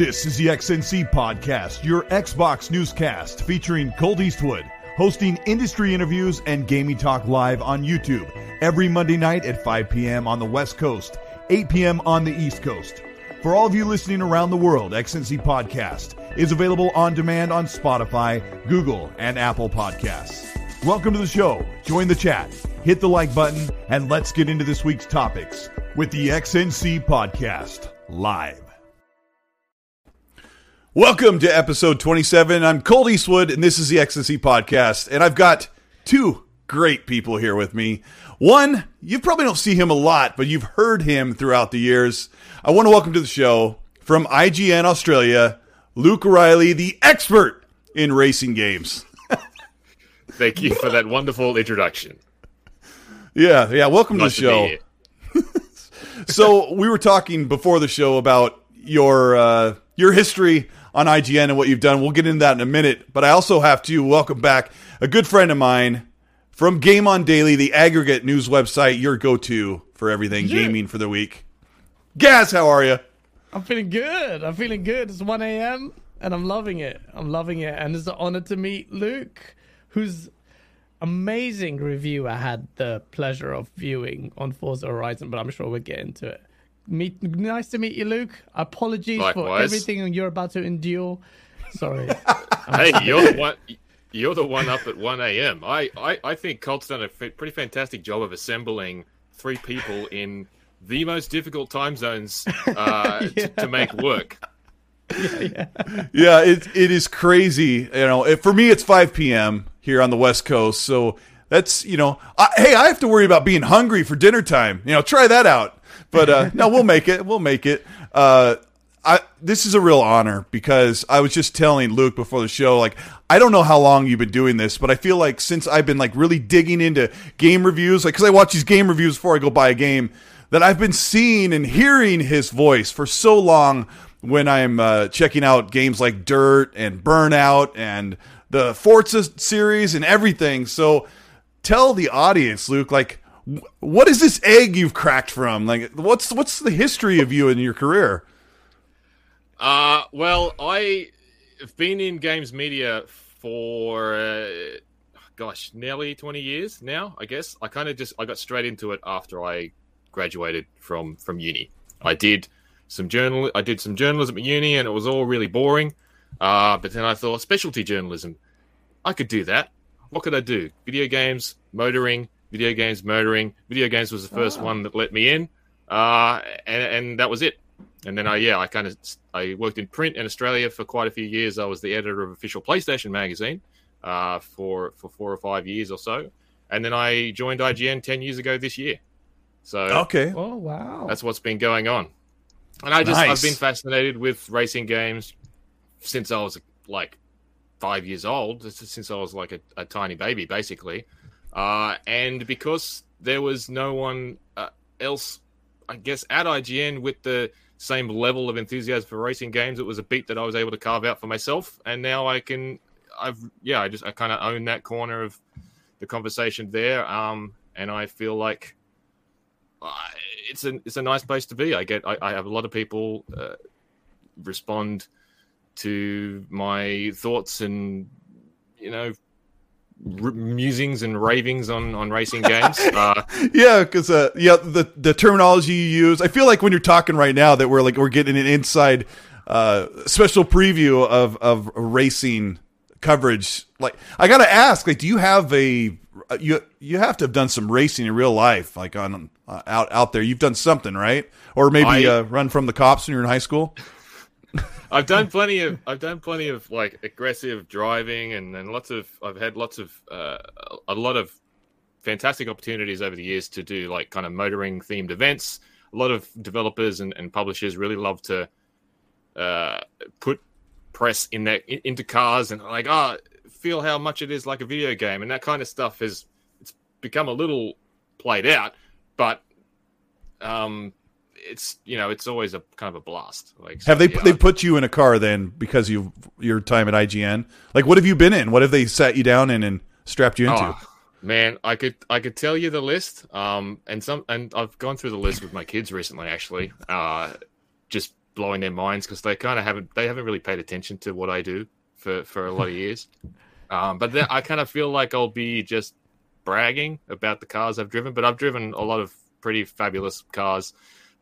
This is the XNC Podcast, your Xbox newscast featuring Colt Eastwood, hosting industry interviews and gaming talk live on YouTube every Monday night at 5 p.m. on the West Coast, 8 p.m. on the East Coast. For all of you listening around the world, XNC Podcast is available on demand on Spotify, Google, and Apple Podcasts. Welcome to the show. Join the chat, hit the like button, and let's get into this week's topics with the XNC Podcast live. Welcome to episode 27. I'm Colt Eastwood, and this is the XNC podcast. And I've got two great people here with me. One, you probably don't see him a lot, but you've heard him throughout the years. I want to welcome to the show from IGN Australia, Luke Reilly, the expert in racing games. Thank you for that wonderful introduction. Yeah, yeah. Welcome nice to the show. so we were talking before the show about your uh, your history on IGN and what you've done. We'll get into that in a minute. But I also have to welcome back a good friend of mine from Game On Daily, the aggregate news website, your go to for everything yeah. gaming for the week. Gaz, how are you? I'm feeling good. I'm feeling good. It's 1 a.m. and I'm loving it. I'm loving it. And it's an honor to meet Luke, whose amazing review I had the pleasure of viewing on Forza Horizon, but I'm sure we'll get into it. Meet, nice to meet you, Luke. Apologies Likewise. for everything you're about to endure. Sorry. hey, you're the one. You're the one up at 1 a.m. I, I, I think Colt's done a f- pretty fantastic job of assembling three people in the most difficult time zones uh, yeah. to, to make work. Yeah, yeah. yeah, it it is crazy. You know, it, for me, it's 5 p.m. here on the West Coast, so that's you know, I, hey, I have to worry about being hungry for dinner time. You know, try that out. But uh, no, we'll make it. We'll make it. Uh, I, this is a real honor because I was just telling Luke before the show, like, I don't know how long you've been doing this, but I feel like since I've been like really digging into game reviews, like, cause I watch these game reviews before I go buy a game, that I've been seeing and hearing his voice for so long when I'm uh, checking out games like Dirt and Burnout and the Forza series and everything. So tell the audience, Luke, like, what is this egg you've cracked from? Like, what's what's the history of you and your career? Uh, well, I have been in games media for, uh, gosh, nearly twenty years now. I guess I kind of just I got straight into it after I graduated from from uni. I did some journal. I did some journalism at uni, and it was all really boring. Uh, but then I thought specialty journalism, I could do that. What could I do? Video games, motoring video games murdering. Video games was the first oh. one that let me in, uh, and, and that was it. And then I yeah I kind of I worked in print in Australia for quite a few years. I was the editor of official PlayStation magazine uh, for for four or five years or so, and then I joined IGN ten years ago this year. So okay, oh wow, that's what's been going on. And I just nice. I've been fascinated with racing games since I was like five years old, since I was like a, a tiny baby, basically. Uh, and because there was no one uh, else, I guess, at IGN with the same level of enthusiasm for racing games, it was a beat that I was able to carve out for myself. And now I can, I've, yeah, I just, I kind of own that corner of the conversation there. Um, and I feel like uh, it's a, it's a nice place to be. I get, I, I have a lot of people uh, respond to my thoughts and, you know, r- musings and ravings on on racing games. Uh, yeah, because uh, yeah, the the terminology you use, I feel like when you're talking right now that we're like we're getting an inside uh, special preview of of racing coverage. Like, I gotta ask, like, do you have a you you have to have done some racing in real life, like on uh, out out there. You've done something, right? Or maybe I, uh, run from the cops when you're in high school. I've done plenty of I've done plenty of like aggressive driving and, and lots of I've had lots of uh, a lot of fantastic opportunities over the years to do like kind of motoring themed events. A lot of developers and, and publishers really love to uh, put press in that into cars and like oh feel how much it is like a video game and that kind of stuff has it's become a little played out, but um, it's you know it's always a kind of a blast. Like have so, they yeah. they put you in a car then because you your time at IGN? Like what have you been in? What have they sat you down in and strapped you into? Oh, man, I could I could tell you the list. Um, and some and I've gone through the list with my kids recently. Actually, uh, just blowing their minds because they kind of haven't they haven't really paid attention to what I do for for a lot of years. Um, but then I kind of feel like I'll be just bragging about the cars I've driven. But I've driven a lot of pretty fabulous cars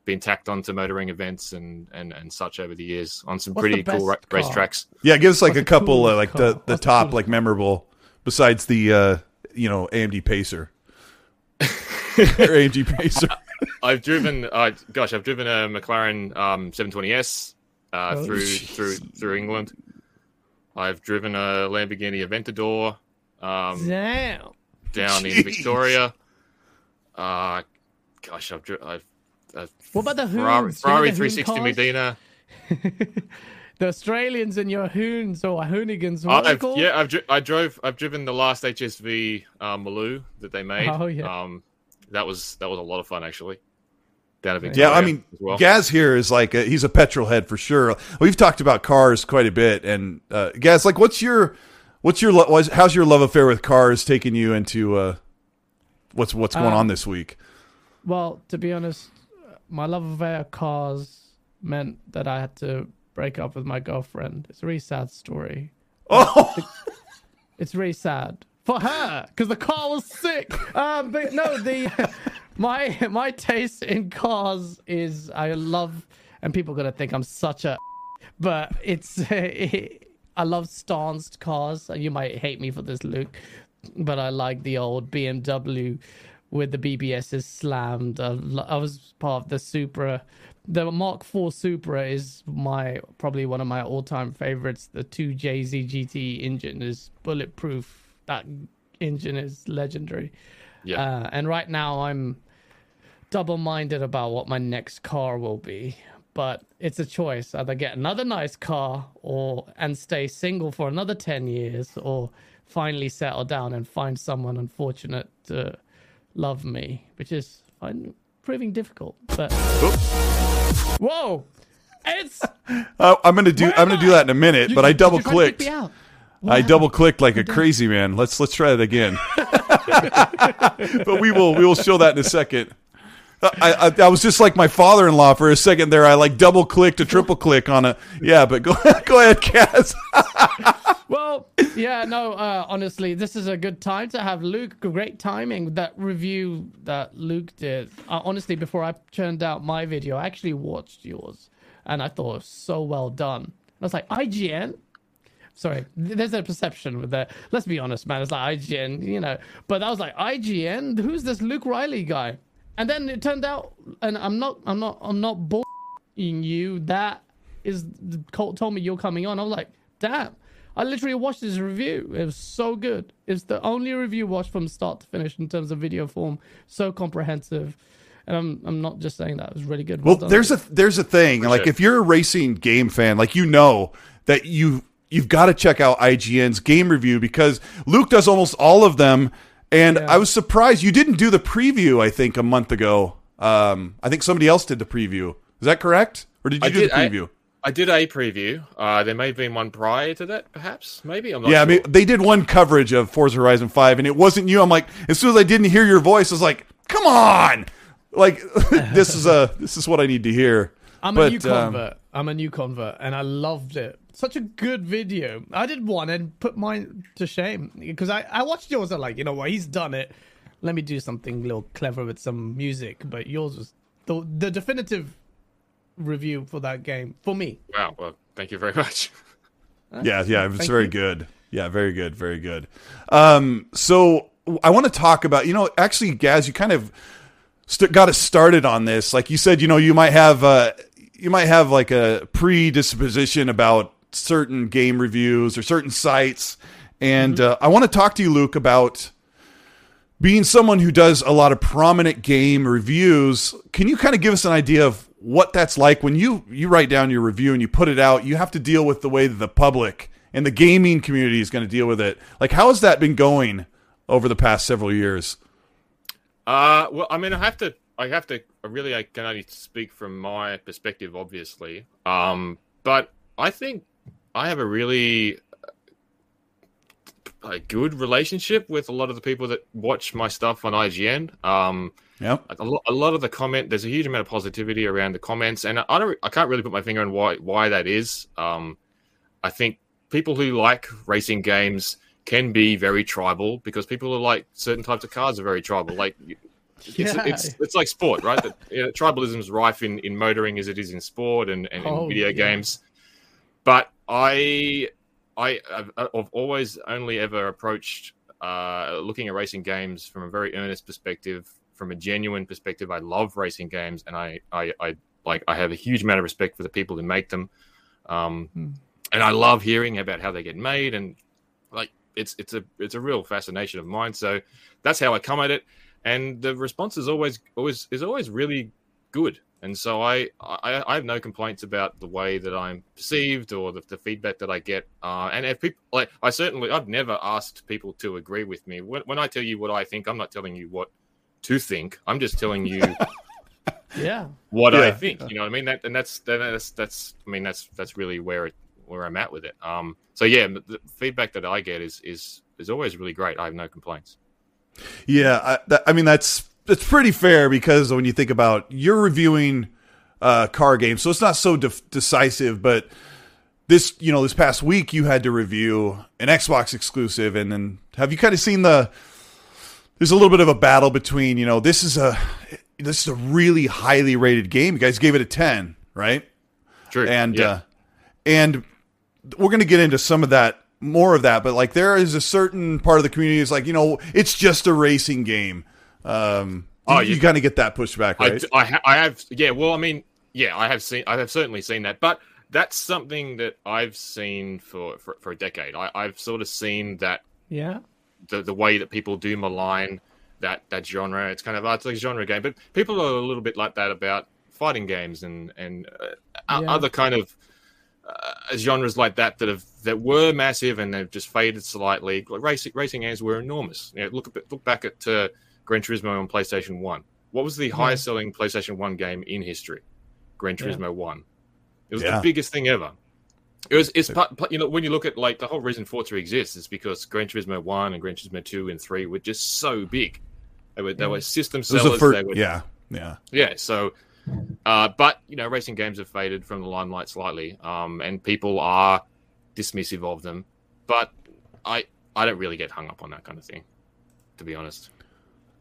been tacked onto motoring events and and and such over the years on some What's pretty cool ra- racetracks. Yeah, give us like What's a couple uh, like the the What's top the like memorable besides the uh you know AMD Pacer or AMG Pacer. I've driven uh gosh, I've driven a McLaren um 720S uh oh, through geez. through through England. I've driven a Lamborghini Aventador um Damn. down Jeez. in Victoria. Uh gosh, I've I've uh, what about the Hoons? Ferrari, Ferrari 360 Modena. the Australians and your Hoons or Hoonigans. What I've, yeah, I've I drove. I've driven the last HSV uh, Maloo that they made. Oh yeah. Um, that was that was a lot of fun actually. Down in Victoria yeah, I mean, well. Gaz here is like a, he's a petrol head for sure. We've talked about cars quite a bit, and uh, Gaz, like, what's your what's your how's your love affair with cars taking you into uh, what's what's going um, on this week? Well, to be honest, my love affair cars meant that I had to break up with my girlfriend. It's a really sad story. Oh, it's really sad for her because the car was sick. Um, but no, the my my taste in cars is I love, and people are gonna think I'm such a, but it's it, I love stanced cars. And you might hate me for this, Luke, but I like the old BMW with the BBS is slammed. I, I was part of the Supra. The Mark IV Supra is my probably one of my all-time favorites. The 2JZ GT engine is bulletproof. That engine is legendary. Yeah. Uh, and right now I'm double-minded about what my next car will be. But it's a choice: either get another nice car, or and stay single for another ten years, or finally settle down and find someone unfortunate to love me, which is I'm proving difficult. But whoa, it's uh, I'm gonna do I'm gonna do that in a minute, you, but I double clicked. I double clicked like a crazy man. Let's let's try it again. but we will we will show that in a second. I, I, I was just like my father-in-law for a second there. I like double clicked a triple click on a yeah. But go go ahead, Gaz. well, yeah, no. Uh, honestly, this is a good time to have Luke. Great timing. That review that Luke did. Uh, honestly, before I turned out my video, I actually watched yours, and I thought it was so well done. I was like, IGN. Sorry, there's a perception with that. Let's be honest, man. It's like IGN, you know. But I was like, IGN. Who's this Luke Reilly guy? And then it turned out, and I'm not, I'm not, I'm not bullying you. That is, Colt told me you're coming on. I was like, damn. I literally watched this review. It was so good. It's the only review watched from start to finish in terms of video form. So comprehensive. And I'm I'm not just saying that. It was really good. Well, well there's a there's a thing. like if you're a racing game fan, like you know that you you've got to check out IGN's game review because Luke does almost all of them and yeah. I was surprised you didn't do the preview. I think a month ago. Um, I think somebody else did the preview. Is that correct, or did you I do did, the preview? I, I, did a preview. Uh, there may have been one prior to that, perhaps. Maybe I'm not. Yeah, sure. I mean, they did one coverage of Forza Horizon Five, and it wasn't you. I'm like, as soon as I didn't hear your voice, I was like, come on, like this is a this is what I need to hear. I'm but, a new convert. Um, I'm a new convert, and I loved it such a good video. I did one and put mine to shame because I, I watched yours and like, you know what, he's done it. Let me do something a little clever with some music. But yours was the the definitive review for that game for me. Wow. Well, thank you very much. yeah, yeah, it's thank very you. good. Yeah, very good, very good. Um, so I want to talk about, you know, actually, Gaz, you kind of st- got us started on this. Like you said, you know, you might have, uh, you might have like a predisposition about certain game reviews or certain sites. And mm-hmm. uh, I want to talk to you, Luke, about being someone who does a lot of prominent game reviews. Can you kind of give us an idea of what that's like when you you write down your review and you put it out? You have to deal with the way that the public and the gaming community is going to deal with it. Like, how has that been going over the past several years? Uh, well, I mean, I have to, I have to, I really, I can only speak from my perspective, obviously. Um, but I think I have a really a good relationship with a lot of the people that watch my stuff on IGN. Um, Yep. A, a lot of the comment, there's a huge amount of positivity around the comments, and I don't, I can't really put my finger on why why that is. Um, I think people who like racing games can be very tribal because people who like certain types of cars are very tribal. Like it's, yeah. it's, it's like sport, right? that, you know, tribalism is rife in, in motoring as it is in sport and, and oh, in video yeah. games. But I I I've always only ever approached uh, looking at racing games from a very earnest perspective from a genuine perspective, I love racing games, and I, I, I like I have a huge amount of respect for the people who make them, um, hmm. and I love hearing about how they get made, and like it's it's a it's a real fascination of mine. So that's how I come at it, and the response is always always is always really good. And so I, I, I have no complaints about the way that I'm perceived or the, the feedback that I get. Uh, and if people like, I certainly I've never asked people to agree with me. When, when I tell you what I think, I'm not telling you what to think. I'm just telling you yeah what yeah. I think. You know what I mean? That and that's that's that's I mean that's that's really where it where I'm at with it. Um so yeah, the feedback that I get is is is always really great. I have no complaints. Yeah, I, that, I mean that's that's pretty fair because when you think about you're reviewing uh car games, so it's not so de- decisive, but this you know this past week you had to review an Xbox exclusive and then have you kind of seen the there's a little bit of a battle between you know this is a this is a really highly rated game. You guys gave it a ten, right? True. And yeah. uh, and we're going to get into some of that more of that, but like there is a certain part of the community is like you know it's just a racing game. Um, oh, you, you kind of get that pushback, right? I, I, I have, yeah. Well, I mean, yeah, I have seen, I have certainly seen that, but that's something that I've seen for for, for a decade. I, I've sort of seen that. Yeah the the way that people do malign that that genre. It's kind of it's like a genre game, but people are a little bit like that about fighting games and and uh, yeah. other kind of uh, genres like that that have that were massive and they've just faded slightly. Like racing racing games were enormous. You know, look at look back at uh, Gran Turismo on PlayStation One. What was the yeah. highest selling PlayStation One game in history? Gran Turismo yeah. One. It was the biggest thing ever. It was it's part, you know when you look at like the whole reason Forza exists is because Gran Turismo one and Gran Turismo two and three were just so big. They were they were system sellers. First, were, yeah, yeah, yeah. So, uh, but you know, racing games have faded from the limelight slightly, um, and people are dismissive of them. But I I don't really get hung up on that kind of thing, to be honest.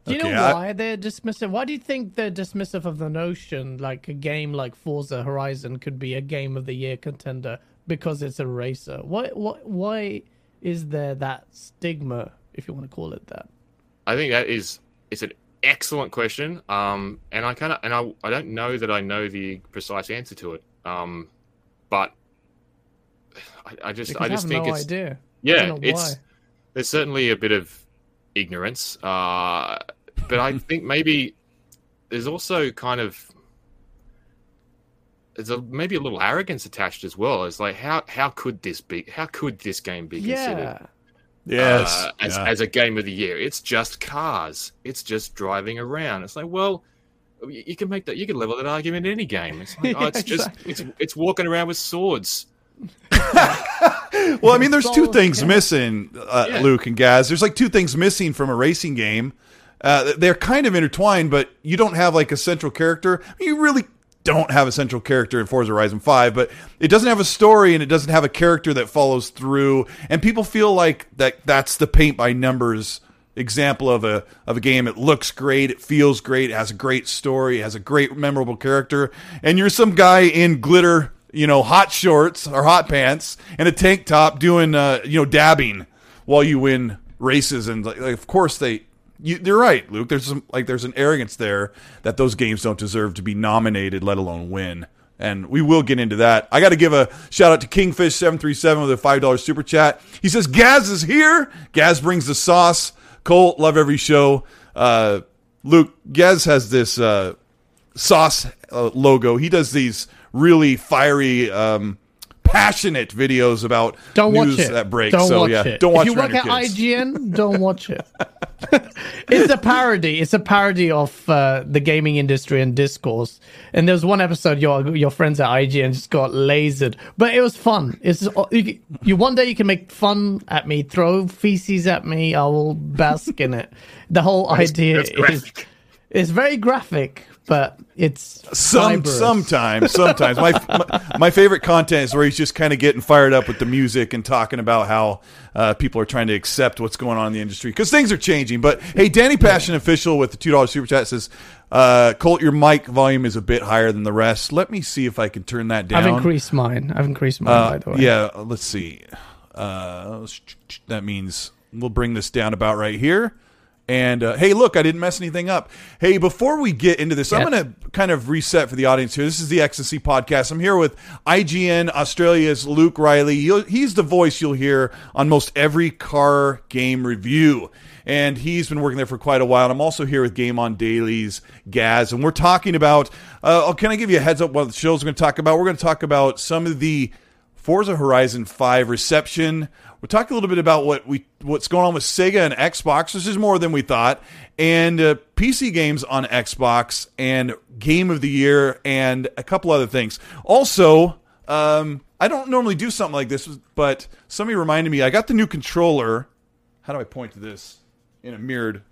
Do you okay, know why I... they're dismissive? Why do you think they're dismissive of the notion like a game like Forza Horizon could be a game of the year contender because it's a racer. Why why why is there that stigma, if you want to call it that? I think that is it's an excellent question. Um, and I kind of and I I don't know that I know the precise answer to it. Um, but I, I just because I just I think no it's idea. yeah, it's there's certainly a bit of ignorance. Uh, but I think maybe there's also kind of there's a, maybe a little arrogance attached as well. It's like how how could this be? How could this game be considered? Yeah. Yes, uh, as, yeah. as a game of the year. It's just cars. It's just driving around. It's like, well, you can make that. You can level that argument in any game. It's like, oh, it's just it's it's walking around with swords. well, I mean, there's two things missing, uh, yeah. Luke and Gaz. There's like two things missing from a racing game. Uh, they're kind of intertwined, but you don't have like a central character. You really don't have a central character in Forza Horizon 5, but it doesn't have a story and it doesn't have a character that follows through. And people feel like that that's the paint by numbers example of a of a game. It looks great, it feels great, it has a great story, it has a great memorable character, and you're some guy in glitter, you know, hot shorts or hot pants and a tank top doing uh, you know, dabbing while you win races and like, of course they you, are right, Luke. There's some like there's an arrogance there that those games don't deserve to be nominated, let alone win. And we will get into that. I got to give a shout out to Kingfish seven three seven with a five dollars super chat. He says Gaz is here. Gaz brings the sauce. Cole, love every show. Uh, Luke, Gaz has this uh, sauce uh, logo. He does these really fiery. Um, passionate videos about don't news watch it. that break. Don't so watch yeah, it. don't watch. If you work at kids. IGN, don't watch it. it's a parody. It's a parody of uh, the gaming industry and discourse. And there was one episode your your friends at IGN just got lasered, but it was fun. It's you, you one day you can make fun at me, throw feces at me. I will bask in it. The whole idea is it's very graphic, but it's some sometimes sometimes my, my, my favorite content is where he's just kind of getting fired up with the music and talking about how uh, people are trying to accept what's going on in the industry because things are changing. But hey, Danny Passion official with the two dollars super chat says, uh, "Colt, your mic volume is a bit higher than the rest. Let me see if I can turn that down." I've increased mine. I've increased mine uh, by the way. Yeah, let's see. Uh, that means we'll bring this down about right here. And uh, hey, look, I didn't mess anything up. Hey, before we get into this, I'm going to kind of reset for the audience here. This is the XNC podcast. I'm here with IGN Australia's Luke Reilly. You'll, he's the voice you'll hear on most every car game review. And he's been working there for quite a while. I'm also here with Game On Daily's Gaz. And we're talking about, uh, oh, can I give you a heads up what the show's going to talk about? We're going to talk about some of the Forza Horizon 5 reception. We'll talk a little bit about what we what's going on with Sega and Xbox. This is more than we thought, and uh, PC games on Xbox and Game of the Year and a couple other things. Also, um, I don't normally do something like this, but somebody reminded me I got the new controller. How do I point to this in a mirrored?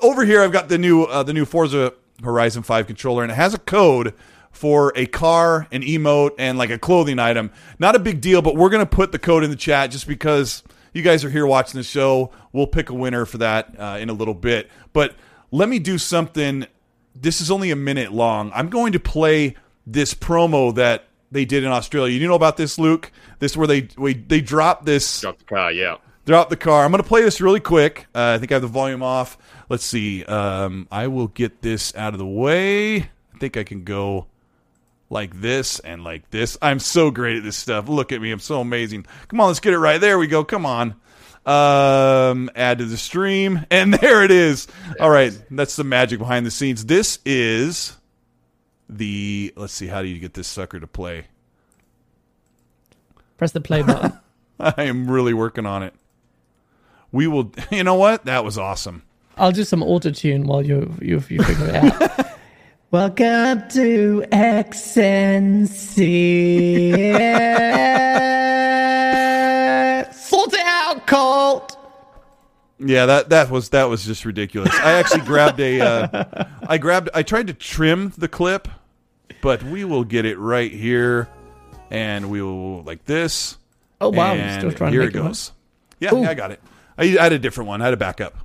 Over here, I've got the new uh, the new Forza Horizon 5 controller, and it has a code for a car, an emote, and like a clothing item. Not a big deal, but we're going to put the code in the chat just because you guys are here watching the show. We'll pick a winner for that uh, in a little bit. But let me do something. This is only a minute long. I'm going to play this promo that they did in Australia. You know about this, Luke? This where they we, they dropped this. Drop the car, yeah. Drop the car. I'm going to play this really quick. Uh, I think I have the volume off. Let's see. Um, I will get this out of the way. I think I can go like this and like this. I'm so great at this stuff. Look at me. I'm so amazing. Come on, let's get it right. There we go. Come on. Um, add to the stream. And there it is. All right. That's the magic behind the scenes. This is the, let's see, how do you get this sucker to play? Press the play button. I am really working on it. We will, you know what? That was awesome. I'll do some auto tune while you, you, you figure it out. Welcome to XNC. Sort it out, Colt. Yeah, that that was that was just ridiculous. I actually grabbed a, uh, I grabbed, I tried to trim the clip, but we will get it right here, and we will like this. Oh wow! Still trying here to it goes. Yeah, yeah, I got it. I, I had a different one. I had a backup.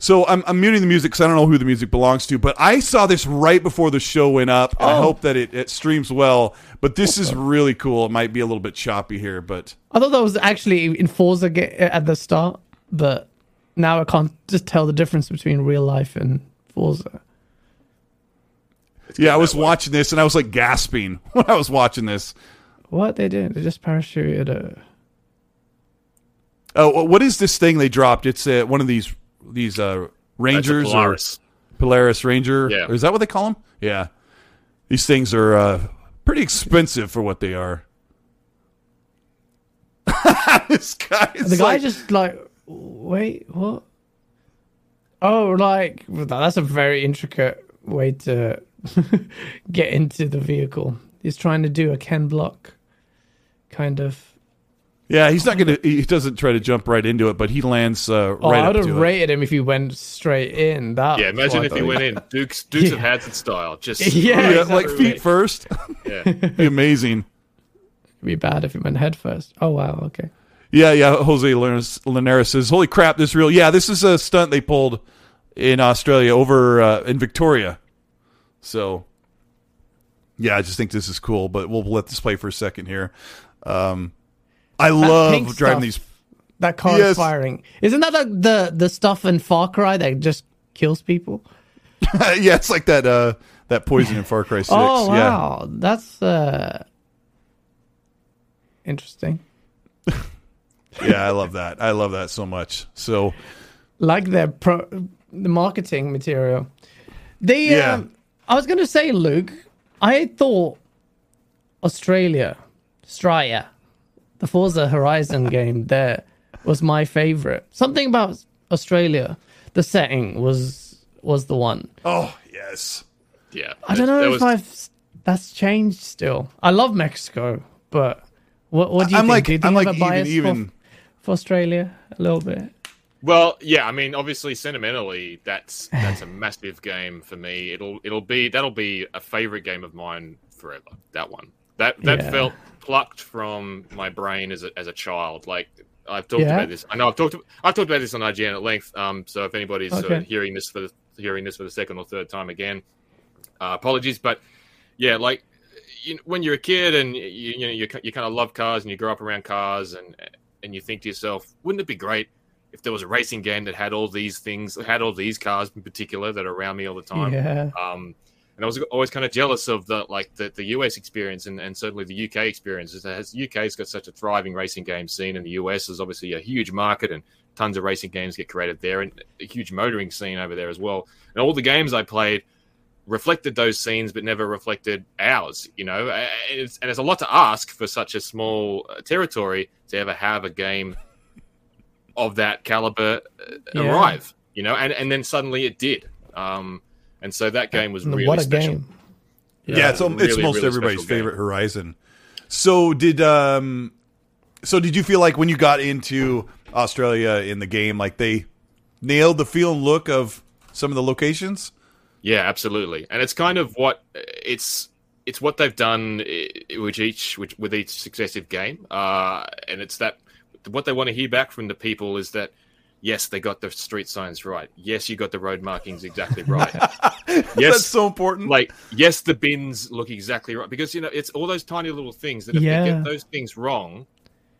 So I'm, I'm muting the music because I don't know who the music belongs to, but I saw this right before the show went up. Oh. I hope that it, it streams well. But this is really cool. It might be a little bit choppy here, but I thought that was actually in Forza at the start, but now I can't just tell the difference between real life and Forza. Yeah, I was watching this and I was like gasping when I was watching this. What they did? They just parachuted a. Oh, what is this thing they dropped? It's uh, one of these these uh, Rangers Polaris. or Polaris Ranger. Yeah. Is that what they call them? Yeah. These things are uh, pretty expensive for what they are. this guy the guy like, just like wait what oh like that's a very intricate way to get into the vehicle he's trying to do a ken block kind of yeah, he's not gonna. He doesn't try to jump right into it, but he lands uh, oh, right. I would have rated it. him if he went straight in. That yeah, imagine if he went in Dukes Dukes yeah. of Hazzard style, just yeah, yeah like feet first. yeah, be amazing. It'd be bad if he went head first. Oh wow, okay. Yeah, yeah. Jose Linares says, "Holy crap, this real." Yeah, this is a stunt they pulled in Australia over uh, in Victoria. So, yeah, I just think this is cool. But we'll let this play for a second here. Um, I love driving these. That car yes. is firing. Isn't that the, the the stuff in Far Cry that just kills people? yeah, it's like that uh that poison in Far Cry Six. oh wow, yeah. that's uh interesting. yeah, I love that. I love that so much. So, like the pro, the marketing material. The yeah. Um, I was going to say, Luke. I thought Australia, Australia the Forza Horizon game there was my favorite. Something about Australia. the setting was was the one. Oh yes. Yeah. I don't know There if was- I've that's changed still. I love Mexico, but what what do you I'm think? like do you think I'm like have a even even for, for Australia a little bit? Well, yeah, I mean, obviously, sentimentally, that's that's a massive game for me. It'll it'll be that'll be a favorite game of mine forever. That one, that that Yeah. felt plucked from my brain as a as a child. Like I've talked Yeah? about this. I know I've talked I've talked about this on IGN at length. Um, so if anybody's sort of hearing this for the, hearing this for the second or third time again, uh, apologies. But yeah, like you when you're a kid and you, you know you, you kind of love cars and you grow up around cars and and you think to yourself, wouldn't it be great if there was a racing game that had all these things, had all these cars in particular that are around me all the time? Yeah, Um, and I was always kind of jealous of the like the, the US experience and, and certainly the UK experience. Has UK's got such a thriving racing game scene, and the US is obviously a huge market, and tons of racing games get created there, and a huge motoring scene over there as well. And all the games I played reflected those scenes, but never reflected ours. You know, and it's, and it's a lot to ask for such a small uh, territory to ever have a game of that caliber uh, Yeah. arrive. You know, and and then suddenly it did. Um, and so that game was really what a special. game! yeah, it's, really, it's most really everybody's special game. favorite Horizon. So did um, so did you feel like when you got into Australia in the game, like they nailed the feel and look of some of the locations? Yeah, absolutely. And it's kind of what it's it's what they've done with each with, with each successive game. Uh, and it's that what they want to hear back from the people is that yes, they got the street signs right. Yes, you got the road markings exactly right. Yes, that's so important. like yes, the bins look exactly right because you know it's all those tiny little things that if Yeah. they get those things wrong,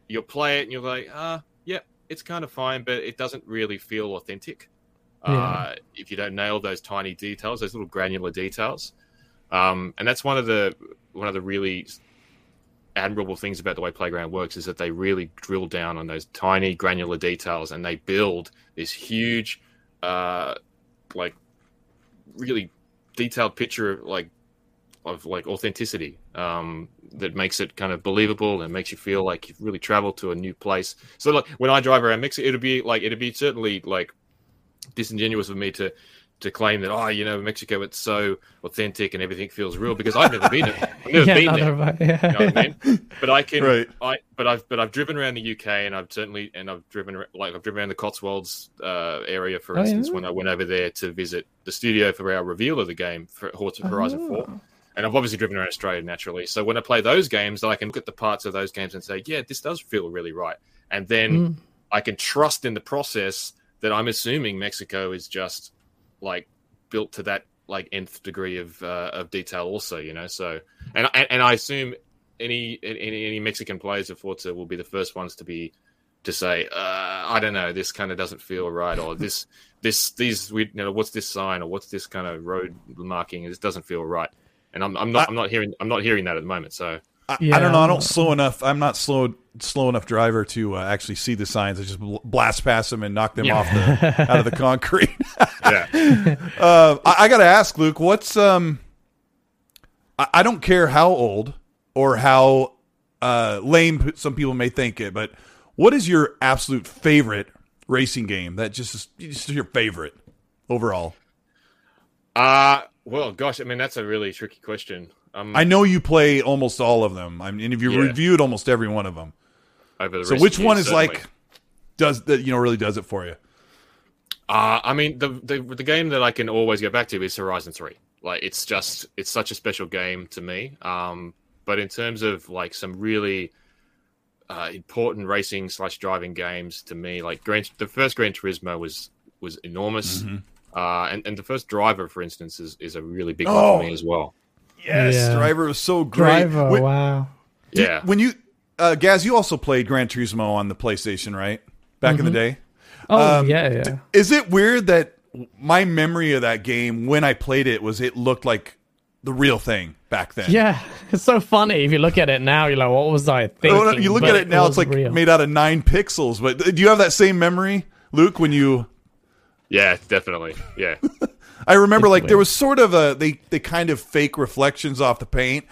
you'll play it and you're like, ah, yeah, it's kind of fine, but it doesn't really feel authentic. Uh, if you don't nail those tiny details, those little granular details, um, and that's one of the one of the really admirable things about the way Playground works is that they really drill down on those tiny granular details and they build this huge, uh, like really detailed picture of like of like authenticity um, that makes it kind of believable and makes you feel like you've really traveled to a new place. So like when I drive around Mexico, it'd be like it'd be certainly like disingenuous of me to to claim that oh you know Mexico it's so authentic and everything feels real because I've never been there. I've never yeah, been there. have Yeah. You know what I mean? But I can, Right. I but I've but I've driven around the UK and I've certainly and I've driven like I've driven around the Cotswolds uh, area for Oh, instance yeah? when I went over there to visit the studio for our reveal of the game Forza Horizon Four. Oh. And I've obviously driven around Australia naturally. So when I play those games, I can look at the parts of those games and say, yeah, this does feel really right. And then Mm. I can trust in the process that I'm assuming Mexico is just like built to that like nth degree of uh, of detail also, you know. So and and, and I assume any, any any Mexican players of Forza will be the first ones to be to say, uh, I don't know, this kind of doesn't feel right, or this this these we you know what's this sign or what's this kind of road marking? This doesn't feel right. And I'm, I'm not I'm not hearing I'm not hearing that at the moment. So I, I don't know. I don't slow enough. I'm not slow slow enough driver to uh, actually see the signs. I just bl- blast past them and knock them Yeah. off the out of the concrete. yeah, Uh, I, I got to ask Luke, what's um? I, I don't care how old or how uh, lame some people may think it, but what is your absolute favorite racing game? That just is just your favorite overall. uh well, gosh, I mean that's a really tricky question. Um, I know you play almost all of them. I mean, if you Yeah. reviewed almost every one of them. over the So which one is certainly. like does that you know really does it for you? Uh, I mean, the, the the game that I can always go back to is Horizon Three. Like, it's just it's such a special game to me. Um, but in terms of like some really uh, important racing slash driving games to me, like Gran, the first Gran Turismo was was enormous. Mm-hmm. Uh, and, and the first driver, for instance, is, is a really big Oh. one for me as well. Yes, Yeah. Driver was so great. Driver, When- wow. did- Yeah. when you uh, Gaz, you also played Gran Turismo on the PlayStation, right? Back in the day. Oh Um, yeah, yeah. Is it weird that my memory of that game when I played it was it looked like the real thing back then? Yeah, it's so funny. If you look at it now, you're like, what was I thinking? You look But at it now; was it's like real. made out of nine pixels. But do you have that same memory, Luke? When you, Yeah, definitely. Yeah. I remember It's like there was sort of a they they kind of fake reflections off the paint,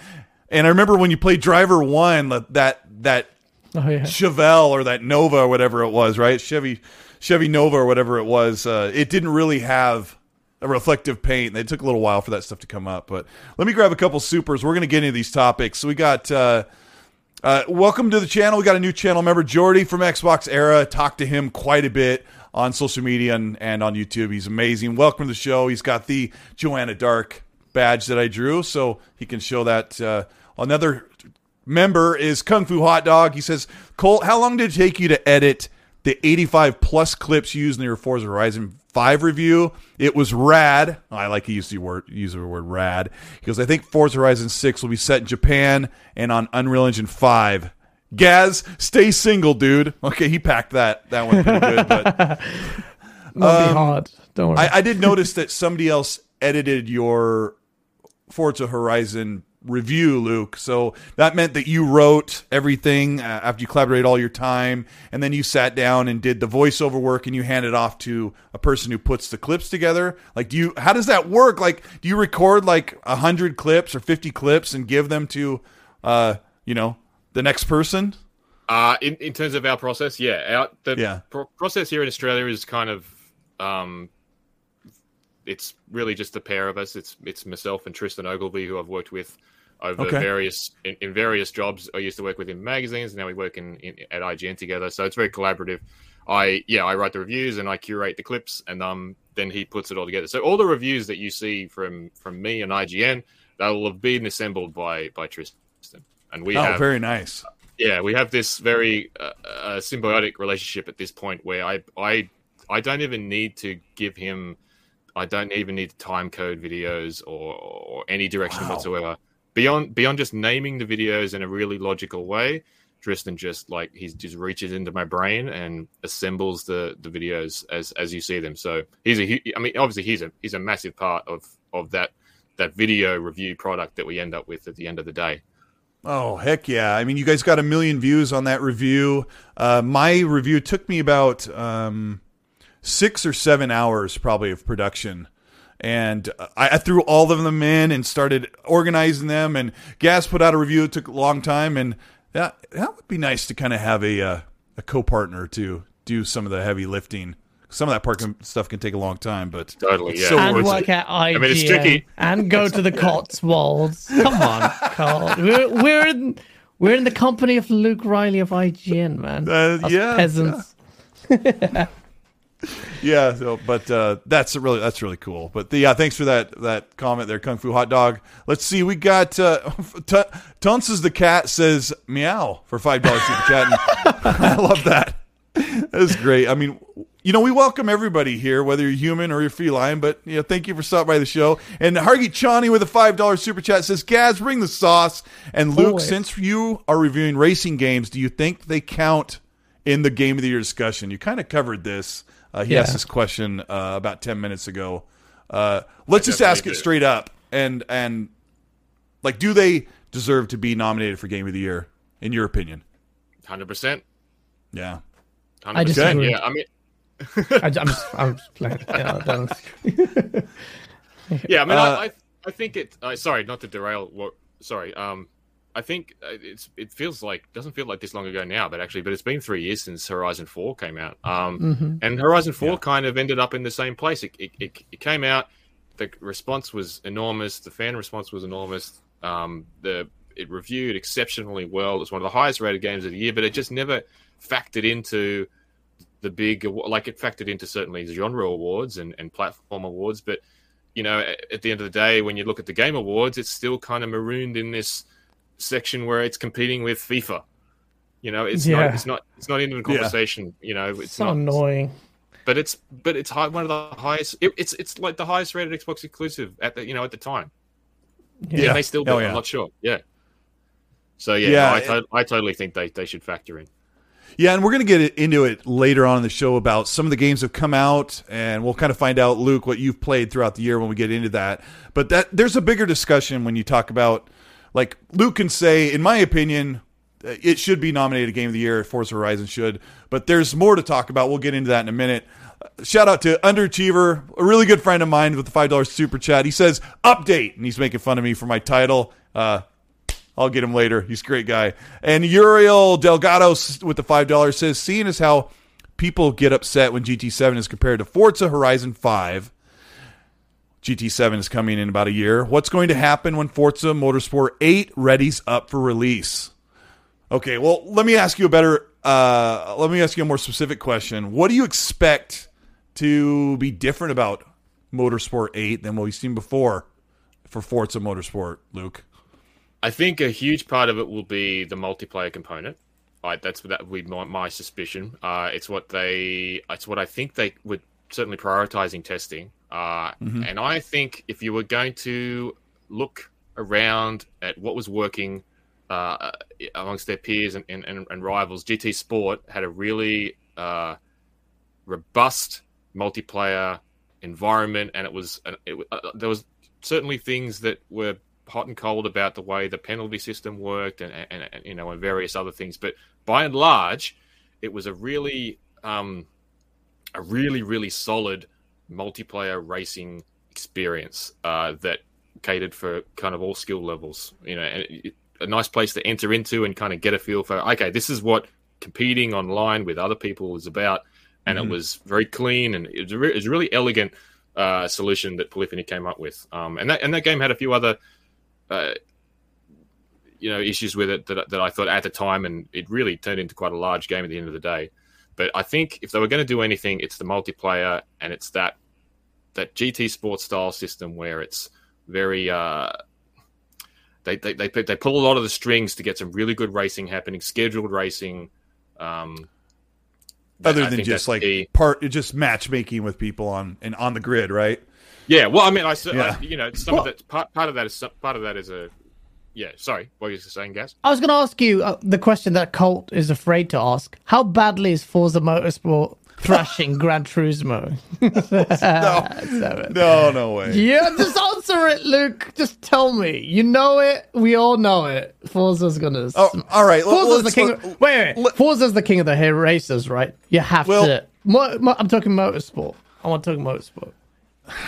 and I remember when you played Driver One that that that Oh yeah. Chevelle or that Nova or whatever it was, right? Chevy Chevy Nova or whatever it was, uh, it didn't really have a reflective paint. It took a little while for that stuff to come up. But let me grab a couple supers. We're going to get into these topics. So we got. Uh, uh, welcome to the channel. We got a new channel member, Jordy from Xbox Era. Talked to him quite a bit on social media and, and on YouTube. He's amazing. Welcome to the show. He's got the Joanna Dark badge that I drew, so he can show that. Uh, another member is Kung Fu Hot Dog. He says, Colt, how long did it take you to edit the 85 plus clips used in your Forza Horizon 5 review? It was rad. I like to use the word use the word rad. He goes, I think Forza Horizon 6 will be set in Japan and on Unreal Engine 5. Gaz, stay single, dude. Okay, he packed that that one pretty good, but be hard. Don't worry. I, I did notice that somebody else edited your Forza Horizon review, Luke. So that meant that you wrote everything uh, after you collaborated all your time, and then you sat down and did the voiceover work, and you handed off to a person who puts the clips together. Like, do you? How does that work? Like, do you record like a hundred clips or fifty clips and give them to, uh, you know, the next person? Uh, in, in terms of our process, yeah, our the Yeah. pro- process here in Australia is kind of um, it's really just the pair of us. It's it's myself and Tristan Ogilvie, who I've worked with over Okay. various in, in various jobs. I used to work with in magazines. and Now we work in, in at IGN together, so it's very collaborative. I yeah, I write the reviews and I curate the clips, and um, then he puts it all together. So all the reviews that you see from from me and IGN, they'll have been assembled by by Tristan, and we oh, have very nice. yeah, we have this very uh, uh, symbiotic relationship at this point where I I I don't even need to give him I don't even need to time code videos or, or any direction Wow. whatsoever. Beyond beyond just naming the videos in a really logical way, Tristan just like he just reaches into my brain and assembles the the videos as as you see them. So he's a I mean obviously he's a he's a massive part of of that that video review product that we end up with at the end of the day. Oh heck yeah! I mean, you guys got a million views on that review. Uh, my review took me about um, six or seven hours, probably, of production, and I, I threw all of them in and started organizing them. And Gaz put out a review. It took a long time, and that that would be nice to kind of have a uh, a co partner to do some of the heavy lifting. Some of that part can, stuff can take a long time, but Totally, yeah. so and worth work it. at IGN mean, it's tricky. and go to the Cotswolds. Come on, Carl. We're, we're in we're in the company of Luke Reilly of IGN, man. Uh, yeah, peasants. Yeah, so, but uh, that's really that's really cool. But the, yeah, thanks for that that comment there, Kung Fu Hot Dog. Let's see, we got uh, T- Tunces the cat says meow for five dollars super chat. And I love that. That's great. I mean, you know, we welcome everybody here, whether you're human or you're feline. But you know, thank you for stopping by the show. And Hargy Chani with a five dollars super chat says, "Gaz, bring the sauce." And Luke, Always. since you are reviewing racing games, do you think they count in the game of the year discussion? You kind of covered this. Uh, he Yeah. asked this question uh, about ten minutes ago. Uh, let's just definitely ask it do. straight up, and and like, do they deserve to be nominated for game of the year in your opinion? Hundred percent. Yeah. I disagree. Yeah, I mean, I, am just, I'm just playing. Yeah, I don't- yeah, I mean, Uh, I, I, I think it. Uh, sorry, not to derail. What, sorry. Um, I think uh, it's. It feels like doesn't feel like this long ago now, but actually, but it's been three years since Horizon Four came out. Um, Mhm. and Horizon Four Yeah. kind of ended up in the same place. It, it, it, it came out. The response was enormous. The fan response was enormous. Um, the it reviewed exceptionally well. It was one of the highest rated games of the year, but it just never factored into the big like it factored into certainly genre awards and, and platform awards but you know at, at the end of the day when you look at the game awards it's still kind of marooned in this section where it's competing with fifa you know it's Yeah. not it's not it's not even a conversation you know it's so not annoying. but it's but it's high, one of the highest it, it's it's like the highest rated xbox exclusive at the you know at the time Yeah. and they still do Oh, yeah. i'm not sure yeah so yeah, Yeah, no, I, it- I totally think they, they should factor in Yeah, and we're going to get into it later on in the show about some of the games have come out, and we'll kind of find out, Luke, what you've played throughout the year when we get into that. But that there's a bigger discussion when you talk about, like Luke can say, in my opinion, uh, it should be nominated Game of the Year. Forza Horizon should, but there's more to talk about. We'll get into that in a minute. Uh, Shout out to Underachiever, a really good friend of mine with the five dollars super chat. He says update, and he's making fun of me for my title. Uh, I'll get him later. He's a great guy. And Uriel Delgado with the five dollars says, "Seeing as how people get upset when GT7 is compared to Forza Horizon 5. GT7 is coming in about a year. What's going to happen when Forza Motorsport 8 readies up for release? Okay, well, let me ask you a better uh, let me ask you a more specific question. What do you expect to be different about Motorsport 8 than what we've seen before for Forza Motorsport, Luke? I think a huge part of it will be the multiplayer component. Right, that's that would be my, my suspicion. Uh, it's what they, it's what I think they would certainly prioritizing testing. Uh, mm-hmm. And I think if you were going to look around at what was working uh, amongst their peers and, and, and, rivals, GT Sport had a really uh, robust multiplayer environment, and it was it, uh, there was certainly things that were hot and cold about the way the penalty system worked, and, and, and you know, and various other things. But by and large, it was a really um, a really really solid multiplayer racing experience uh, that catered for kind of all skill levels. You know, and a nice place to enter into and kind of get a feel for okay, this is what competing online with other people is about. And mm-hmm. it was very clean and it was a, re- it was a really elegant uh, solution that Polyphony came up with. Um, and that and that game had a few other uh, you know issues with it that, that I thought at the time, and it really turned into quite a large game at the end of the day. But I think if they were going to do anything, it's the multiplayer and it's that that GT Sports style system where it's very uh, they, they they they pull a lot of the strings to get some really good racing happening, scheduled racing. Um, Other than just like the, part, just matchmaking with people on and on the grid, right? Yeah, well, I mean, I, yeah. I you know some well, of that part, part of that is part of that is a yeah. Sorry, what were you saying, Gaz? I was going to ask you uh, the question that Colt is afraid to ask: How badly is Forza Motorsport thrashing Gran Turismo. no, no, no way. Yeah, just answer it, Luke. Just tell me. You know it. We all know it. Forza's gonna. Oh, all right. Forza's the king. Of, wait, wait. Let, Forza's the king of the hair racers, right? You have well, to. Mo, mo, I'm talking motorsport. I want to talk motorsport.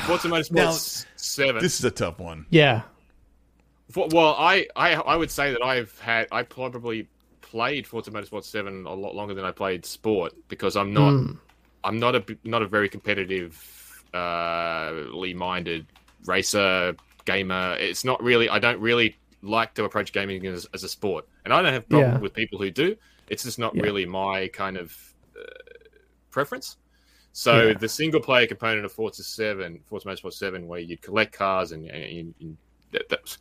Forza Motorsport now, Seven. This is a tough one. Yeah. well, I, I I would say that I've had I probably played Forza Motorsport Seven a lot longer than I played Sport because I'm not mm. I'm not a not a very competitive, uh, minded racer gamer. It's not really. I don't really like to approach gaming as, as a sport, and I don't have problem yeah. with people who do. It's just not yeah. really my kind of uh, preference. So yeah. the single player component of Forza Seven, Forza Motorsport Seven, where you'd collect cars and, and, and that, that,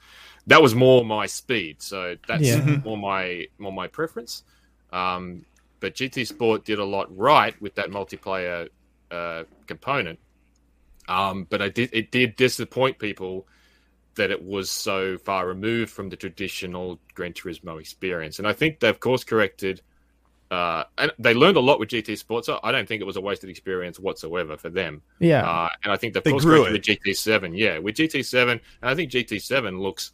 that was more my speed. So that's yeah. Mm-hmm. more my more my preference. Um, but GT Sport did a lot right with that multiplayer uh, component. Um, but I did it did disappoint people that it was so far removed from the traditional Gran Turismo experience. And I think they've course corrected. Uh, and they learned a lot with GT Sports. So I don't think it was a wasted experience whatsoever for them. Yeah. Uh, and I think they've they course corrected with GT7. Yeah, with GT7, and I think GT7 looks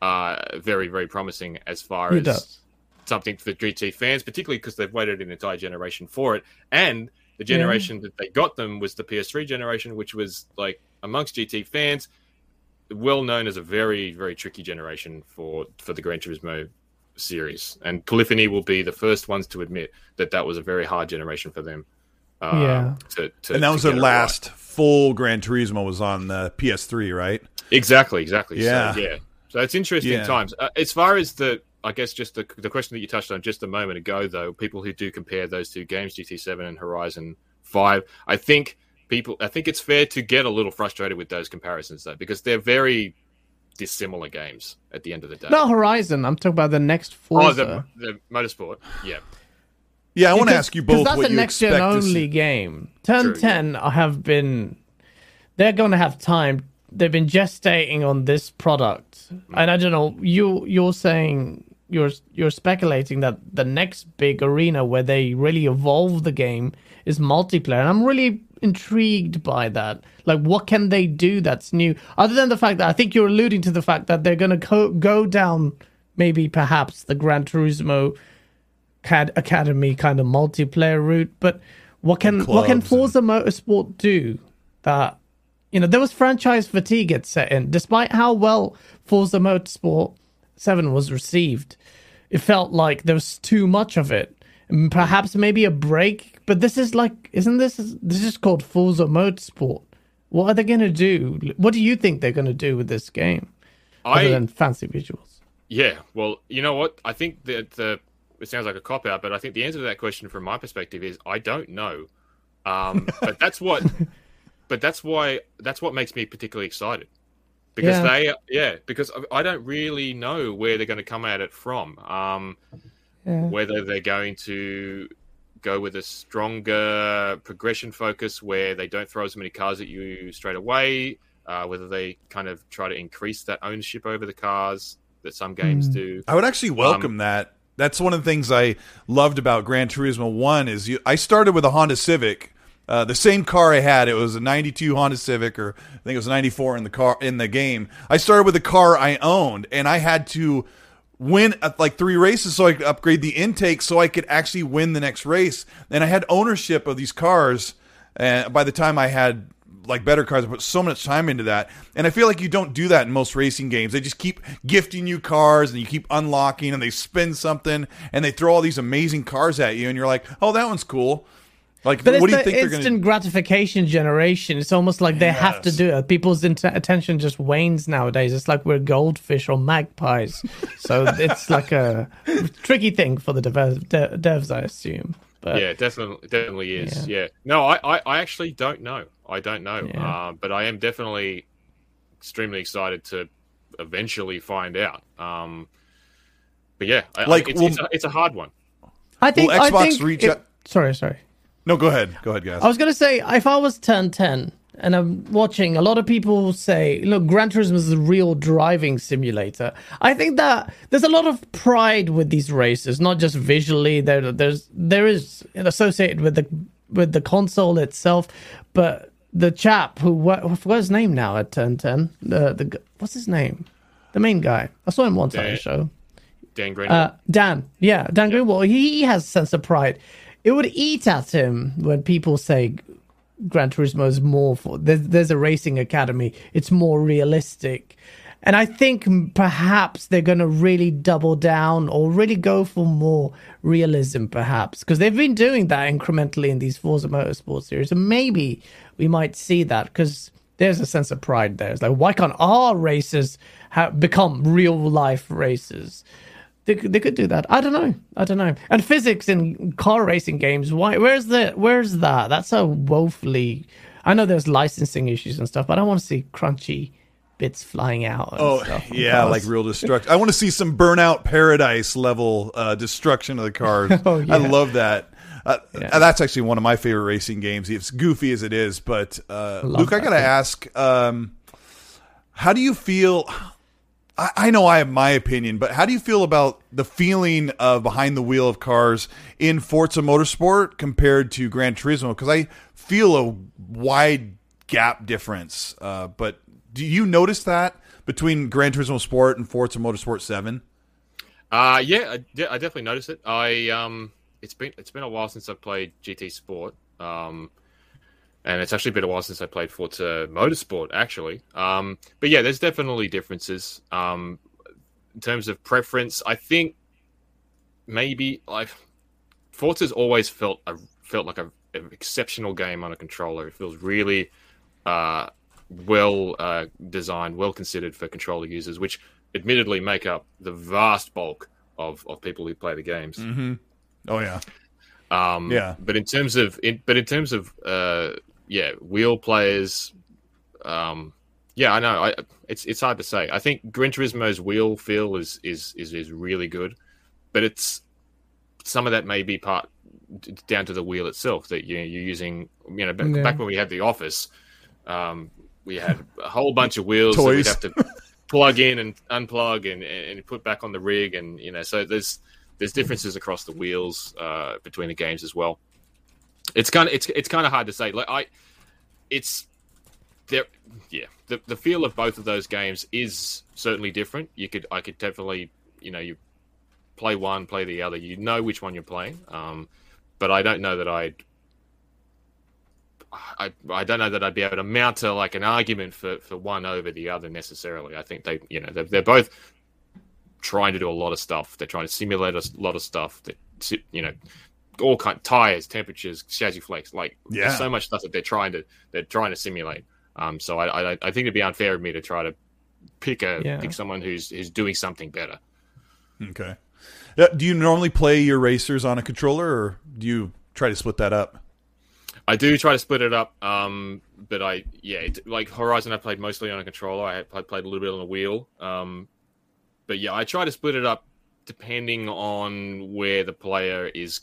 uh, very, very promising as far it as does something for the GT fans, particularly because they've waited an entire generation for it. And the generation yeah. that they got them was the PS3 generation, which was like amongst GT fans, well known as a very, very tricky generation for for the Gran Turismo series. And Polyphony will be the first ones to admit that that was a very hard generation for them. Uh, yeah, to, to, and that was their last right. full Gran Turismo was on the PS3, right? Exactly, exactly. Yeah, so, yeah. So it's interesting yeah. times. Uh, as far as the I guess just the, the question that you touched on just a moment ago, though, people who do compare those two games, GT7 and Horizon 5, I think people, I think it's fair to get a little frustrated with those comparisons, though, because they're very dissimilar games at the end of the day. Not Horizon. I'm talking about the next Forza. Oh, the, the Motorsport. Yeah. Yeah, I want to ask you both. That's a next gen only game. Turn True, 10 yeah. have been. They're going to have time. They've been gestating on this product, mm. and I don't know. You you're saying you're you're speculating that the next big arena where they really evolve the game is multiplayer and i'm really intrigued by that. Like what can they do that's new? Other than the fact that i think you're alluding to the fact that they're going to co- go down maybe perhaps the gran turismo CAD academy kind of multiplayer route but what can what can forza and... motorsport do that you know there was franchise fatigue at set in. Despite how well forza motorsport 7 was received, it felt like there was too much of it. perhaps maybe a break. But this is like, isn't this this is called Forza Motorsport? What are they going to do? What do you think they're going to do with this game, I, other than fancy visuals? Yeah, well, you know what? I think that the it sounds like a cop out, but I think the answer to that question from my perspective is I don't know. Um, but that's what, but that's why that's what makes me particularly excited because yeah. they yeah because I don't really know where they're going to come at it from. Um, yeah. Whether they're going to go with a stronger progression focus where they don't throw as many cars at you straight away. Uh, whether they kind of try to increase that ownership over the cars that some games mm. do. I would actually welcome um, that. That's one of the things I loved about Gran Turismo One is you, I started with a Honda Civic, uh, the same car I had. It was a '92 Honda Civic, or I think it was '94 in the car in the game. I started with a car I owned, and I had to win like three races so I could upgrade the intake so I could actually win the next race. And I had ownership of these cars. And by the time I had like better cars, I put so much time into that. And I feel like you don't do that in most racing games. They just keep gifting you cars and you keep unlocking and they spin something and they throw all these amazing cars at you and you're like, oh, that one's cool. Like, but what do you think they're going to? Instant gratification generation. It's almost like they yes. have to do it. People's attention just wanes nowadays. It's like we're goldfish or magpies. so it's like a tricky thing for the dev- de- devs, I assume. But, yeah, definitely, definitely is. Yeah. yeah. No, I, I, I, actually don't know. I don't know. Yeah. Uh, but I am definitely extremely excited to eventually find out. Um, but yeah, like it's, well, it's, a, it's, a, hard one. I think Xbox I think reach. It, sorry, sorry. No, go ahead. Go ahead, guys. I was going to say, if I was turn 10 and I'm watching, a lot of people say, look, Gran Turismo is a real driving simulator. I think that there's a lot of pride with these races, not just visually. There, there's there is associated with the with the console itself, but the chap who what, what's his name now at turn 10? The the what's his name? The main guy. I saw him once Dan, on the show. Dan Greenawalt. Uh, Dan, yeah, Dan yeah. Greenawalt. He has a sense of pride it would eat at him when people say Gran Turismo is more for there's, there's a racing academy. It's more realistic. And I think perhaps they're going to really double down or really go for more realism, perhaps, because they've been doing that incrementally in these Forza Motorsport series. And maybe we might see that because there's a sense of pride there. It's like, why can't our races become real life races? They, they could do that. I don't know. I don't know. And physics in car racing games. Why? Where's the? Where's that? That's so woefully. I know there's licensing issues and stuff, but I want to see crunchy bits flying out. oh yeah, like real destruction. I want to see some burnout paradise level uh, destruction of the cars. oh, yeah. I love that. Uh, yeah. That's actually one of my favorite racing games. It's goofy as it is, but uh, Luke, I gotta ask, um, how do you feel? I, I know I have my opinion, but how do you feel about the feeling of behind the wheel of cars in Forza Motorsport compared to Gran Turismo? Because I feel a wide gap difference. Uh, but do you notice that between Gran Turismo Sport and Forza Motorsport Seven? Uh yeah, I, I definitely noticed it. I um, it's been it's been a while since I've played GT Sport. Um, and it's actually been a while since I played Forza Motorsport, actually. Um, but yeah, there's definitely differences. Um, in terms of preference, I think maybe like Forza's always felt a, felt like a, an exceptional game on a controller. It feels really uh, well uh, designed, well considered for controller users, which admittedly make up the vast bulk of, of people who play the games. Mm-hmm. Oh yeah. Um, yeah. But in terms of, in, but in terms of uh, yeah, wheel players. Um, yeah, I know. I, it's it's hard to say. I think Gran Turismo's wheel feel is is is, is really good, but it's some of that may be part down to the wheel itself that you know, you're using. You know, back, yeah. back when we had the office, um, we had a whole bunch of wheels Toys. that we'd have to plug in and unplug and, and put back on the rig, and you know, so there's there's differences across the wheels uh, between the games as well it's kind of it's it's kind of hard to say. Like I, it's there. Yeah, the the feel of both of those games is certainly different. You could I could definitely you know you play one, play the other. You know which one you're playing. Um, but I don't know that I'd. I, I don't know that I'd be able to mount to like an argument for, for one over the other necessarily. I think they you know they're, they're both trying to do a lot of stuff. They're trying to simulate a lot of stuff. That you know all kind tires, temperatures, chassis flakes, like yeah. so much stuff that they're trying to they're trying to simulate. Um, so I, I, I think it'd be unfair of me to try to pick a yeah. pick someone who's who's doing something better. Okay. Yeah, do you normally play your racers on a controller, or do you try to split that up? I do try to split it up, um, but I yeah, it, like Horizon, I played mostly on a controller. I, I played a little bit on a wheel, um, but yeah, I try to split it up depending on where the player is,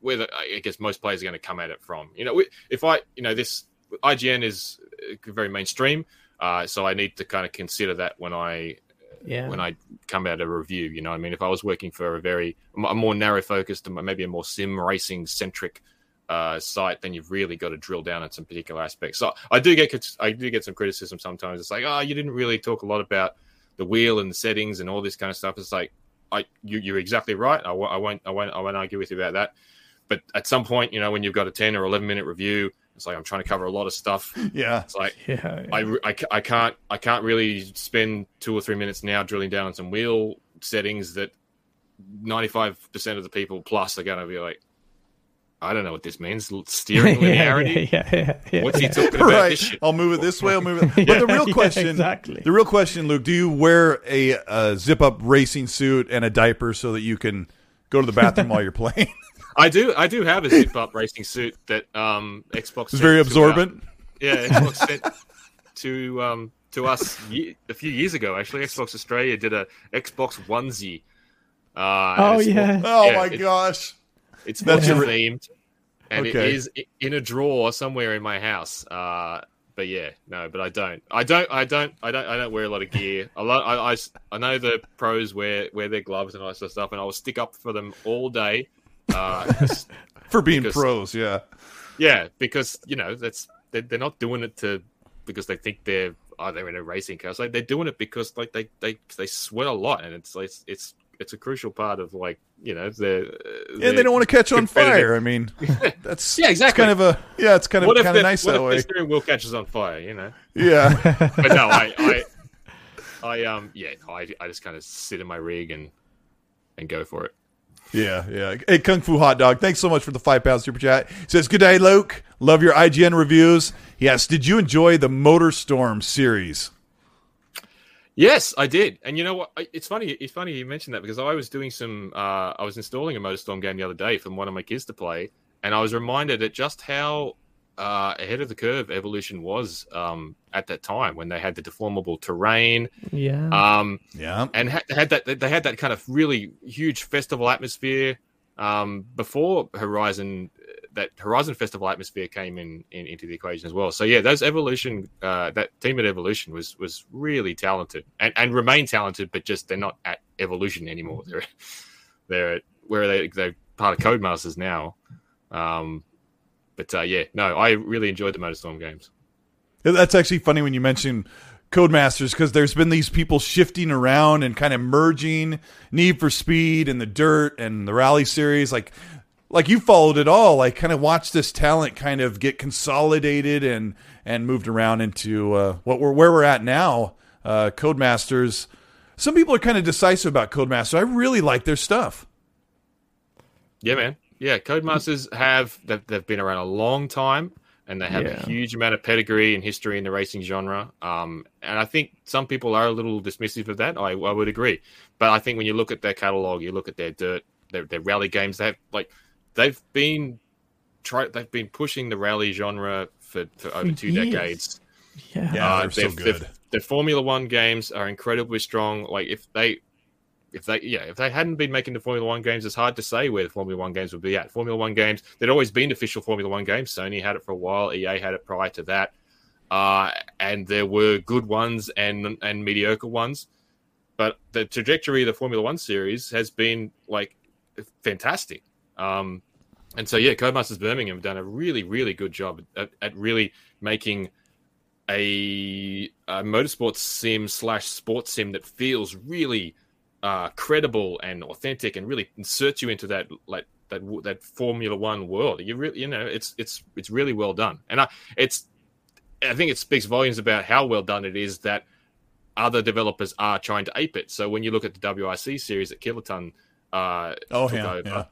where the, I guess most players are going to come at it from. You know, if I, you know, this IGN is uh, very mainstream, uh, so I need to kind of consider that when I yeah. when I come out a review. You know, I mean, if I was working for a very a more narrow focused, and maybe a more sim racing centric uh, site, then you've really got to drill down on some particular aspects. So I do get I do get some criticism sometimes. It's like, oh, you didn't really talk a lot about the wheel and the settings and all this kind of stuff. It's like, I you, are exactly right. I, I won't I won't I won't argue with you about that. But at some point, you know, when you've got a ten or eleven minute review, it's like I'm trying to cover a lot of stuff. Yeah, it's like yeah, yeah. I, I, I can't I can't really spend two or three minutes now drilling down on some wheel settings that 95% of the people plus are going to be like, I don't know what this means. Steering linearity. yeah, yeah, yeah, yeah, What's he talking about? Right. I'll move it this way. I'll move it. But the real question, exactly. The real question, Luke, do you wear a, a zip up racing suit and a diaper so that you can go to the bathroom while you're playing? I do. I do have a zip up racing suit that um, Xbox. It's very absorbent. yeah, Xbox sent to um, to us a few years ago. Actually, Xbox Australia did a Xbox onesie. Uh, oh yeah! oh yeah, my it, gosh! It's That's themed, and okay. it is in a drawer somewhere in my house. Uh, but yeah, no, but I don't. I don't. I don't. I don't. I don't wear a lot of gear. A lot. I, I, I know the pros wear wear their gloves and all that sort of stuff, and I will stick up for them all day. Uh, for being because, pros, yeah, yeah, because you know that's they're, they're not doing it to because they think they're oh they're in a racing car. So like, they're doing it because like they they they sweat a lot, and it's like it's it's a crucial part of like you know the yeah they don't want to catch on fire. I mean that's yeah exactly kind of a yeah it's kind of kind of nice what that if way. The steering wheel catches on fire, you know. Yeah, but no, I, I I um yeah I I just kind of sit in my rig and and go for it. Yeah, yeah. Hey, Kung Fu Hot Dog, thanks so much for the five pound super chat. Says, Good day, Luke. Love your IGN reviews. Yes, did you enjoy the Motorstorm series? Yes, I did. And you know what? It's funny. It's funny you mentioned that because I was doing some. Uh, I was installing a Motorstorm game the other day for one of my kids to play, and I was reminded at just how uh, ahead of the curve evolution was um, at that time when they had the deformable terrain. Yeah. Um, yeah. And had, had that. They had that kind of really huge festival atmosphere um, before Horizon that Horizon Festival atmosphere came in, in, into the equation as well. So yeah, those evolution, uh, that team at Evolution was was really talented and, and remain talented, but just they're not at Evolution anymore. They're they're at, where they they're part of Codemasters now. Um, but uh, yeah, no, I really enjoyed the Motorstorm games. That's actually funny when you mention Codemasters because there's been these people shifting around and kind of merging Need for Speed and the Dirt and the Rally series. Like like you followed it all. Like kind of watched this talent kind of get consolidated and and moved around into uh, what we're where we're at now uh, codemasters. Some people are kind of decisive about codemasters i really like their stuff. Yeah man yeah codemasters have they've, they've been around a long time and they have yeah. a huge amount of pedigree and history in the racing genre. Um, and I think some people are a little dismissive of that. I, I would agree, but I think when you look at their catalog, you look at their dirt, their, their rally games, they have like they've been try they've been pushing the rally genre for, for over two Years. decades. Yeah, yeah, uh, they're so good. Their Formula One games are incredibly strong. Like if they, if they, yeah, if they hadn't been making the Formula One games, it's hard to say where the Formula One games would be at. Formula One games, there'd always been official Formula One games. Sony had it for a while. EA had it prior to that, uh, and there were good ones and and mediocre ones. But the trajectory of the Formula One series has been like fantastic. Um, and so, yeah, Codemasters Birmingham have done a really, really good job at, at really making a, a motorsports sim slash sports sim that feels really uh, credible and authentic, and really inserts you into that like that that Formula One world. You really, you know, it's it's it's really well done, and I, it's I think it speaks volumes about how well done it is that other developers are trying to ape it. So when you look at the WRC series that Kylotonn uh, oh yeah, over, yeah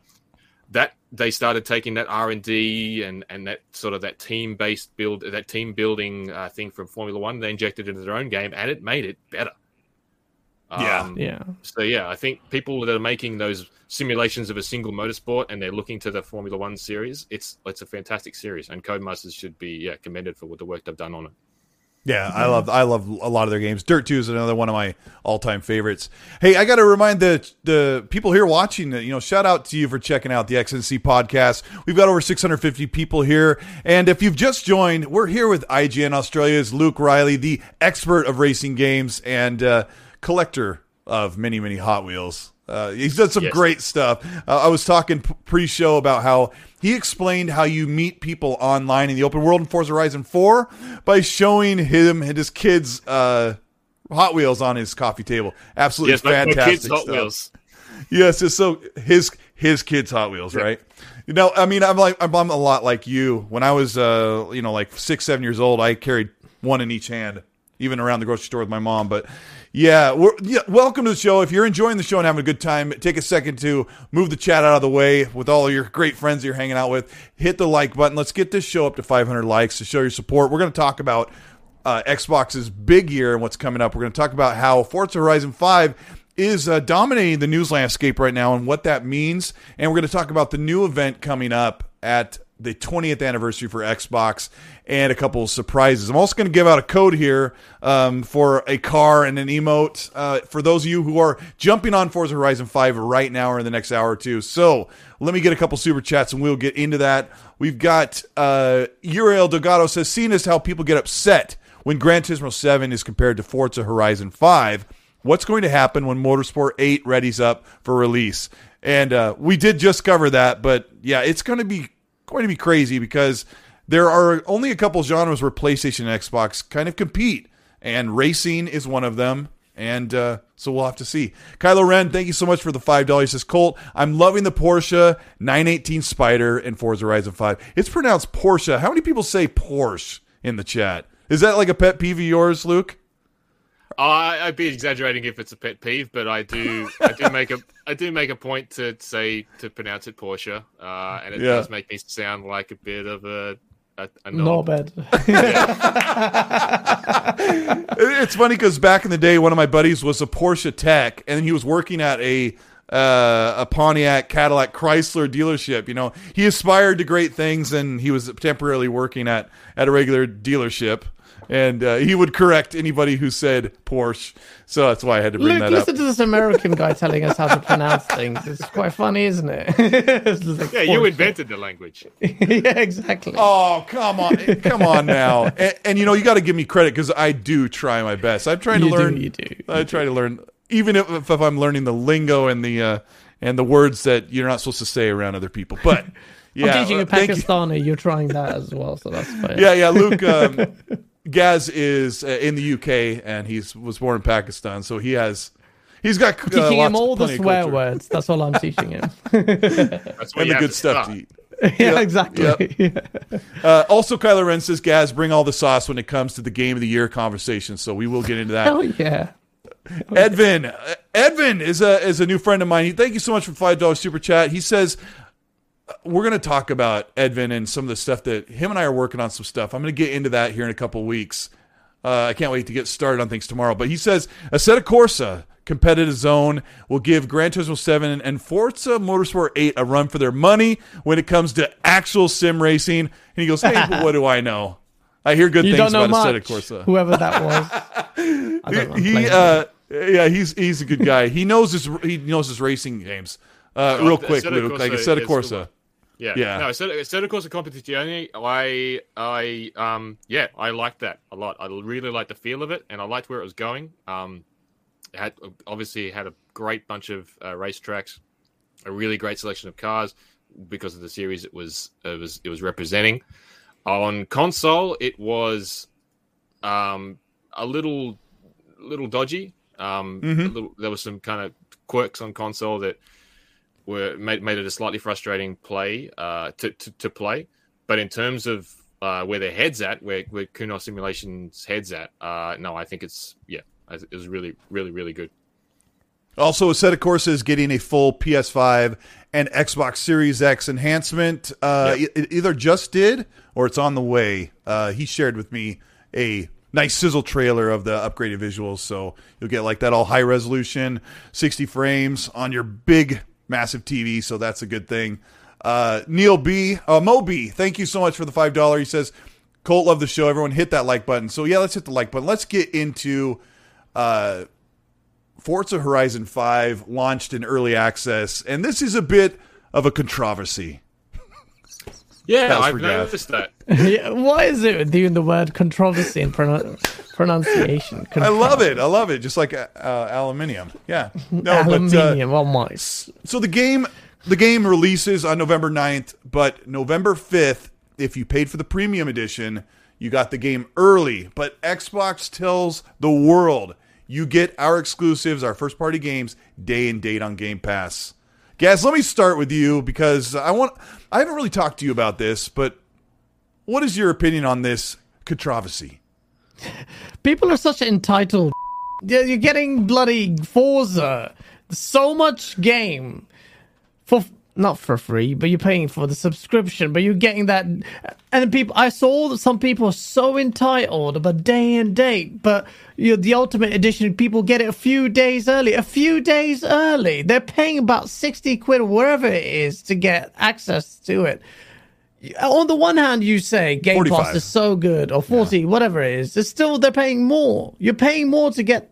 that they started taking that R and D and and that sort of that team based build that team building uh, thing from Formula One. They injected it into their own game, and it made it better. Yeah, um, yeah. So yeah, I think people that are making those simulations of a single motorsport and they're looking to the Formula One series, it's it's a fantastic series, and Codemasters should be yeah commended for what the work they've done on it. Yeah, I love I love a lot of their games. Dirt Two is another one of my all time favorites. Hey, I got to remind the the people here watching that you know shout out to you for checking out the XNC podcast. We've got over 650 people here, and if you've just joined, we're here with IGN Australia's Luke Reilly, the expert of racing games and uh, collector of many many Hot Wheels. Uh, he's done some yes. great stuff. Uh, I was talking pre-show about how he explained how you meet people online in the open world in Forza Horizon 4 by showing him and his kids uh, Hot Wheels on his coffee table. Absolutely yes, fantastic my, my kids Hot Wheels. Yes, it's so his his kids Hot Wheels, yeah. right? You know, I mean, I'm like I'm, I'm a lot like you. When I was, uh, you know, like six, seven years old, I carried one in each hand, even around the grocery store with my mom. But yeah, yeah, welcome to the show. If you're enjoying the show and having a good time, take a second to move the chat out of the way with all your great friends you're hanging out with. Hit the like button. Let's get this show up to 500 likes to show your support. We're going to talk about uh, Xbox's big year and what's coming up. We're going to talk about how Forza Horizon 5 is uh, dominating the news landscape right now and what that means. And we're going to talk about the new event coming up at the 20th anniversary for Xbox and a couple of surprises. I'm also going to give out a code here um, for a car and an emote uh, for those of you who are jumping on Forza Horizon 5 right now or in the next hour or two. So let me get a couple super chats and we'll get into that. We've got uh, Uriel Delgado says, seeing as how people get upset when Gran Turismo 7 is compared to Forza Horizon 5, what's going to happen when Motorsport 8 readies up for release? And uh, we did just cover that, but yeah, it's going to be going to be crazy because there are only a couple genres where PlayStation and Xbox kind of compete, and racing is one of them. And uh, so we'll have to see. Kylo Ren, thank you so much for the five dollars. Says Colt, I'm loving the Porsche 918 Spider in Forza Horizon 5. It's pronounced Porsche. How many people say Porsche in the chat? Is that like a pet peeve of yours, Luke? I'd be exaggerating if it's a pet peeve, but I do I do make a I do make a point to say to pronounce it Porsche, uh, and it yeah. does make me sound like a bit of a a, a knob. bad. it's funny because back in the day, one of my buddies was a Porsche tech, and he was working at a uh, a Pontiac, Cadillac, Chrysler dealership. You know, he aspired to great things, and he was temporarily working at at a regular dealership and uh, he would correct anybody who said Porsche. So that's why I had to bring Luke, that listen up. Listen to this American guy telling us how to pronounce things. It's quite funny, isn't it? like yeah, you invented the language. yeah, exactly. Oh, come on, come on now. And, and you know, you got to give me credit because I do try my best. I'm trying to you learn. Do, you do. I try to learn, even if, if I'm learning the lingo and the uh, and the words that you're not supposed to say around other people, but. Yeah, I'm teaching a Pakistani. You. You're trying that as well, so that's fine. Yeah, yeah. Luke, um, Gaz is uh, in the UK and he's was born in Pakistan, so he has he's got uh, teaching him all the swear words. That's all I'm teaching him. That's and the good stuff to eat. yeah, yep, exactly. Yep. uh, also, Kylo Ren says, "Gaz, bring all the sauce when it comes to the game of the year conversation." So we will get into that. Hell yeah. Edvin, uh, Edvin is a is a new friend of mine. Thank you so much for five dollars super chat. He says, we're going to talk about Edvin and some of the stuff that him and I are working on some stuff. I'm going to get into that here in a couple weeks. Uh, I can't wait to get started on things tomorrow. But he says Assetto Corsa Competizione will give Gran Turismo 7 and Forza Motorsport 8 a run for their money when it comes to actual sim racing. And he goes, "Hey, but what do I know? I hear good you things about much, Assetto Corsa." Whoever that was, he, uh, yeah, he's he's a good guy. he knows his he knows his racing games. Uh, real quick, Luke, like Assetto Corsa. Yeah. Yeah. No, so, so of course, a competizione. I, I, um, yeah, I liked that a lot. I really liked the feel of it, and I liked where it was going. Um, it had obviously had a great bunch of uh, racetracks, a really great selection of cars because of the series it was it was it was representing. On console, it was um, a little little dodgy. Um, mm-hmm. little, there was some kind of quirks on console that were made, made it a slightly frustrating play uh, to, to, to play. But in terms of uh, where their heads at, where where Kunos Simulations heads at, uh, no, I think it's yeah, it was really really really good. Also, Assetto Corsa's getting a full PS5 and Xbox Series X enhancement. Uh, Yep. it either just did or it's on the way. Uh, he shared with me a nice sizzle trailer of the upgraded visuals, so you'll get like that all high resolution, 60 frames on your big, massive TV. So that's a good thing. Uh, Neil B, uh, Mo B, thank you so much for the five dollar. He says, "Colt, love the show. Everyone, hit that like button." So yeah, let's hit the like button. Let's get into. Uh, Forza Horizon 5 launched in early access, and this is a bit of a controversy. Yeah, I've noticed that. yeah, is it with you and the word controversy and pronou- pronunciation? I love it. I love it. Just like uh, aluminium. Yeah. No, but uh, Aluminium. oh so the game the game releases on November 9th, but November 5th, if you paid for the premium edition, you got the game early. But Xbox tells the world you get our exclusives, our first party games, day and date on Game Pass. Gaz, let me start with you because I want I haven't really talked to you about this, but what is your opinion on this controversy? People are such entitled. You're getting bloody Forza. So much game for not for free, but you're paying for the subscription. But you're getting that, and people. I saw that some people are so entitled about day and date, but you know, the ultimate edition, people get it a few days early. A few days early, they're paying about sixty quid or wherever it is to get access to it. On the one hand, you say Game 45. Pass is so good, or forty, whatever it is. It's still they're paying more. You're paying more to get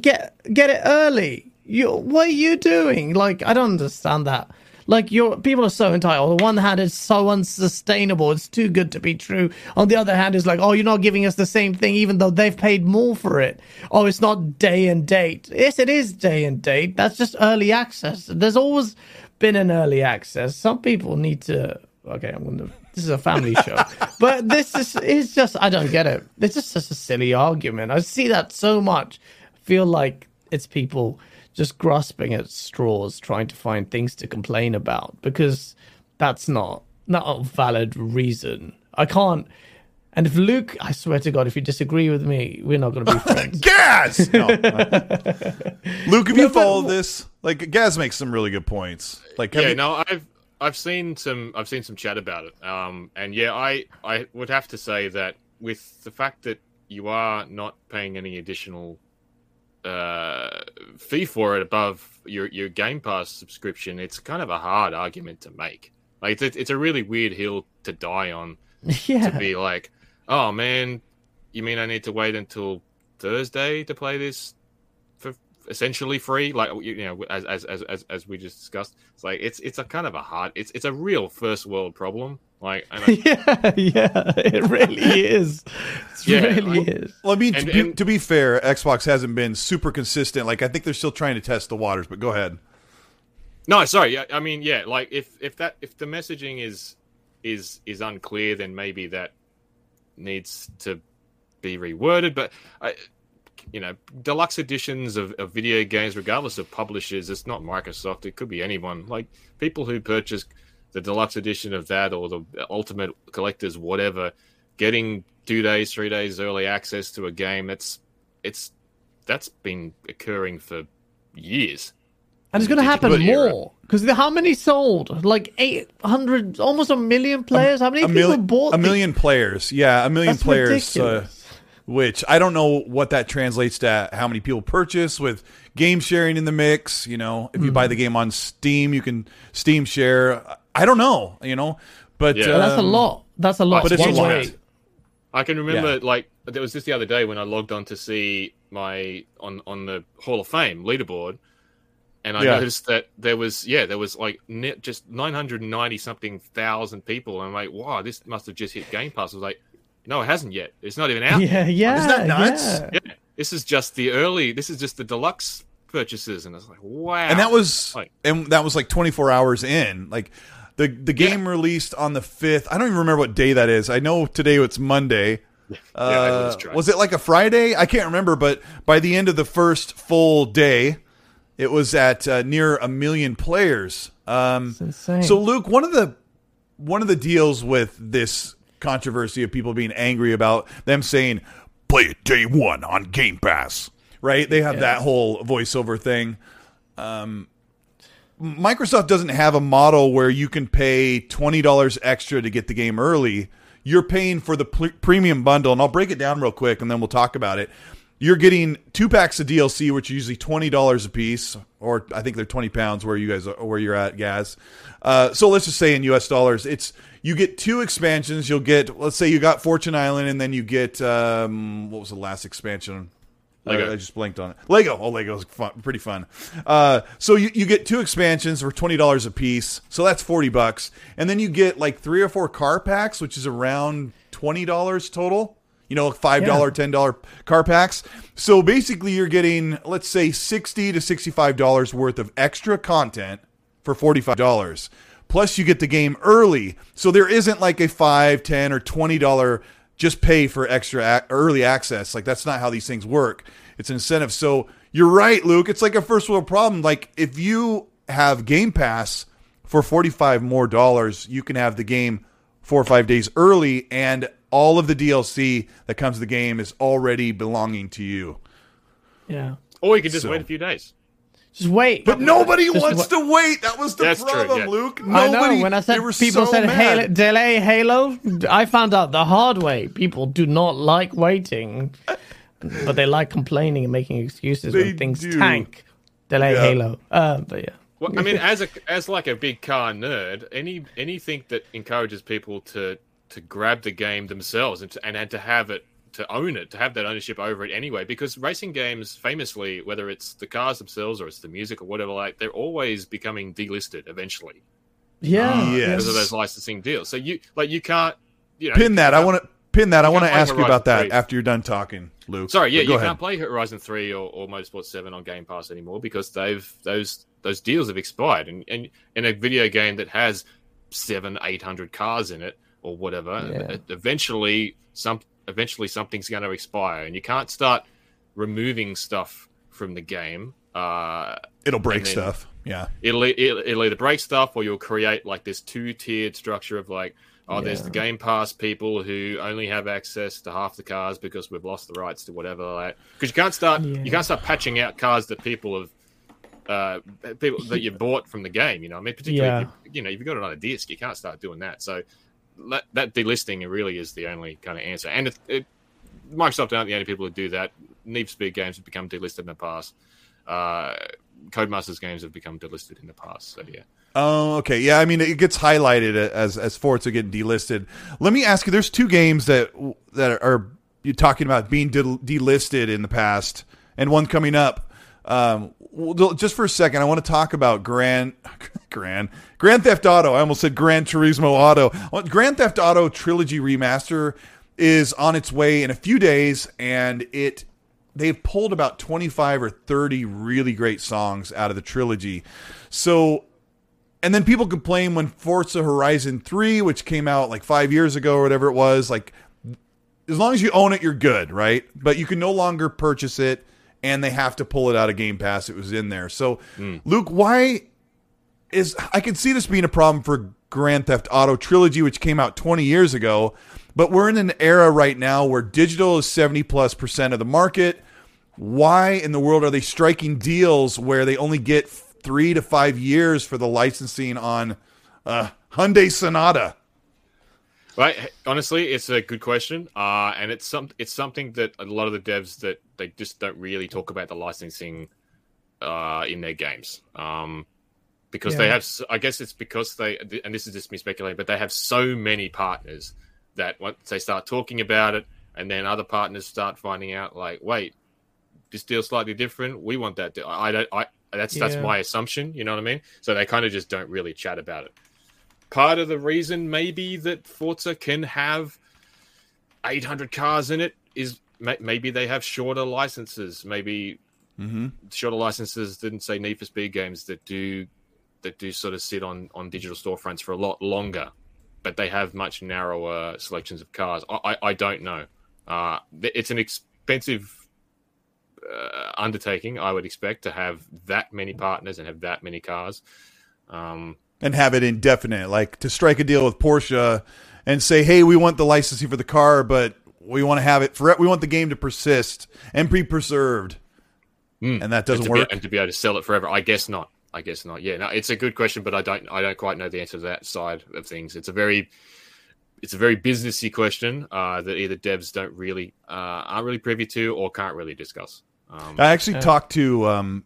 get get it early. You what are you doing? Like I don't understand that. Like your people are so entitled. On the one hand, it's so unsustainable. It's too good to be true. On the other hand, it's like, oh, you're not giving us the same thing, even though they've paid more for it. Oh, it's not day and date. Yes, it is day and date. That's just early access. There's always been an early access. Some people need to. Okay, I'm gonna. This is a family show, but this is it's just I don't get it. It's just such a silly argument. I see that so much. I feel like it's people just grasping at straws, trying to find things to complain about because that's not not a valid reason. I can't. And if Luke, I swear to God, if you disagree with me, we're not going to be friends. Gaz! No. Luke, have you but- followed this? Like, Gaz makes some really good points. Like, have yeah, you- no, I've I've seen some I've seen some chat about it. Um, and yeah, I I would have to say that with the fact that you are not paying any additional uh fee for it above your your Game Pass subscription, it's kind of a hard argument to make. Like it's it's a really weird hill to die on Yeah. to be like, oh man, you mean I need to wait until Thursday to play this essentially free? Like you you know, as as as as, as we just discussed, it's like it's it's a kind of a hard, it's it's a real first world problem. Like, and I, yeah, yeah. It really is. It Yeah, really I- is. Well, I mean, And- to, be, and- to be fair, Xbox hasn't been super consistent. Like, I think they're still trying to test the waters, but go ahead. no, sorry, I, I mean, yeah, like if if that if the messaging is is is unclear, then maybe that needs to be reworded. But I, you know, deluxe editions of, of video games, regardless of publishers, it's not Microsoft. It could be anyone. Like people who purchase the deluxe edition of that or the ultimate collectors, whatever, getting two days, three days early access to a game. That's it's that's been occurring for years. And it's going to happen more because how many sold? Like eight hundred, almost a million players. How many A, people million, bought a the- million players. Yeah, a million That's players. Uh. Which I don't know what that translates to how many people purchase with game sharing in the mix. You know, if you buy Hmm. the game on Steam, you can Steam share. I don't know, you know, but Yeah. But that's a um, lot. That's a lot. but it's One a lot. way. I can remember Yeah. like there was just the other day when I logged on to see my on on the Hall of Fame leaderboard, and I Yeah. noticed that there was yeah there was like ne- just nine hundred ninety something thousand people. And I'm like, wow, this must have just hit Game Pass. I was like, no, it hasn't yet. It's not even out. Yeah, yeah. Isn't that nuts? yeah. Yeah, this is just the early. This is just the deluxe purchases, and I was like, wow. and that was Like- and that was like 24 hours in like the the game released on the 5th i don't even remember what day that is i know today it's monday I uh, lose was it like a friday i can't remember but by the end of the first full day it was at uh, near a million players um It's insane. so luke one of the one of the deals with this controversy of people being angry about them saying play it day one on game pass right? They have yeah. that whole voiceover thing. Um, Microsoft doesn't have a model where you can pay twenty dollars extra to get the game early. You're paying for the pl- premium bundle, and I'll break it down real quick, and then we'll talk about it. You're getting two packs of DLC, which are usually twenty dollars a piece, or I think they're twenty pounds where you guys are, where you're at, guys. Uh, so let's just say in U.S. dollars, it's you get two expansions. You'll get, let's say you got Fortune Island, and then you get um, what was the last expansion? Lego. I, just blanked on it. Lego. Oh, Lego's fun, pretty fun. Uh, so you, you get two expansions for twenty dollars a piece. So that's forty bucks, and then you get like three or four car packs, which is around twenty dollars total. You know, five dollar, yeah. ten dollar car packs. So basically, you're getting let's say sixty to sixty five dollars worth of extra content for forty five dollars. Plus, you get the game early, so there isn't like a five, ten, or twenty dollar just pay for extra early access. Like that's not how these things work. It's an incentive. So you're right, Luke. It's like a first world problem. Like if you have Game Pass for 45 more dollars, you can have the game four or five days early and all of the DLC that comes to the game is already belonging to you. Yeah. Or you could just so. wait a few days. Just wait. But nobody Just wants to wait. That was the That's problem, true, yeah. Luke. Nobody, I know. When I said people so said Halo, delay Halo, I found out the hard way. People do not like waiting, but they like complaining and making excuses they when things do. tank. Delay yeah. Halo. Uh, but yeah. Well, I mean, as a as like a big car nerd, any anything that encourages people to to grab the game themselves and to, and, and to have it to own it, to have that ownership over it anyway. Because racing games, famously, whether it's the cars themselves or it's the music or whatever, like they're always becoming delisted eventually. Yeah, uh, yes. because of those licensing deals. So you like you can't you know, pin that. I want to pin that. I want to ask you about that 3. after you're done talking, Luke. Sorry, yeah, you ahead. can't play Horizon Three or, or Motorsport Seven on Game Pass anymore because they've those those deals have expired. And, and in a video game that has seven, eight hundred cars in it or whatever, yeah. eventually some eventually something's going to expire, and you can't start removing stuff from the game. Uh, it'll break stuff. Yeah, it'll, it'll it'll either break stuff or you'll create like this two tiered structure of like, oh, yeah. there's the Game Pass people who only have access to half the cars because we've lost the rights to whatever. Like, because you can't start yeah. you can't start patching out cars that people have. Uh, people that you bought from the game, you know. I mean, particularly, yeah. if you, you know, if you've got it on a disc, you can't start doing that. So that, that delisting really is the only kind of answer. And it, it, Microsoft aren't the only people who do that. Need Speed games have become delisted in the past. Uh, Codemasters games have become delisted in the past. So yeah. Oh, okay. Yeah, I mean it gets highlighted as as Forza getting delisted. Let me ask you: There's two games that that are you talking about being delisted in the past, and one coming up. Um, just for a second, I want to talk about Grand Grand Grand Theft Auto. I almost said Grand Turismo Auto. Grand Theft Auto Trilogy Remaster is on its way in a few days, and it they've pulled about 25 or 30 really great songs out of the trilogy. So and then people complain when Forza Horizon 3, which came out like 5 years ago or whatever it was, like as long as you own it you're good, right? But you can no longer purchase it and they have to pull it out of Game Pass. It was in there. So, mm. Luke, why is I can see this being a problem for Grand Theft Auto Trilogy, which came out 20 years ago, but we're in an era right now where digital is 70 plus percent of the market. Why in the world are they striking deals where they only get three to five years for the licensing on uh, Hyundai Sonata? Right. Honestly, it's a good question, uh, and it's some it's something that a lot of the devs that they just don't really talk about the licensing uh, in their games. Um, because yeah. they have, I guess it's because they, and this is just me speculating, but they have so many partners that once they start talking about it, and then other partners start finding out, like, wait, this deal's slightly different. We want that. Deal. I don't. I that's yeah. that's my assumption. You know what I mean? So they kind of just don't really chat about it part of the reason maybe that Forza can have 800 cars in it is maybe they have shorter licenses. Maybe mm-hmm. shorter licenses didn't say Need for Speed games that do that do sort of sit on on digital storefronts for a lot longer, but they have much narrower selections of cars. I I, I don't know. Uh, it's an expensive uh, undertaking, I would expect, to have that many partners and have that many cars. Um, and have it indefinite. Like to strike a deal with Porsche and say, "Hey, we want the licensing for the car, but we want to have it for we want the game to persist and be preserved." mm. and that doesn't and work. Be, and to be able to sell it forever, I guess not. I guess not. Yeah, no, it's a good question, but I don't I don't quite know the answer to that side of things. It's a very it's a very businessy question uh, that either devs don't really uh, aren't really privy to or can't really discuss. Um, I actually uh, talked to um,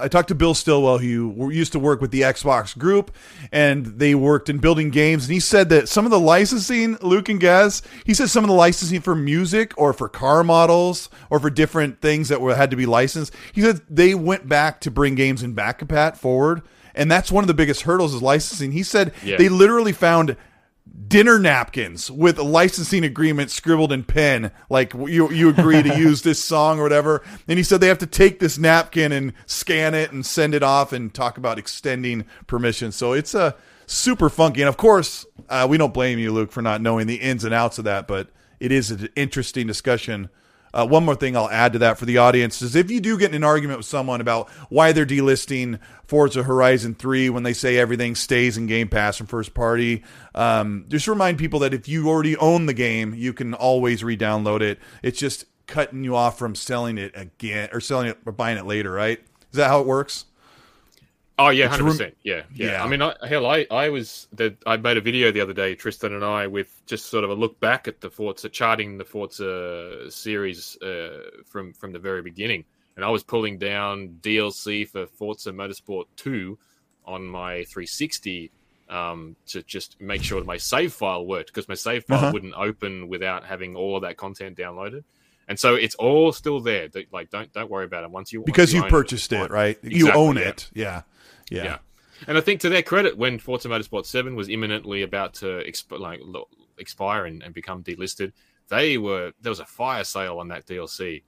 I talked to Bill Stillwell, who used to work with the Xbox Group, and they worked in building games. And he said that some of the licensing, Luke and Gaz, he said some of the licensing for music or for car models or for different things that were had to be licensed. He said they went back to bring games in back compat forward, and that's one of the biggest hurdles is licensing. He said yeah. they literally found dinner napkins with a licensing agreement scribbled in pen like you you agree to use this song or whatever. And he said they have to take this napkin and scan it and send it off and talk about extending permission. So it's a super funky. And of course uh, we don't blame you luke for not knowing the ins and outs of that but it is an interesting discussion uh, one more thing I'll add to that for the audience is if you do get in an argument with someone about why they're delisting Forza Horizon 3 when they say everything stays in Game Pass from first party, um, just remind people that if you already own the game, you can always re download it. It's just cutting you off from selling it again or selling it or buying it later, right? Is that how it works? Oh yeah, hundred percent. Yeah, yeah, yeah. I mean, I, hell, I I was the, I made a video the other day, Tristan and I, with just sort of a look back at the Forza, charting the Forza series uh, from from the very beginning, and I was pulling down DLC for Forza Motorsport Two on my 360 um, to just make sure that my save file worked because my save file uh-huh. wouldn't open without having all of that content downloaded. And so it's all still there. Like don't don't worry about it. Once you because once you, you purchased it, it right? Exactly, you own yeah. it. Yeah. Yeah. yeah. And I think to their credit, when Forza Motorsport 7 was imminently about to exp- like, expire and, and become delisted, they were there was a fire sale on that DLC.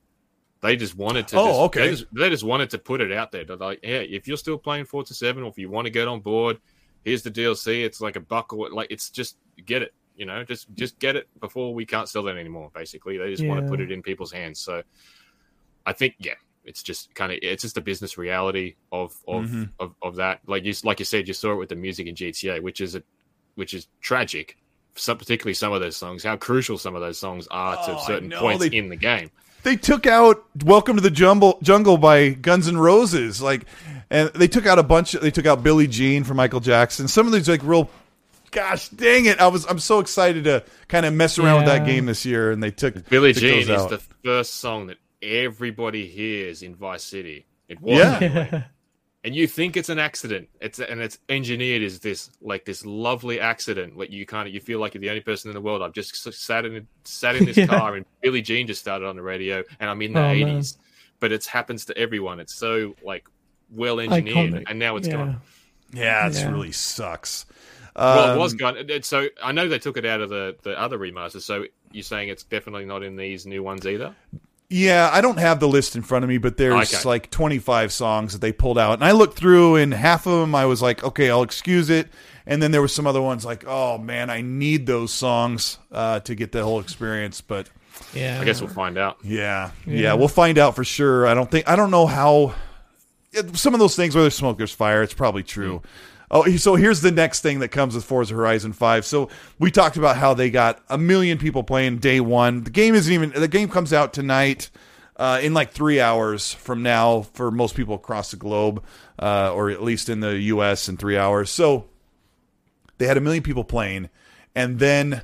They just wanted to. Oh, just, okay. They just, they just, wanted to put it out there. They're like, yeah, if you're still playing Forza Seven, or if you want to get on board, here's the DLC. It's like a buckle. like it's just get it. You know, just just get it before we can't sell it anymore. Basically, they just yeah. want to put it in people's hands. So, I think yeah, it's just kind of it's just the business reality of of, mm-hmm. of, of that. Like you like you said, you saw it with the music in GTA, which is a which is tragic. Some, particularly some of those songs, how crucial some of those songs are oh, to certain points they, in the game. They took out "Welcome to the Jungle" Jungle by Guns N' Roses, like, and they took out a bunch. Of, they took out Billie Jean from Michael Jackson. Some of these like real gosh dang it! I was I'm so excited to kind of mess around yeah. with that game this year, and they took Billie took Jean is the first song that everybody hears in Vice City. It was yeah. Anyway. and you think it's an accident. It's and it's engineered as this like this lovely accident. Like you kind of you feel like you're the only person in the world. I've just sat in sat in this yeah. car and Billie Jean just started on the radio, and I'm in the oh, 80s. Man. But it happens to everyone. It's so like well engineered, and now it's yeah. gone. Yeah, it really sucks. well, it was um, gone. So I know they took it out of the the other remasters. So you're saying it's definitely not in these new ones either? Yeah, I don't have the list in front of me, but there's okay. like 25 songs that they pulled out, and I looked through, and half of them I was like, okay, I'll excuse it, and then there were some other ones like, oh man, I need those songs uh, to get the whole experience, but yeah, I guess we'll find out. Yeah, yeah, yeah, we'll find out for sure. I don't think I don't know how. Some of those things where there's smoke, there's fire. It's probably true. Mm. Oh, so here's the next thing that comes with Forza Horizon 5. So we talked about how they got a million people playing day one. The game isn't even, the game comes out tonight uh, in like three hours from now for most people across the globe, uh, or at least in the US in three hours. So they had a million people playing. And then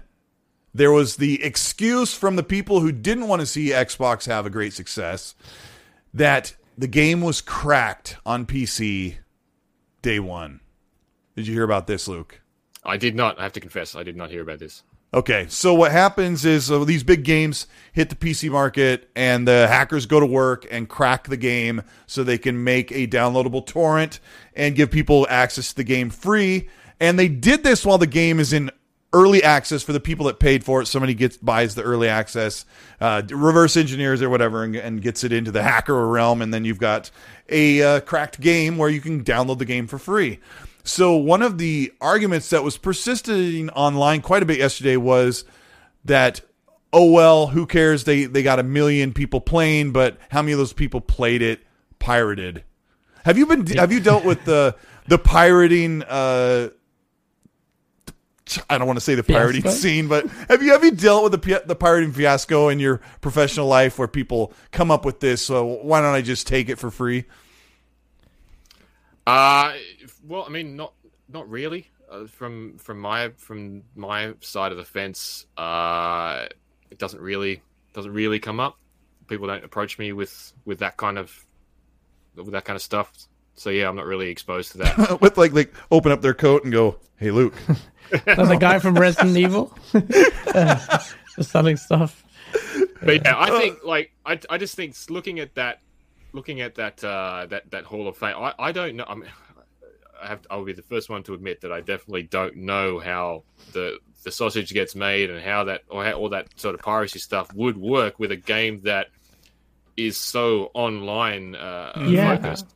there was the excuse from the people who didn't want to see Xbox have a great success that the game was cracked on PC day one. Did you hear about this, Luke? I did not. I have to confess, I did not hear about this. Okay, so what happens is uh, these big games hit the PC market, and the hackers go to work and crack the game so they can make a downloadable torrent and give people access to the game free. And they did this while the game is in early access for the people that paid for it. Somebody gets buys the early access, uh, reverse engineers or whatever, and, and, gets it into the hacker realm, and then you've got a uh, cracked game where you can download the game for free. So one of the arguments that was persisting online quite a bit yesterday was that oh well, who cares? They they got a million people playing, but how many of those people played it pirated? Have you been have you dealt with the the pirating uh I don't want to say the pirating fiasco? scene, but have you have you dealt with the the pirating fiasco in your professional life where people come up with this? So why don't I just take it for free? Uh well, I mean, not not really. Uh, from from my from my side of the fence, uh, it doesn't really doesn't really come up. People don't approach me with with that kind of with that kind of stuff. So yeah, I'm not really exposed to that. with like like open up their coat and go, "Hey, Luke." the guy from Resident Evil, uh, selling stuff. But yeah, I think like I, I just think looking at that, looking at that uh, that that Hall of Fame, I, I don't know. I mean, I have I'll be the first one to admit that I definitely don't know how the the sausage gets made and how that or how all that sort of piracy stuff would work with a game that is so online uh, yeah. focused.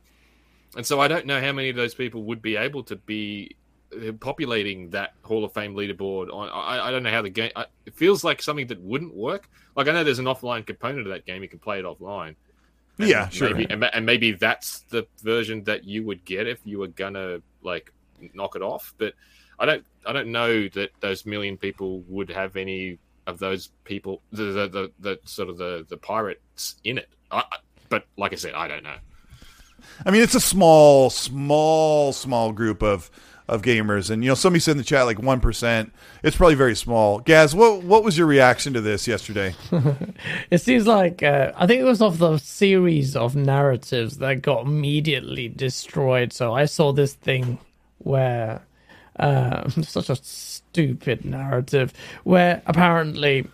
And so I don't know how many of those people would be able to be uh, populating that Hall of Fame leaderboard. On I, I don't know how the game. I, it feels like something that wouldn't work. Like I know there's an offline component of that game. You can play it offline. And yeah, sure. Maybe, and, and maybe that's the version that you would get if you were gonna like knock it off. But I don't I don't know that those million people would have any of those people the the, the, the sort of the the pirates in it. I, but like I said, I don't know. I mean, it's a small, small, small group of of gamers, and you know, somebody said in the chat like one percent. It's probably very small. Gaz, what what was your reaction to this yesterday? it seems like uh, I think it was off the series of narratives that got immediately destroyed. So I saw this thing where uh, such a stupid narrative where apparently,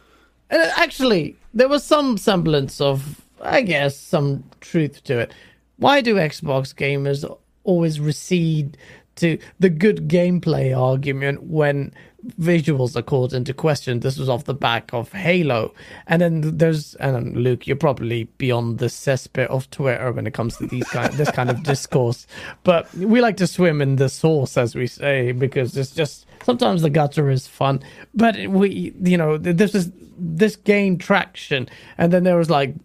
actually, there was some semblance of, I guess, some truth to it. Why do Xbox gamers always recede to the good gameplay argument when visuals are called into question. This was off the back of Halo. And then there's and Luke, you're probably beyond the cesspit of Twitter when it comes to these kind this kind of discourse. But we like to swim in the source, as we say, because it's just sometimes the gutter is fun. But we you know, this is this gained traction and then there was like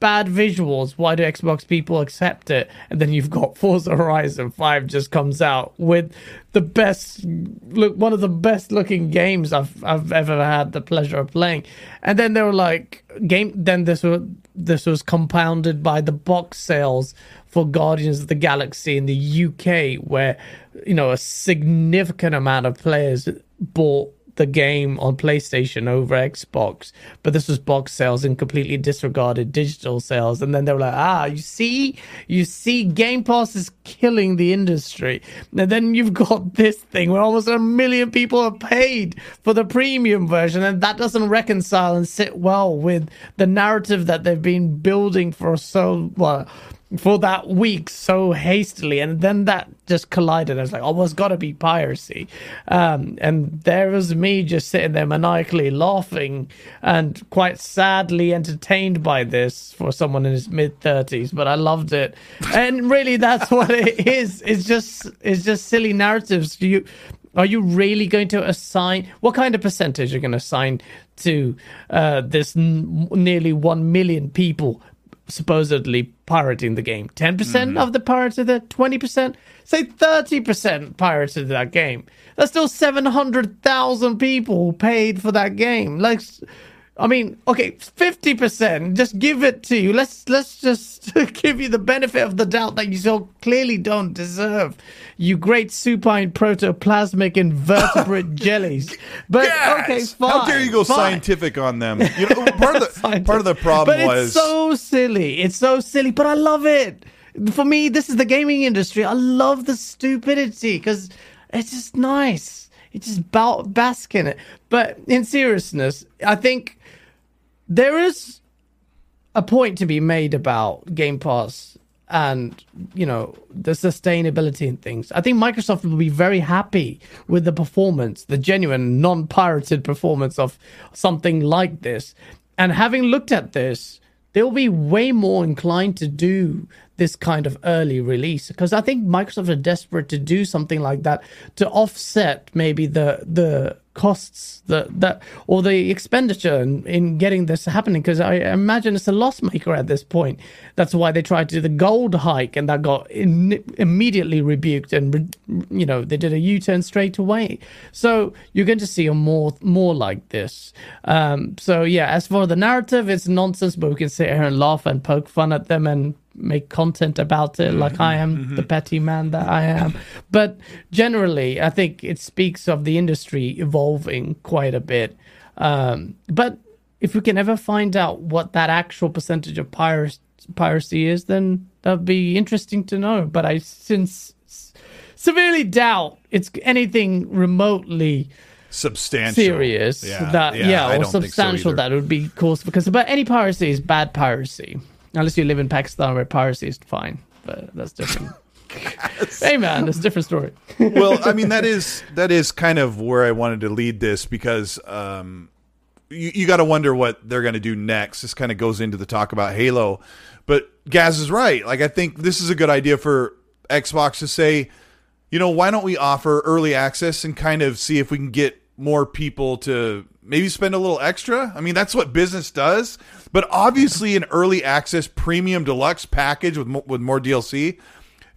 bad visuals. Why do Xbox people accept it? And then you've got Forza Horizon 5 just comes out with the best look one of the best looking games I've I've ever had the pleasure of playing. And then they were like game then this was this was compounded by the box sales for Guardians of the Galaxy in the UK where you know a significant amount of players bought the game on PlayStation over Xbox, but this was box sales and completely disregarded digital sales. And then they were like, ah, you see, you see, Game Pass is killing the industry. And then you've got this thing where almost a million people are paid for the premium version, and that doesn't reconcile and sit well with the narrative that they've been building for so well for that week so hastily, and then that just collided. I was like, "Oh, it's got to be piracy," um, and there was me just sitting there maniacally laughing and quite sadly entertained by this for someone in his mid thirties. But I loved it, and really, that's what it is. It's just it's just silly narratives. You are you really going to assign what kind of percentage you're you going to assign to uh, this n- nearly one million people supposedly pirating the game. 10% mm hmm of the pirated it, 20%, say 30% pirated that game. That's still 700,000 people who paid for that game. Like I mean, okay, fifty percent. Just give it to you. Let's let's just give you the benefit of the doubt that you so clearly don't deserve. You great supine protoplasmic invertebrate jellies. But yes! okay, fine. How dare you go fine. scientific on them? You know, part of the part of the problem but was it's so silly. It's so silly, but I love it. For me, this is the gaming industry. I love the stupidity because it's just nice. It's just bask in it. But in seriousness, I think there is a point to be made about Game Pass and you know the sustainability and things. I think Microsoft will be very happy with the performance, the genuine non-pirated performance of something like this. And having looked at this, they'll be way more inclined to do this kind of early release because I think Microsoft are desperate to do something like that to offset maybe the the costs that that or the expenditure in, in getting this happening because I imagine it's a loss maker at this point. That's why they tried to do the gold hike and that got in, immediately rebuked and you know they did a U turn straight away. So you're going to see more more like this. Um, so yeah, as for the narrative, it's nonsense, but we can sit here and laugh and poke fun at them and make content about it like I am mm-hmm. the petty man that I am. But generally, I think it speaks of the industry evolving quite a bit. Um, but if we can ever find out what that actual percentage of piracy, piracy is, then that'd be interesting to know. But I since severely doubt it's anything remotely substantial serious yeah, that yeah, yeah or substantial so that would be cause because but any piracy is bad piracy Unless you live in Pakistan where piracy is fine, but that's different. hey man, that's a different story. well, I mean that is that is kind of where I wanted to lead this because um, you, you got to wonder what they're going to do next. This kind of goes into the talk about Halo, but Gaz is right. Like I think this is a good idea for Xbox to say, you know, why don't we offer early access and kind of see if we can get more people to maybe spend a little extra. I mean, that's what business does. But obviously, an early access premium deluxe package with mo- with more DLC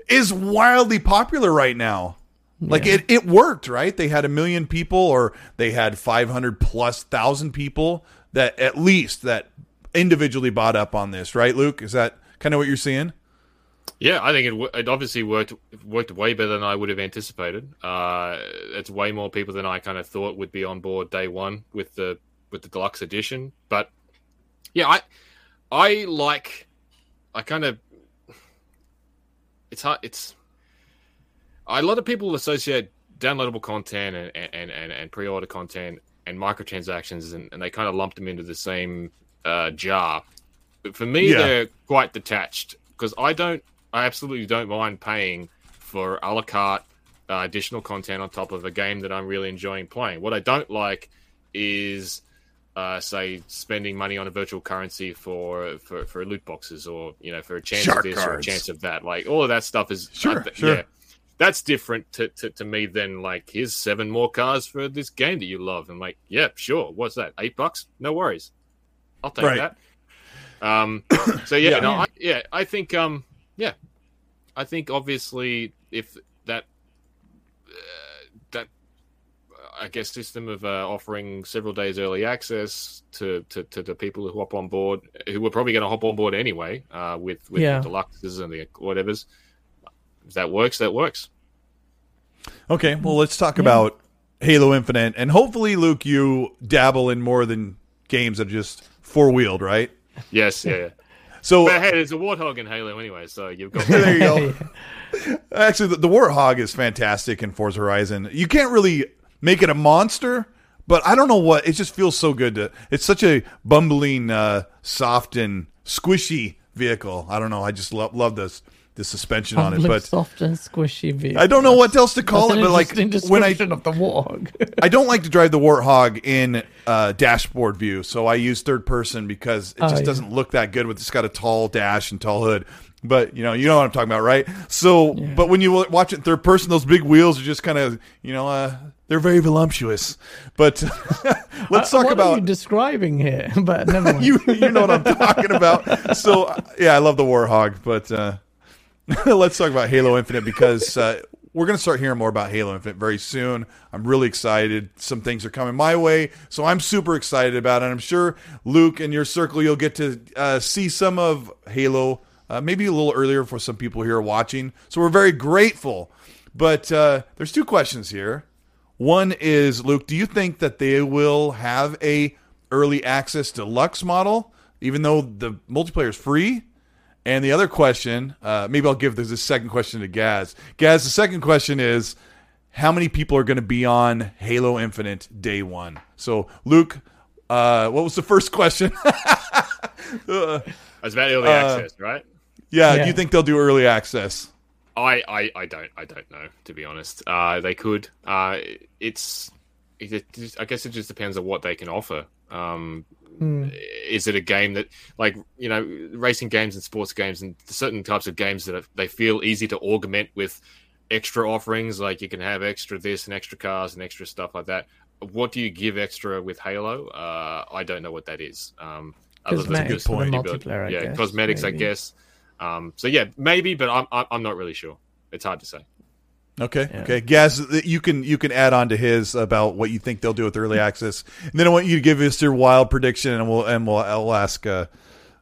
is wildly popular right now. Like yeah. it, it worked, right? They had a million people, or they had five hundred plus thousand people that at least that individually bought up on this, right? Luke, is that kind of what you're seeing? Yeah, I think it, it obviously worked worked way better than I would have anticipated. Uh, it's way more people than I kind of thought would be on board day one with the with the deluxe edition. But yeah, I I like I kind of it's hard it's a lot of people associate downloadable content and and, and, and pre-order content and microtransactions and, and they kind of lump them into the same uh, jar. But for me, yeah. they're quite detached because I don't I absolutely don't mind paying for a la carte uh, additional content on top of a game that I'm really enjoying playing. What I don't like is uh, say spending money on a virtual currency for, for for loot boxes or you know for a chance Shark of this cards. or a chance of that. Like all of that stuff is sure, sure. yeah. That's different to, to, to me than like here's seven more cars for this game that you love. And like, yeah, sure. What's that? Eight bucks? No worries. I'll take right. that. Um so yeah, yeah. no, I, yeah, I think um yeah, I think obviously if that that I guess, system of uh, offering several days early access to, to, to the people who hop on board, who were probably going to hop on board anyway uh, with, with yeah. the deluxes and the whatever's. If that works, that works. Okay, well, let's talk yeah. about Halo Infinite. And hopefully, Luke, you dabble in more than games that are just four wheeled, right? Yes, yeah. So, but hey, there's a warthog in Halo anyway, so you've got. there you go. Actually, the, the warthog is fantastic in Forza Horizon. You can't really make it a monster. But I don't know what it just feels so good to. It's such a bumbling, uh, soft and squishy vehicle. I don't know. I just love love this the suspension on it, but soft and squishy vehicle. I don't know what else to call That's it, but like when I of the warthog, I don't like to drive the warthog in uh, dashboard view, so I use third person because it just oh, yeah. doesn't look that good with it's got a tall dash and tall hood. But you know, you know what I'm talking about, right? So, yeah. but when you watch it in third person, those big wheels are just kind of, you know, uh, they're very voluptuous. But let's uh, talk about you describing here. But never mind. you you know what I'm talking about. So uh, yeah, I love the Warthog, but uh, let's talk about Halo Infinite because uh, we're going to start hearing more about Halo Infinite very soon. I'm really excited. Some things are coming my way, so I'm super excited about it. I'm sure Luke and your circle, you'll get to uh, see some of Halo uh, maybe a little earlier for some people here watching. So we're very grateful. But uh, there's two questions here. One is, Luke, do you think that they will have a early access deluxe model, even though the multiplayer is free? And the other question, uh, maybe I'll give this a second question to Gaz. Gaz, the second question is, how many people are going to be on Halo Infinite day one? So, Luke, uh, what was the first question? uh, it's about early access, right? Yeah, yeah. Do you think they'll do early access? I, I, I don't I don't know to be honest. Uh, they could. Uh, it's it, it, I guess it just depends on what they can offer. Um, mm. is it a game that like you know racing games and sports games and certain types of games that they feel easy to augment with extra offerings like you can have extra this and extra cars and extra stuff like that. What do you give extra with halo? Uh, i don't know what that is um, other than just multiplayer yeah guess, cosmetics maybe. i guess. Um, so yeah maybe but I'm, I'm not really sure. It's hard to say Okay. Yeah. Okay. Gaz, you can you can add on to his about what you think they'll do with early access, and then I want you to give us your wild prediction, and we'll and we'll I'll ask uh,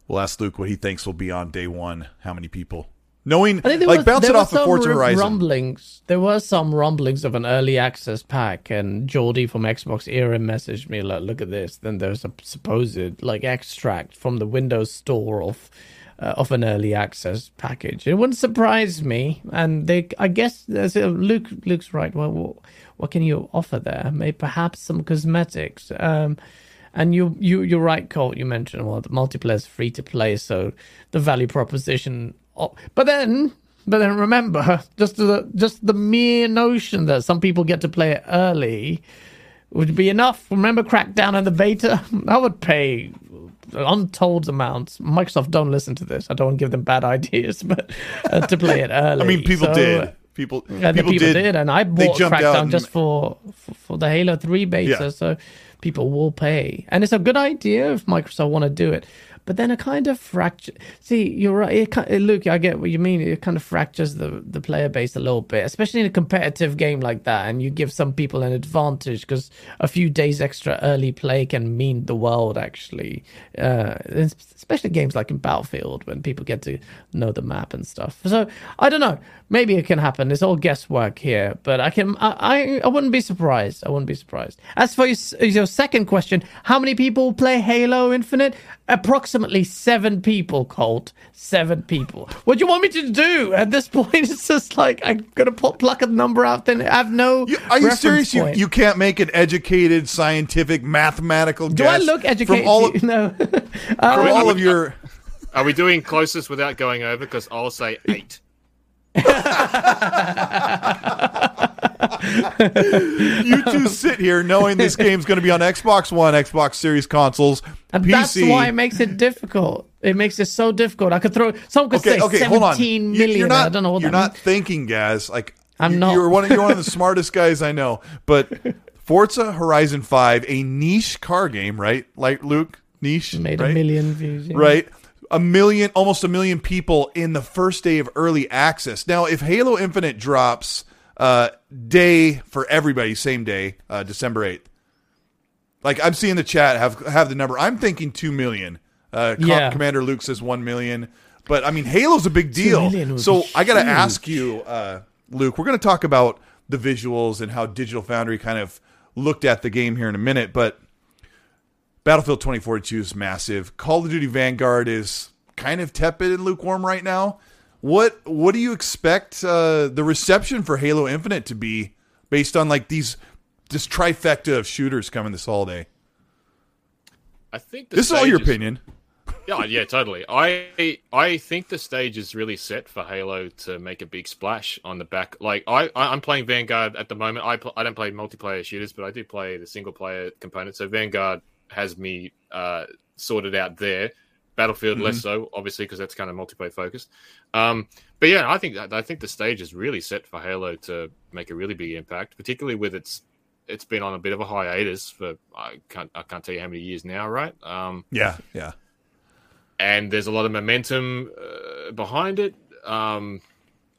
we'll ask Luke what he thinks will be on day one. How many people? Knowing like was, bounce it off the Forza Horizon. Rumblings. There were some rumblings of an early access pack, and Geordie from Xbox Era messaged me like, "Look at this." Then there's a supposed like extract from the Windows Store of uh, of an early access package. It wouldn't surprise me. And they, I guess, as Luke, Luke's right. Well, what, what can you offer there? Maybe perhaps some cosmetics. Um, and you, you, you're right, Colt. You mentioned well, the multiplayer is free to play, so the value proposition. But then, but then remember, just the just the mere notion that some people get to play it early would be enough. Remember Crackdown and the beta? I would pay untold amounts. Microsoft don't listen to this. I don't want to give them bad ideas, but uh, to play it early. I mean, people so, did. People, people, people did. did. and I bought Crackdown and... just for, for, for the Halo Three beta. Yeah. So people will pay, and it's a good idea if Microsoft want to do it but then it kind of fracture. See, you're right. It, Luke, I get what you mean. It kind of fractures the, the player base a little bit, especially in a competitive game like that. And you give some people an advantage because a few days extra early play can mean the world, actually. Uh, especially games like in Battlefield when people get to know the map and stuff. So I don't know. Maybe it can happen. It's all guesswork here, but I can. I I, I wouldn't be surprised. I wouldn't be surprised. As for your, your second question, how many people play Halo Infinite? Approximately seven people. Colt, seven people. What do you want me to do at this point? It's just like I'm gonna put, pluck a number out. Then I have no. You, are you serious? You, you can't make an educated, scientific, mathematical. Do I look educated? From all of, no. um, from all of your. Are we doing closest without going over? Because I'll say eight. You two sit here knowing this game's going to be on Xbox One, Xbox Series consoles, and PC. That's why it makes it difficult. It makes it so difficult. I could throw. Someone could okay, say okay, seventeen million. You're not, I don't know what you're not means. thinking, guys. Like I'm not. You're one. Of, you're one of the smartest guys I know. But Forza Horizon Five, a niche car game, right? Like Luke, niche, made right? a million views, yeah. right? A million, almost a million people in the first day of early access. Now, if Halo Infinite drops uh, day for everybody, same day, uh, December eighth. Like I'm seeing the chat have have the number. I'm thinking two million. Uh, yeah. Commander Luke says one million, but I mean Halo's a big deal. So I got to ask you, uh, Luke. We're going to talk about the visuals and how Digital Foundry kind of looked at the game here in a minute, but Battlefield 2042 is massive. Call of Duty Vanguard is kind of tepid and lukewarm right now. What what do you expect uh, the reception for Halo Infinite to be based on like these this trifecta of shooters coming this holiday? I think this is all your opinion. Yeah, yeah, totally. I I think the stage is really set for Halo to make a big splash on the back. Like I I'm playing Vanguard at the moment. I pl- I don't play multiplayer shooters, but I do play the single player component. So Vanguard has me uh, sorted out there. Battlefield mm-hmm. less so, obviously, because that's kind of multiplayer focused. Um, but yeah, I think I think the stage is really set for Halo to make a really big impact, particularly with its it's been on a bit of a hiatus for I can't I can't tell you how many years now, right? Um, yeah, yeah. And there's a lot of momentum uh, behind it. Um,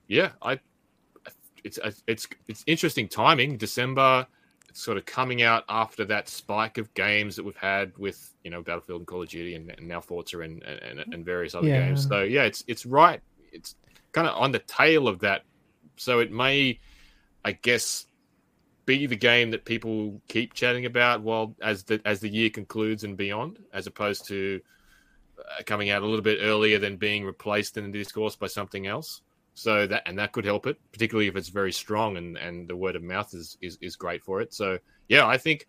yeah, I it's it's it's interesting timing. December sort of coming out after that spike of games that we've had with you know Battlefield and Call of Duty and, and now Forza and, and, and various other yeah. games. So yeah, it's it's right. It's kind of on the tail of that. So it may, I guess, be the game that people keep chatting about while as the as the year concludes and beyond, as opposed to uh, coming out a little bit earlier than being replaced in the discourse by something else. So that and that could help it, particularly if it's very strong and and the word of mouth is is, is great for it. So yeah, I think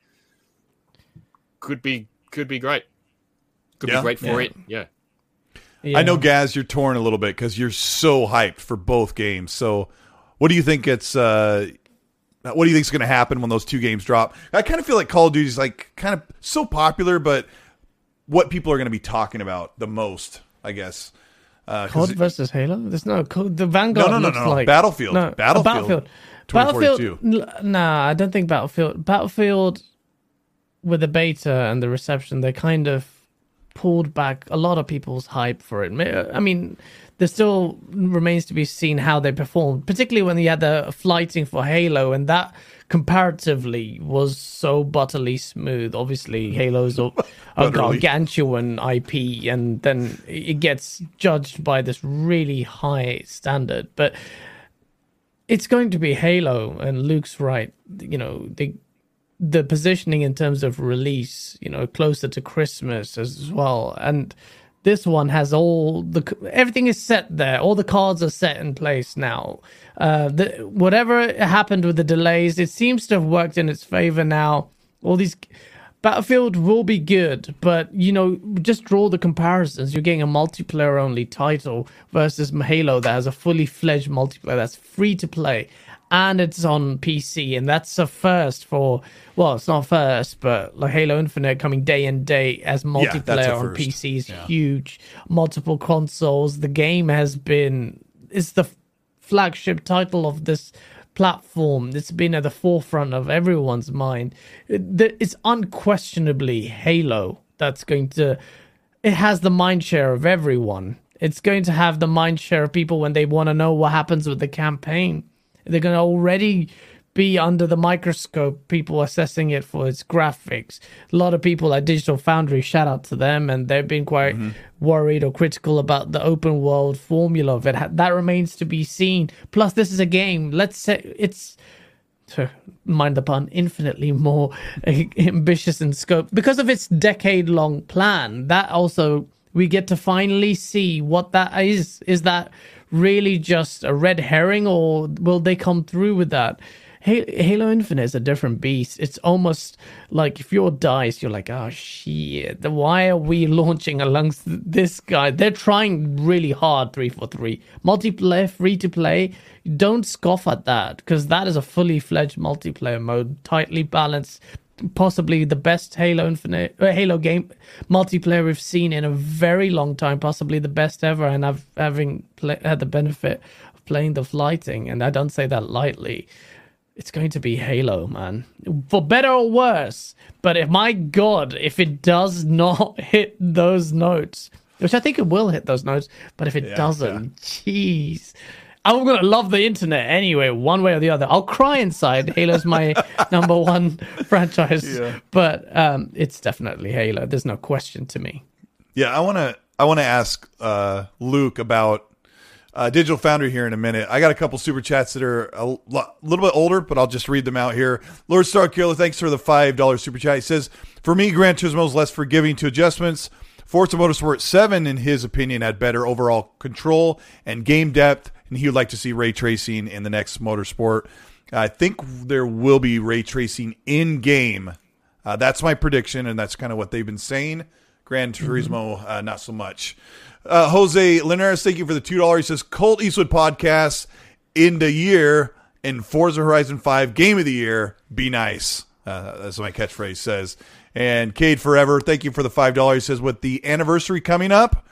could be could be great. Could yeah. be great for yeah. it. Yeah. yeah. I know Gaz, you're torn a little bit because you're so hyped for both games. So, what do you think it's? Uh, what do you think is going to happen when those two games drop? I kind of feel like Call of Duty is like kind of so popular, but what people are going to be talking about the most, I guess. Uh, COD versus Halo. There's no COD. The Vanguard no, no, no, no, no. Like, Battlefield. No, Battlefield. Battlefield. Battlefield. Nah, I don't think Battlefield. Battlefield with the beta and the reception, they kind of pulled back a lot of people's hype for it. I mean, there still remains to be seen how they performed, particularly when they had the flighting for Halo, and that comparatively was so butterly smooth. Obviously, Halo's a, a gargantuan IP, and then it gets judged by this really high standard. But it's going to be Halo, and Luke's right. You know, they the positioning in terms of release, you know, closer to Christmas as well. And this one has all the everything is set there. All the cards are set in place now. Uh, the, whatever happened with the delays, it seems to have worked in its favor now. All these Battlefield will be good, but you know, just draw the comparisons. You're getting a multiplayer only title versus Halo that has a fully fledged multiplayer that's free to play and it's on PC, and that's a first for well, it's not first, but like Halo Infinite coming day and day as multiplayer yeah, on PC is yeah. huge. Multiple consoles. The game has been it's the flagship title of this platform. It's been at the forefront of everyone's mind. It's unquestionably Halo that's going to. It has the mind share of everyone. It's going to have the mind share of people when they want to know what happens with the campaign they're going to already be under the microscope, people assessing it for its graphics. A lot of people at Digital Foundry, shout out to them, and they've been quite mm-hmm. worried or critical about the open world formula of it. That remains to be seen. Plus, this is a game. Let's say it's, to mind the pun, infinitely more ambitious in scope because of its decade long plan. That also, we get to finally see what that is. Is that really just a red herring, or will they come through with that? Halo Infinite is a different beast. It's almost like if you're DICE, you're like, oh shit, why are we launching amongst this guy? They're trying really hard, 343. Multiplayer, free to play. Don't scoff at that because that is a fully fledged multiplayer mode, tightly balanced, possibly the best Halo Infinite uh, Halo game multiplayer we've seen in a very long time, possibly the best ever. And I've having play, had the benefit of playing the flighting, and I don't say that lightly. It's going to be Halo, man, for better or worse. But if my God, if it does not hit those notes, which I think it will hit those notes, but if it yeah, doesn't, jeez. I'm gonna love the internet anyway, one way or the other. I'll cry inside. Halo's my number one franchise, yeah. but um, it's definitely Halo. There's no question to me. Yeah, I wanna I wanna ask uh, Luke about uh, Digital Foundry here in a minute. I got a couple super chats that are a little bit older, but I'll just read them out here. Lord Star Killer, thanks for the five dollars super chat. He says, "For me, Gran Turismo is less forgiving to adjustments." Forza Motorsport 7, in his opinion, had better overall control and game depth and he would like to see ray tracing in the next motorsport. I think there will be ray tracing in game. Uh, that's my prediction, and that's kind of what they've been saying. Gran Turismo, mm-hmm. uh, not so much. Uh, Jose Linares, thank you for the two dollars. He says Colt Eastwood podcast in the year in Forza Horizon Five Game of the Year. Be nice. Uh, that's what my catchphrase says. And Cade Forever, thank you for the five dollars. He says with the anniversary coming up,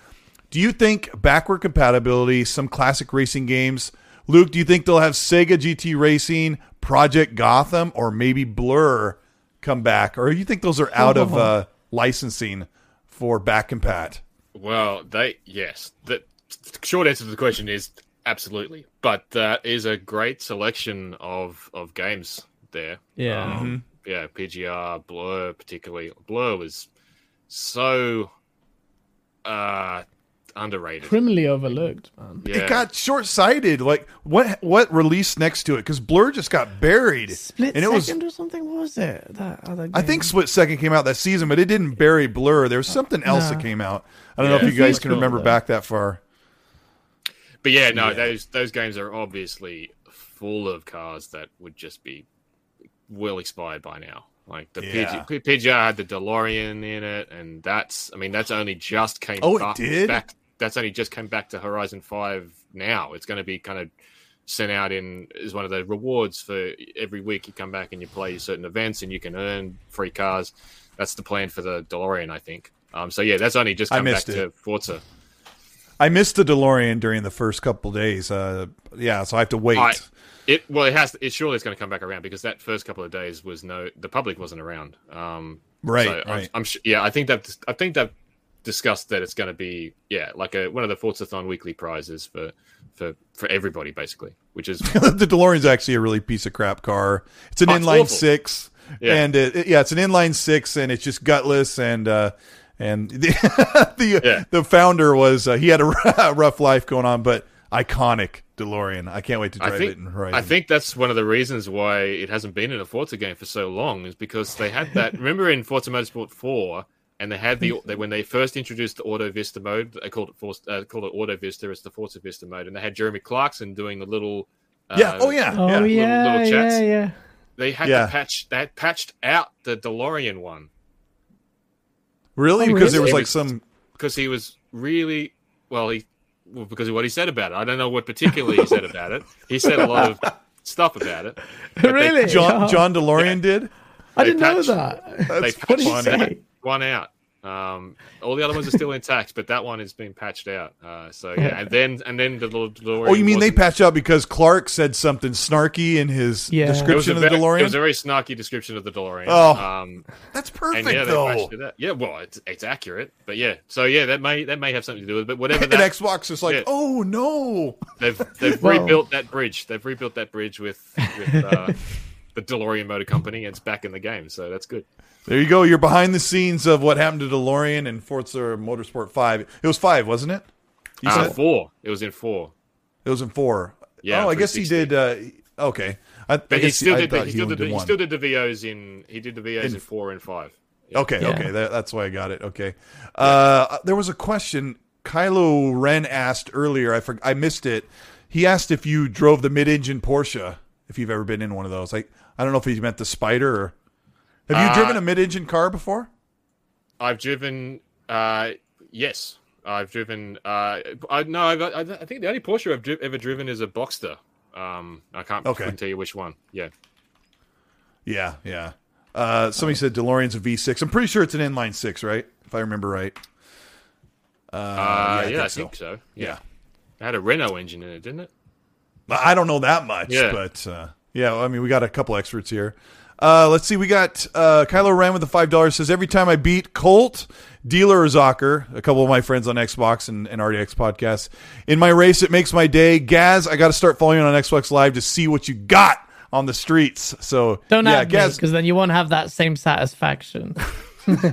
do you think backward compatibility, some classic racing games? Luke, do you think they'll have Sega GT Racing, Project Gotham, or maybe Blur come back? Or you think those are out of uh, licensing for back compat? Well, they yes. The short answer to the question is absolutely, but that is a great selection of of games there. Yeah, um, mm-hmm. yeah. PGR, Blur, particularly Blur was so uh underrated, criminally overlooked, um, man. Yeah. It got short sighted. Like what what released next to it? Because Blur just got buried. Split and it second was, or something. What was it? That other game? I think Split Second came out that season, but it didn't bury Blur. There was something else that came out. I don't yeah. know if you guys can remember back that far. But yeah, no, yeah. those those games are obviously full of cars that would just be well expired by now. Like the yeah. PG, PGR had the DeLorean in it, and that's I mean that's only just came. Oh, back, it did. Back, that's only just came back to Horizon Five now. It's going to be kind of sent out in as one of the rewards for every week you come back and you play certain events and you can earn free cars. That's the plan for the DeLorean, I think. Um, so yeah, that's only just come back it. to Forza. I missed the DeLorean during the first couple days. Uh, yeah, so I have to wait. I, it well, it has. It surely is going to come back around because that first couple of days was no, the public wasn't around. Um, right, so right. I'm, I'm yeah, I think that I think that discussed that it's going to be yeah like a one of the Forzathon weekly prizes for for for everybody basically, which is the DeLorean's actually a really piece of crap car. It's an oh, inline it's six, yeah. and it, yeah, it's an inline six, and it's just gutless and. uh and the the, yeah. the founder was uh, he had a rough life going on, but iconic DeLorean. I can't wait to drive think, it and ride. I think that's one of the reasons why it hasn't been in a Forza game for so long is because they had that. remember in Forza Motorsport Four, and they had the they, when they first introduced the Auto Vista mode, they called it Force, uh, called it Auto Vista. It's the Forza Vista mode, and they had Jeremy Clarkson doing the little uh, yeah, oh yeah, oh yeah, yeah, little, little yeah, yeah. They had yeah. to patch they had patched out the DeLorean one. Really? Oh, because really? there was like some because he was really well. He well, because of what he said about it. I don't know what particularly he said about it. He said a lot of stuff about it. Really, John John DeLorean yeah. did. I didn't patched, know that. That's funny one out. Um, all the other ones are still intact, but that one has been patched out. Uh, so yeah, and then and then the DeLorean. Oh, you mean they patched out because Clark said something snarky in his yeah. description of the very, DeLorean? It was a very snarky description of the DeLorean. Oh, um, that's perfect yeah, though. Yeah, well, it's, it's accurate, but yeah. So yeah, that may that may have something to do with it. But whatever. That, and Xbox is like, yeah. oh no, they've they've rebuilt that bridge. They've rebuilt that bridge with with uh, the DeLorean Motor Company. And it's back in the game, so that's good. There you go. You're behind the scenes of what happened to DeLorean and Forza Motorsport Five. It was five, wasn't it? You uh, said four. It was in four. It was in four. Yeah. Oh, I guess he did. Uh, okay. I, but I he still did. The, he, still did, the, he still did the VOs in. He did the VOs in, in four and five. Yeah. Okay. Yeah. Okay. That, that's why I got it. Okay. Uh, there was a question Kylo Ren asked earlier. I for, I missed it. He asked if you drove the mid-engine Porsche. If you've ever been in one of those, like I don't know if he meant the Spider or have you uh, driven a mid-engine car before? I've driven. Uh, yes, I've driven. Uh, I no, I've, I, I think the only Porsche I've dri- ever driven is a Boxster. Um, I can't. Okay. couldn't tell you which one. Yeah. Yeah, yeah. Uh, somebody said DeLorean's a V6. I'm pretty sure it's an inline six, right? If I remember right. Uh, uh yeah, I, think, I so. think so. Yeah. yeah. It had a Renault engine in it, didn't it? I don't know that much, yeah. but uh, yeah, I mean, we got a couple experts here. Uh, let's see. We got uh, Kylo Ren with the five dollars. Says every time I beat Colt, Dealer, or Zocker, a couple of my friends on Xbox and, and RDX podcasts, in my race, it makes my day. Gaz, I got to start following on Xbox Live to see what you got on the streets. So don't yeah, Gaz, because then you won't have that same satisfaction. uh,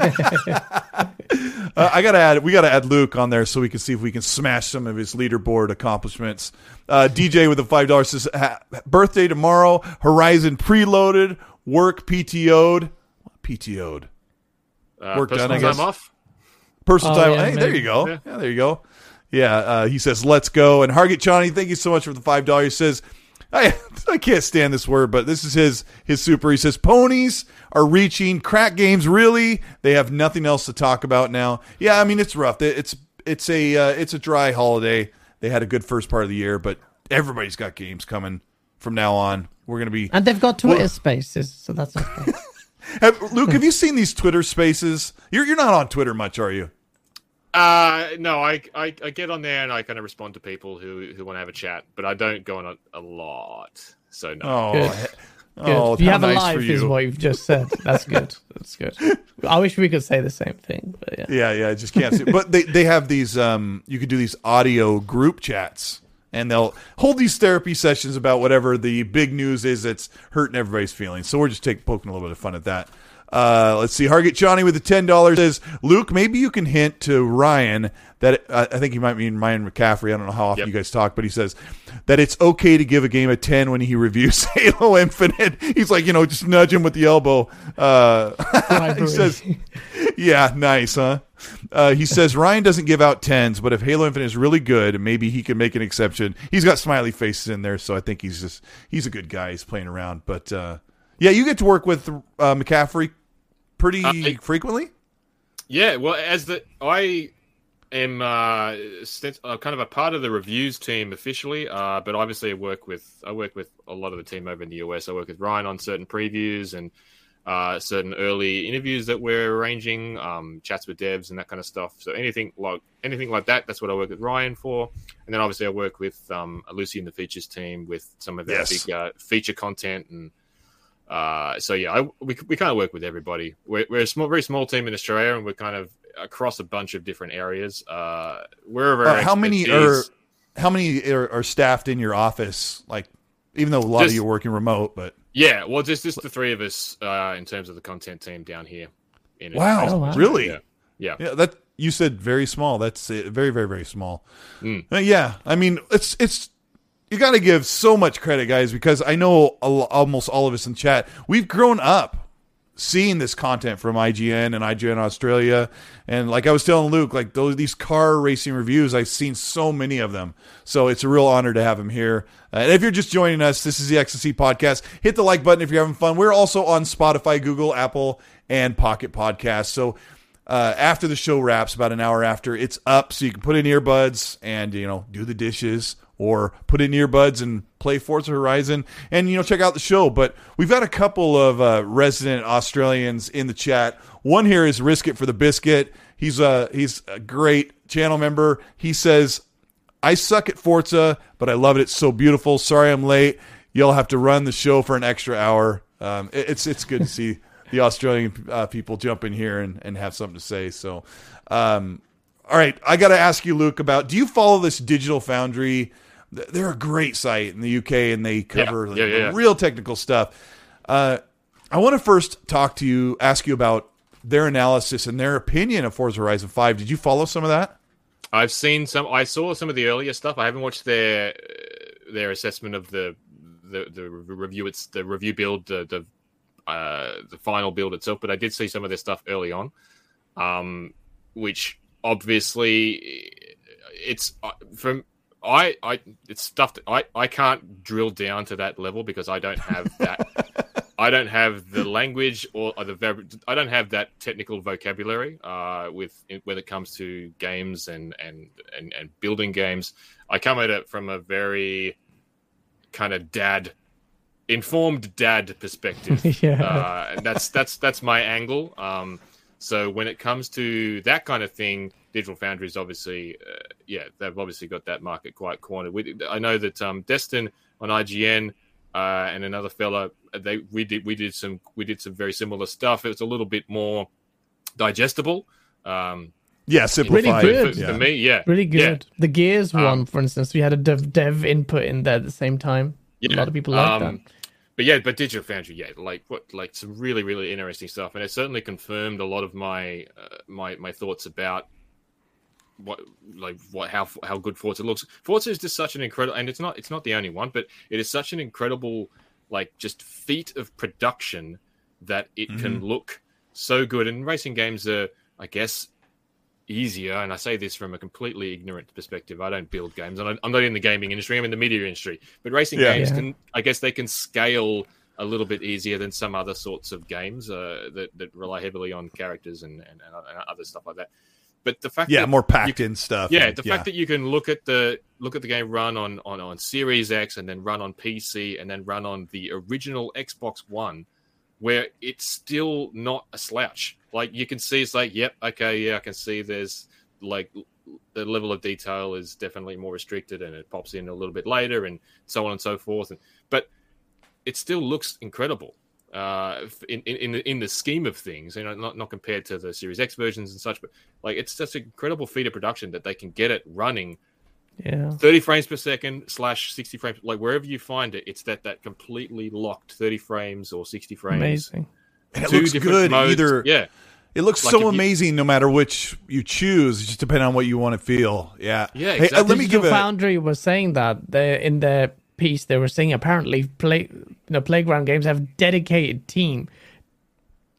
I gotta add. We gotta add Luke on there so we can see if we can smash some of his leaderboard accomplishments. Uh, DJ with the five dollars says, "Birthday tomorrow. Horizon preloaded. Work PTO'd. PTO'd. Uh, Work done. I guess. off. Personal oh, time. Yeah, hey, maybe. there you go. Yeah. yeah. there you go. Yeah. Uh, he says, "Let's go." And Hargit Johnny, thank you so much for the five dollars. He says. I, I can't stand this word, but this is his his super. He says ponies are reaching crack games. Really, they have nothing else to talk about now. Yeah, I mean it's rough. It's it's a uh, it's a dry holiday. They had a good first part of the year, but everybody's got games coming from now on. We're going to be and they've got Twitter well, Spaces, so that's okay. have, Luke, have you seen these Twitter Spaces? You're you're not on Twitter much, are you? Uh, no, I, I, I get on there and I kind of respond to people who who want to have a chat, but I don't go on a, a lot. So no. Oh, good. Oh, you have nice a life, is what you've just said. That's good. That's good. I wish we could say the same thing, but yeah. Yeah, yeah, I just can't. See. But they they have these. Um, you could do these audio group chats and they'll hold these therapy sessions about whatever the big news is that's hurting everybody's feelings. So we're just taking poking a little bit of fun at that. Uh, let's see. Hargit Johnny with the ten dollars says, Luke, maybe you can hint to Ryan that uh, I think he might mean Ryan McCaffrey. I don't know how often yep. you guys talk, but he says that it's okay to give a game a ten when he reviews Halo Infinite. He's like, you know, just nudge him with the elbow. Uh, he says, "Yeah, nice, huh?" Uh, he says Ryan doesn't give out tens, but if Halo Infinite is really good, maybe he can make an exception. He's got smiley faces in there, so I think he's just he's a good guy. He's playing around, but uh, yeah, you get to work with uh, McCaffrey pretty uh, frequently. Yeah, well, as the I am uh, uh, kind of a part of the reviews team officially, uh, but obviously I work with I work with a lot of the team over in the US. I work with Ryan on certain previews and uh, certain early interviews that we're arranging, um, chats with devs and that kind of stuff. So anything like anything like that, that's what I work with Ryan for. And then obviously I work with um, Lucy and the features team with some of our yes. big uh, feature content and. Uh, so yeah, I, we we kind of work with everybody. We're, we're a small, very small team in Australia, and we're kind of across a bunch of different areas. Uh, wherever uh, how many are how many are, are, staffed in your office? Like, even though a lot just, of you are working remote, but yeah, well, just just the three of us uh, in terms of the content team down here. In wow, oh, wow. really? Yeah. yeah, yeah. That you said very small. That's very, very, very small. Mm. Uh, yeah, I mean, it's it's you got to give so much credit, guys, because I know almost all of us in chat we've grown up seeing this content from IGN and IGN Australia. And like I was telling Luke, like those these car racing reviews, I've seen so many of them. So it's a real honor to have him here. Uh, and if you're just joining us, this is the XNC podcast. Hit the like button if you're having fun. We're also on Spotify, Google, Apple, and Pocket Podcasts. So uh, after the show wraps, about an hour after, it's up, so you can put in earbuds and you know do the dishes or put in earbuds and play Forza Horizon and you know check out the show. But we've got a couple of uh, resident Australians in the chat. One here is Risk It for the Biscuit. He's a he's a great channel member. He says, "I suck at Forza, but I love it. It's so beautiful. Sorry I'm late. You'll have to run the show for an extra hour. Um, it, it's it's good to see." the Australian uh, people jump in here and, and have something to say. So, um, all right, I got to ask you, Luke, about do you follow this Digital Foundry? They're a great site in the UK and they cover yeah, yeah, yeah, real technical stuff. Uh, I want to first talk to you, ask you about their analysis and their opinion of Forza Horizon 5. Did you follow some of that? I've seen some. I saw some of the earlier stuff. I haven't watched their their assessment of the the, the review. It's the review build, the, the uh, the final build itself. But I did see some of their stuff early on, um, which obviously it's uh, from I, I, it's stuff that I, I can't drill down to that level because I don't have that. I don't have the language or, or the I don't have that technical vocabulary uh, with when it comes to games and, and and and building games. I come at it from a very kind of dad, informed dad perspective. yeah, uh, and that's that's that's my angle. Um, so when it comes to that kind of thing, Digital Foundry is obviously, uh, yeah, they've obviously got that market quite cornered. We, I know that um, Destin on IGN uh, and another fella, they we did we did some we did some very similar stuff. It was a little bit more digestible. Um, yeah, simplified. Really good. For, yeah. for me, yeah, really good. Yeah. The Gears um, one, for instance, we had a dev, dev input in there at the same time. Yeah. A lot of people like um, that but yeah, but Digital Foundry, yeah, like what, like some really, really interesting stuff, and it certainly confirmed a lot of my uh, my my thoughts about what like what how how good Forza looks. Forza is just such an incredible, and it's not it's not the only one, but it is such an incredible like just feat of production that it mm-hmm. can look so good. And racing games are, I guess, easier. And I say this from a completely ignorant perspective. I don't build games, and I'm not in the gaming industry. I'm in the media industry. But racing yeah, games yeah. can, I guess, they can scale a little bit easier than some other sorts of games uh, that that rely heavily on characters and, and, and other stuff like that. But the fact, yeah, that more packed in stuff. Yeah, the yeah. fact that you can look at the look at the game run on, on on Series X and then run on PC and then run on the original Xbox One, where it's still not a slouch like you can see, it's like, yep, okay, yeah, I can see. There's like the level of detail is definitely more restricted, and it pops in a little bit later, and so on and so forth. And but it still looks incredible uh, in in the in the scheme of things. You know, not not compared to the Series X versions and such, but like it's just an incredible feat of production that they can get it running. Yeah, thirty frames per second slash sixty frames, like wherever you find it, it's that that completely locked thirty frames or sixty frames. Amazing. And it looks good modes. either. Yeah. It looks like so amazing you, no matter which you choose, just depending on what you want to feel. Yeah. Yeah. Exactly. Hey, uh, let me give a... Foundry was saying that they in their piece they were saying apparently play you know, playground games have dedicated team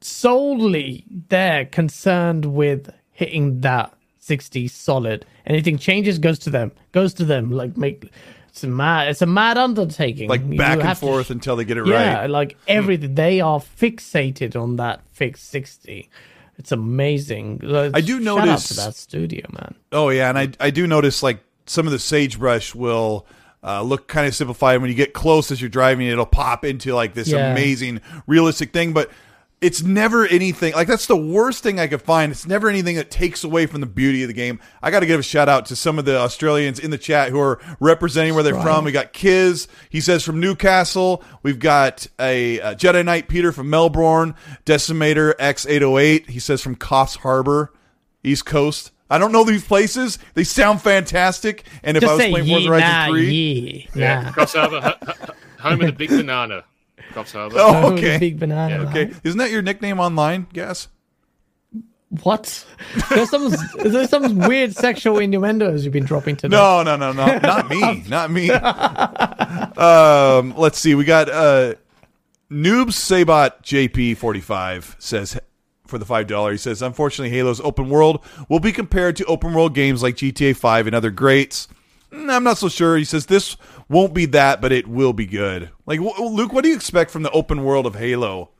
solely they're concerned with hitting that 60 solid. Anything changes goes to them. Goes to them. Like make it's a mad it's a mad undertaking. Like back you and forth to, until they get it yeah, right. Yeah, like hmm. everything they are fixated on that fixed 60. It's amazing. I do notice that studio, man. Oh yeah, and I I do notice like some of the sagebrush will uh, look kind of simplified when you get close as you're driving. It'll pop into like this yeah. amazing realistic thing, but it's never anything like that's the worst thing I could find. It's never anything that takes away from the beauty of the game. I got to give a shout out to some of the Australians in the chat who are representing where they're right. from. We got Kiz, he says from Newcastle. We've got a, a Jedi Knight Peter from Melbourne, Decimator X808. He says from Coffs Harbour, East Coast. I don't know these places. They sound fantastic. And if Just I was playing Forza Horizon 3, yeah, yeah. Coffs Harbour, home of the big banana. Coffs Harbour. Oh, okay. Big banana. Yeah, okay. Isn't that your nickname online, Gaz? What? There's some there's some weird sexual innuendos you've been dropping today. No, no, no, no, not me, not me. um, let's see. We got uh, Noob Sabot JP45 says for the five dollar. He says, unfortunately, Halo's open world will be compared to open world games like GTA Five and other greats. Mm, I'm not so sure. He says this won't be that, but it will be good. Like Luke, what do you expect from the open world of Halo?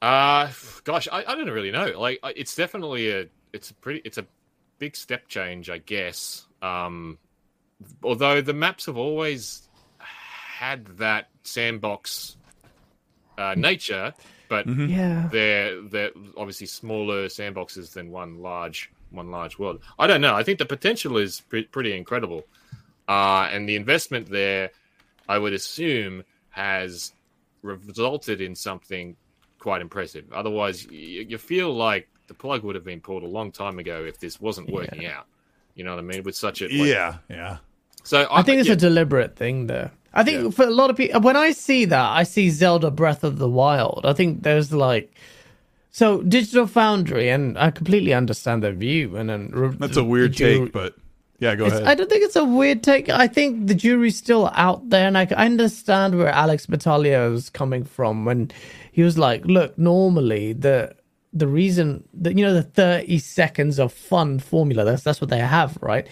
Uh gosh, I, I don't really know. Like, it's definitely a, it's a pretty, it's a big step change, I guess. Um, although the maps have always had that sandbox uh, nature, but mm-hmm. yeah. they're they're obviously smaller sandboxes than one large one large world. I don't know. I think the potential is pre- pretty incredible, uh, and the investment there, I would assume, has resulted in something quite impressive. Otherwise, you, you, feel like the plug would have been pulled a long time ago if this wasn't working yeah. out. You know what I mean? With such a like, yeah, yeah. So I, I think it's yeah. a deliberate thing, though. I think yeah. for a lot of people, when I see that, I see Zelda Breath of the Wild. I think there's like. So Digital Foundry, and I completely understand their view, and then that's a weird take, but yeah, go ahead. I don't think it's a weird take. I think the jury's still out there, and I, I understand where Alex Battaglia is coming from when he was like, "Look, normally the the reason that you know the thirty seconds of fun formula that's that's what they have, right?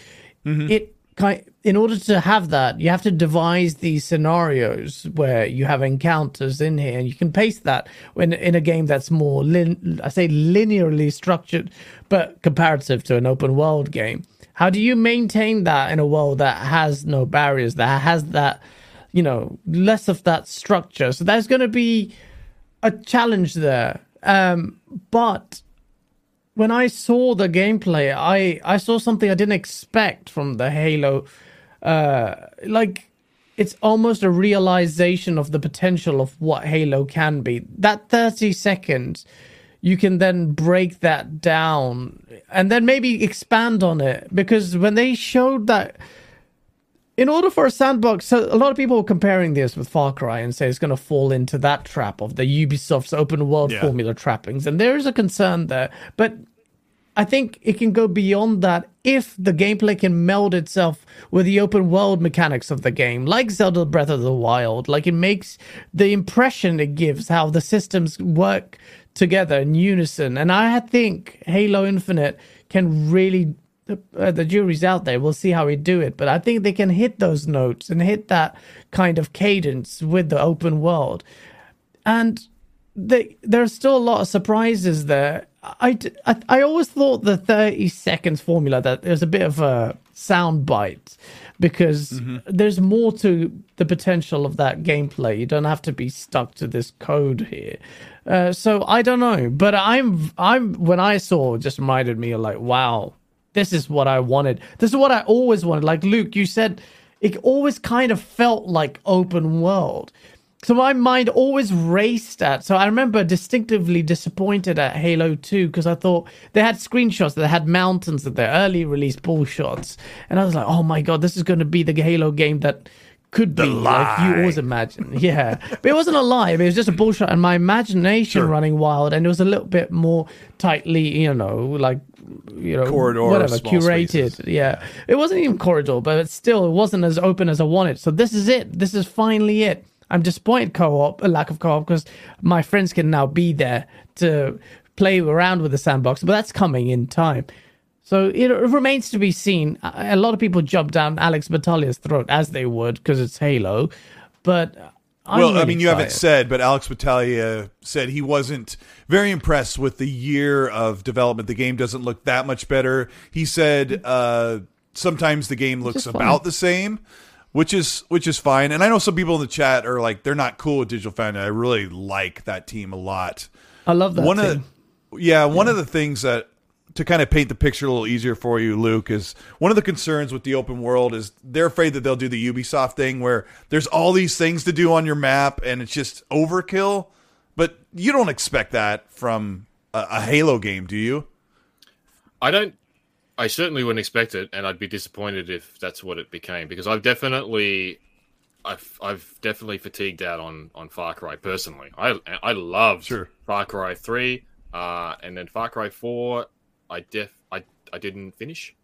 Mm-hmm. It kind in order to have that, you have to devise these scenarios where you have encounters in here, and you can paste that when in a game that's more lin- I say linearly structured, but comparative to an open world game. How do you maintain that in a world that has no barriers, that has that, you know, less of that structure? So there's going to be a challenge there. Um, but when I saw the gameplay, I I saw something I didn't expect from the Halo. Uh, like it's almost a realization of the potential of what Halo can be. That thirty seconds, you can then break that down and then maybe expand on it because when they showed that in order for a sandbox, so a lot of people are comparing this with Far Cry and say it's going to fall into that trap of the Ubisoft's open world yeah. formula trappings, and there is a concern there. But I think it can go beyond that if the gameplay can meld itself with the open world mechanics of the game, like Zelda Breath of the Wild. Like it makes the impression it gives how the systems work together in unison. And I think Halo Infinite can really uh, the jury's out there. We'll see how we do it, but I think they can hit those notes and hit that kind of cadence with the open world. And they, there's still a lot of surprises there. I, I, I always thought the 30 seconds formula that there's a bit of a sound bite because mm-hmm. there's more to the potential of that gameplay. You don't have to be stuck to this code here. Uh, so I don't know, but I'm I'm when I saw it just reminded me of like wow, this is what I wanted. This is what I always wanted. Like Luke, you said it always kind of felt like open world. So my mind always raced at. So I remember distinctively disappointed at Halo 2 because I thought they had screenshots that had mountains at their early release bull shots. And I was like, oh my God, this is going to be the Halo game that could the be lie. like you always imagine. Yeah. but it wasn't a lie. It was just a bullshit and my imagination sure. running wild and it was a little bit more tightly, you know, like you know, corridor, whatever, curated. Spaces. Yeah, it wasn't even corridor, but it still it wasn't as open as I wanted. So this is it. This is finally it. I'm disappointed co-op, a lack of co-op, because my friends can now be there to play around with the sandbox. But that's coming in time. So it, remains to be seen. A lot of people jump down Alex Battaglia's throat as they would because it's Halo, but I'm well, really I mean, you haven't said, but Alex Battaglia said he wasn't very impressed with the year of development. The game doesn't look that much better. He said uh, sometimes the game looks about the same, which is which is fine. And I know some people in the chat are like they're not cool with Digital Foundry. I really like that team a lot. I love that one team. Of, yeah, one yeah. of the things that to kind of paint the picture a little easier for you, Luke, is one of the concerns with the open world is they're afraid that they'll do the Ubisoft thing where there's all these things to do on your map and it's just overkill. But you don't expect that from a, a Halo game, do you? I don't. I certainly wouldn't expect it, and I'd be disappointed if that's what it became because I've definitely, I've I've definitely fatigued out on on Far Cry personally. I I loved sure. Far Cry three, uh, and then Far Cry four. I def I I didn't finish,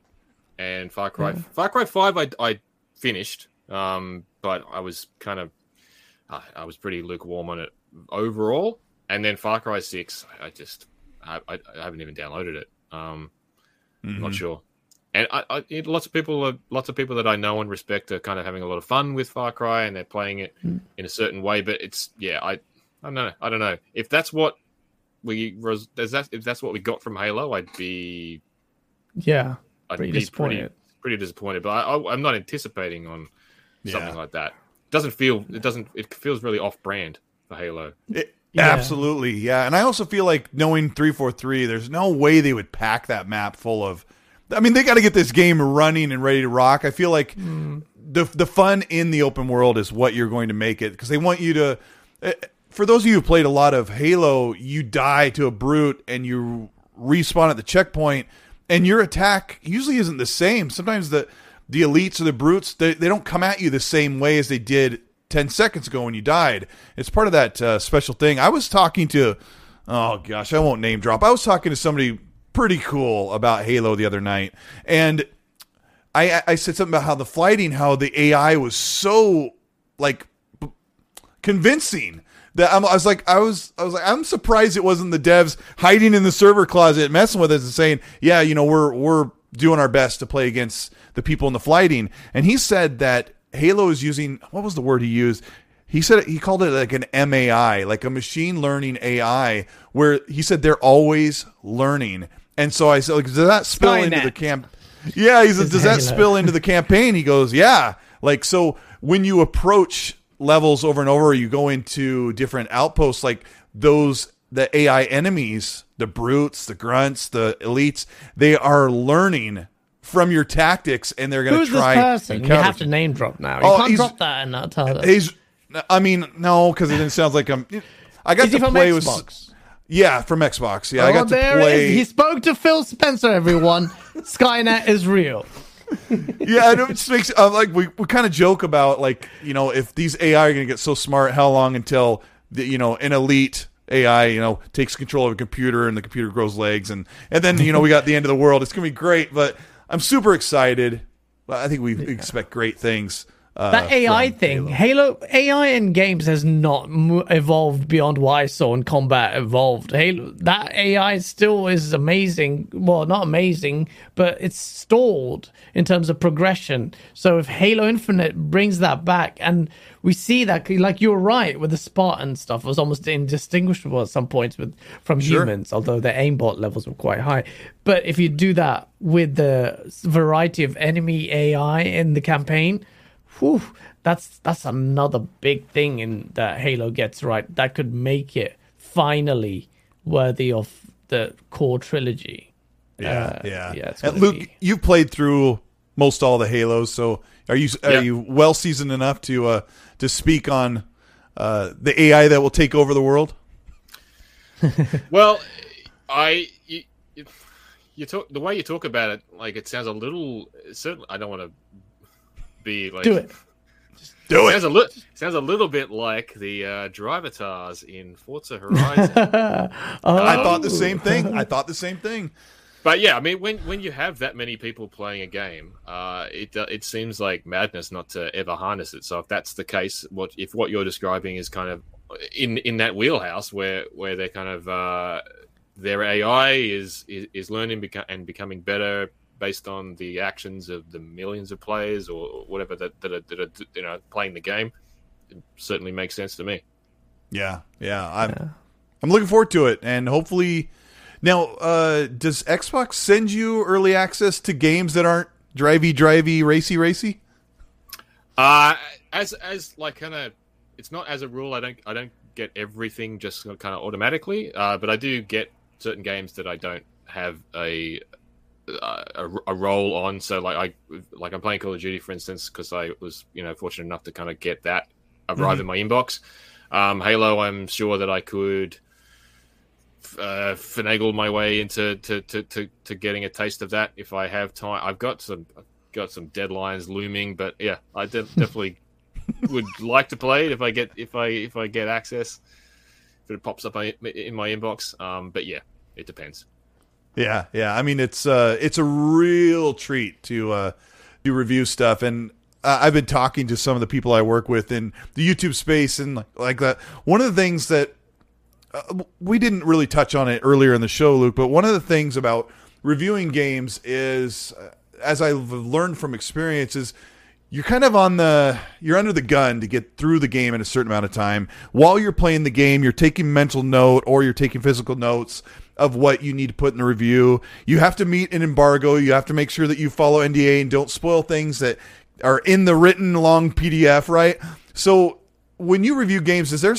and Far Cry mm. Far Cry Five I I finished, um, but I was kind of uh, I was pretty lukewarm on it overall. And then Far Cry Six, I, I just I, I, I, haven't even downloaded it. Um, mm-hmm. Not sure. And I, I, lots of people, are, lots of people that I know and respect are kind of having a lot of fun with Far Cry, and they're playing it mm. in a certain way. But it's yeah, I I don't know. I don't know if that's what we does that if that's what we got from Halo, I'd be yeah, I'd pretty be disappointed. pretty pretty disappointed. But I, am not anticipating on something yeah. like that. It doesn't feel it doesn't it feels really off brand for Halo. It, yeah. Absolutely, yeah. And I also feel like knowing three four three, there's no way they would pack that map full of. I mean, they got to get this game running and ready to rock. I feel like mm. the the fun in the open world is what you're going to make it because they want you to eh, for those of you who played a lot of Halo, you die to a brute and you respawn at the checkpoint, and your attack usually isn't the same. Sometimes the the elites or the brutes they, they don't come at you the same way as they did 10 seconds ago when you died. It's part of that uh, special thing. I was talking to, oh gosh, I won't name drop. I was talking to somebody pretty cool about Halo the other night, and I I said something about how the flighting, how the AI was so like convincing that I'm, I was like, I was, I was like, I'm surprised it wasn't the devs hiding in the server closet messing with us and saying, yeah, you know, we're we're doing our best to play against the people in the flighting. And he said that Halo is using what was the word he used? He said he called it like an MAI, like a machine learning AI, where he said they're always learning. And so I said, like, does that spill Skynet. into the camp? Yeah, he said, does that spill into the campaign? He goes, yeah. Like, so when you approach levels over and over, you go into different outposts like those the AI enemies, the brutes, the grunts, the elites, they are learning from your tactics and they're going to try Who's this person? You have to name drop now. You oh, can't drop that and not tell us. He's I mean, no, because it sounds like I'm I got is to play with yeah, from Xbox. Yeah, oh, I got to play. He spoke to Phil Spencer. Everyone, Skynet is real yeah, and it just makes uh, like we, we kind of joke about like you know if these AI are going to get so smart, how long until the, you know an elite AI you know takes control of a computer and the computer grows legs and and then you know we got the end of the world. It's going to be great, but I'm super excited. I think we expect great things. Uh, that AI thing, Halo. Halo. AI in games has not evolved beyond what I saw in combat evolved. Halo, that AI still is amazing. Well, not amazing, but it's stalled in terms of progression. So if Halo Infinite brings that back, and we see that, like you're right with the Spartan stuff, it was almost indistinguishable at some points with from sure. humans, although their aimbot levels were quite high. But if you do that with the variety of enemy AI in the campaign whew, that's that's another big thing in that Halo gets right. That could make it finally worthy of the core trilogy. Yeah, uh, yeah, yeah. And Luke, be... you've played through most all the Halos, so are you are you well seasoned enough to uh, to speak on uh, the AI that will take over the world? well, I you, you talk the way you talk about it, like it sounds a little. Certainly, I don't want to be like do it. Do it. Sounds a, li- sounds a little bit like the uh, drivatars in Forza Horizon. oh. I thought the same thing. I thought the same thing. But yeah, I mean, when when you have that many people playing a game, uh, it uh, it seems like madness not to ever harness it. So if that's the case, what if what you're describing is kind of in in that wheelhouse where where they're kind of uh, their AI is is, is learning beca- and becoming better based on the actions of the millions of players or whatever that, that, are, that are you know playing the game, it certainly makes sense to me. Yeah, yeah, I'm yeah. I'm looking forward to it, and hopefully, now uh, does Xbox send you early access to games that aren't drivey, drivey, racy, racy? Uh as as like kind of, it's not as a rule. I don't I don't get everything just kind of automatically, uh, but I do get certain games that I don't have a a, a role on. So like I like I'm playing Call of Duty for instance because I was you know fortunate enough to kind of get that arrive mm-hmm. in my inbox. Um, Halo, I'm sure that I could uh, finagle my way into to, to, to, to, getting a taste of that if I have time. I've got some I've got some deadlines looming, but yeah, I de- definitely would like to play it if I get if I if I get access. If it pops up in my inbox, um, but yeah, it depends. Yeah, yeah. I mean, it's uh, it's a real treat to uh, do review stuff, and uh, I've been talking to some of the people I work with in the YouTube space, and like, like that. One of the things that uh, we didn't really touch on it earlier in the show, Luke, but one of the things about reviewing games is, uh, as I've learned from experience, is you're kind of on the you're under the gun to get through the game in a certain amount of time. While you're playing the game, you're taking mental note or you're taking physical notes of what you need to put in the review. You have to meet an embargo. You have to make sure that you follow NDA and don't spoil things that are in the written long PDF, right? So when you review games, is there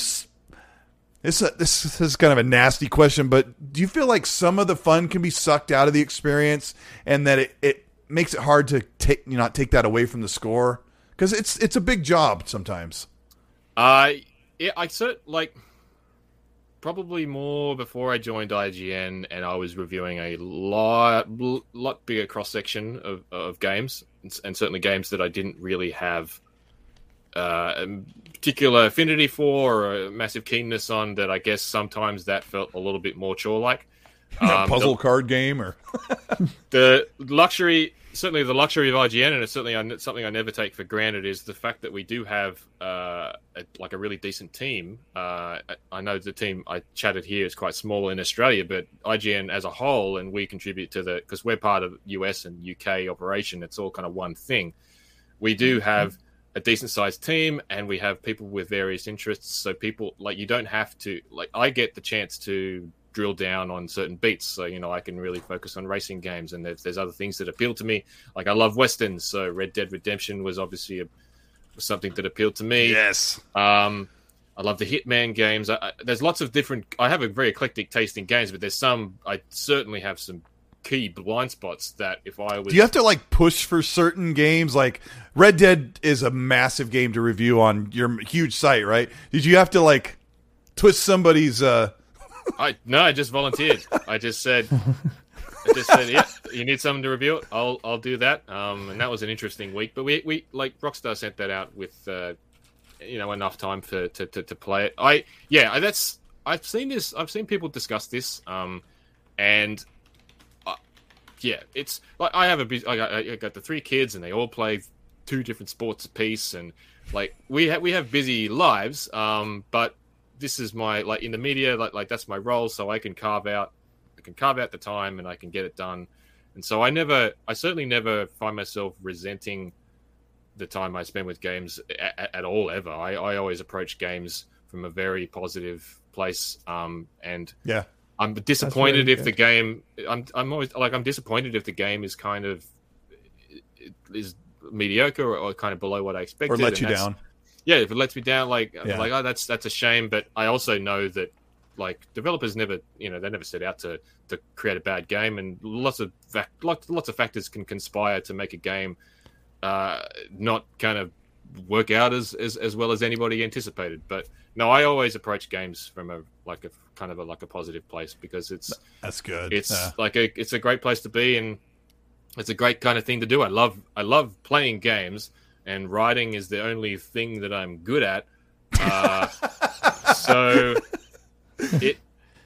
this this is kind of a nasty question, but do you feel like some of the fun can be sucked out of the experience, and that it, it makes it hard to take you know, not take that away from the score because it's it's a big job sometimes. Uh I cert like probably more before I joined IGN, and I was reviewing a lot lot bigger cross section of of games, and certainly games that I didn't really have uh, a particular affinity for or a massive keenness on. That I guess sometimes that felt a little bit more chore like. Um, puzzle the, card game or the luxury certainly the luxury of IGN, and it's certainly something I never take for granted, is the fact that we do have uh, a, like a really decent team. Uh, I know the team I chatted here is quite small in Australia, but IGN as a whole, and we contribute to the because we're part of US and UK operation. It's all kind of one thing. We do mm-hmm. have a decent sized team, and we have people with various interests. So people like you don't have to like I get the chance to drill down on certain beats. So you know, I can really focus on racing games, and there's, there's other things that appeal to me. Like I love westerns, so Red Dead Redemption was obviously a, was something that appealed to me. Yes. Um, I love the Hitman games. I, I, there's lots of different. I have a very eclectic taste in games, but there's some. I certainly have some key blind spots that if I was. Do you have to like push for certain games? Like Red Dead is a massive game to review on your huge site, right? Did you have to like twist somebody's uh I no, I just volunteered. I just said, I just said, yeah, you need something to review it. I'll I'll do that. Um, and that was an interesting week. But we we like Rockstar sent that out with, uh, you know, enough time for to, to, to play it. I yeah, that's I've seen this. I've seen people discuss this. Um, and uh, yeah, it's like I have a I got, I got the three kids and they all play two different sports apiece and like we have we have busy lives. Um, but this is my like in the media like like that's my role so i can carve out i can carve out the time and i can get it done. And so i never i certainly never find myself resenting the time i spend with games at, at all ever. I, I always approach games from a very positive place um and yeah. I'm disappointed really if good. the game i'm i'm always like i'm disappointed if the game is kind of is mediocre or, or kind of below what i expected or let you down yeah, if it lets me down, like yeah. like oh, that's that's a shame. But I also know that like developers never, you know, they never set out to to create a bad game, and lots of lots lots of factors can conspire to make a game uh, not kind of work out as, as as well as anybody anticipated. But no, I always approach games from a like a kind of a like a positive place because it's that's good. It's yeah. like a it's a great place to be, and it's a great kind of thing to do. I love I love playing games and writing is the only thing that I'm good at. Uh, so it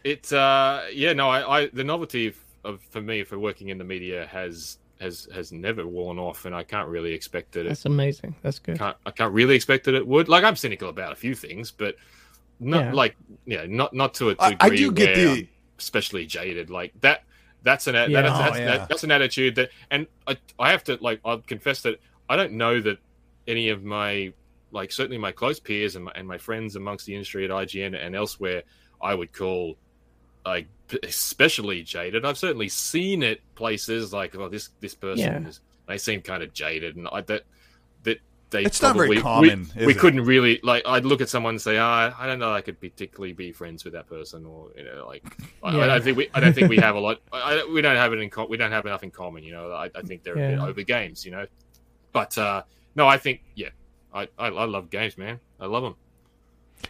it uh, yeah no I, I the novelty of for me for working in the media has has has never worn off, and I can't really expect that. That's amazing. That's good. Can't, I can't really expect that it would. Like I'm cynical about a few things, but not yeah. like yeah, not not to a degree I, I do get the I'm especially jaded like that. That's an yeah. that, that's, oh, that's, yeah. that, that's an attitude that, and I I have to like I'll confess that I don't know that any of my like certainly my close peers and my, and my friends amongst the industry at IGN and elsewhere, I would call like especially jaded. I've certainly seen it places like oh this this person yeah. is they seem kind of jaded and I that that they it's probably, not very common. We, we couldn't really like. I'd look at someone and say, oh, I don't know, I could particularly be friends with that person, or you know, like yeah. I, I, don't think we, I don't think we have a lot. I, we don't have it in. Com- we don't have enough in common. You know, I, I think they're yeah. over games. You know, but uh no, I think yeah, I, I, I love games, man. I love them.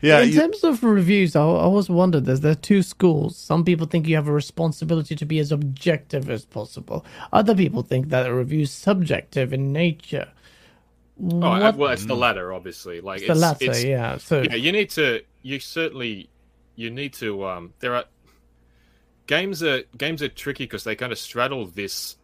Yeah. In you... terms of reviews, I, I always wondered there's there are two schools. Some people think you have a responsibility to be as objective as possible. Other people think that a review is subjective in nature. Oh, well, it's the latter, obviously. Like it's, it's the latter, it's, yeah. So yeah, you need to. You certainly you need to. Um, there are games are games are tricky because they kind of straddle this.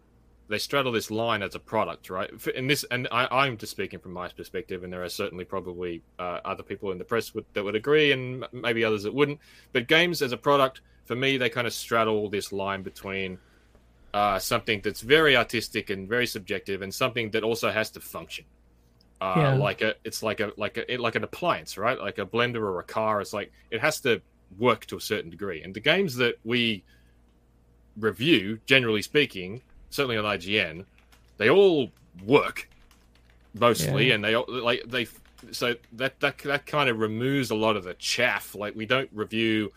They straddle this line as a product, right? And this, and I, I'm just speaking from my perspective, and there are certainly probably uh, other people in the press would, that would agree, and maybe others that wouldn't. But games as a product, for me, they kind of straddle this line between uh, something that's very artistic and very subjective, and something that also has to function uh, yeah. like a it's like a like a like an appliance right like a blender or a car it's like it has to work to a certain degree and the games that we review generally speaking certainly on ign they all work mostly yeah. and they like they so that that that kind of removes a lot of the chaff like we don't review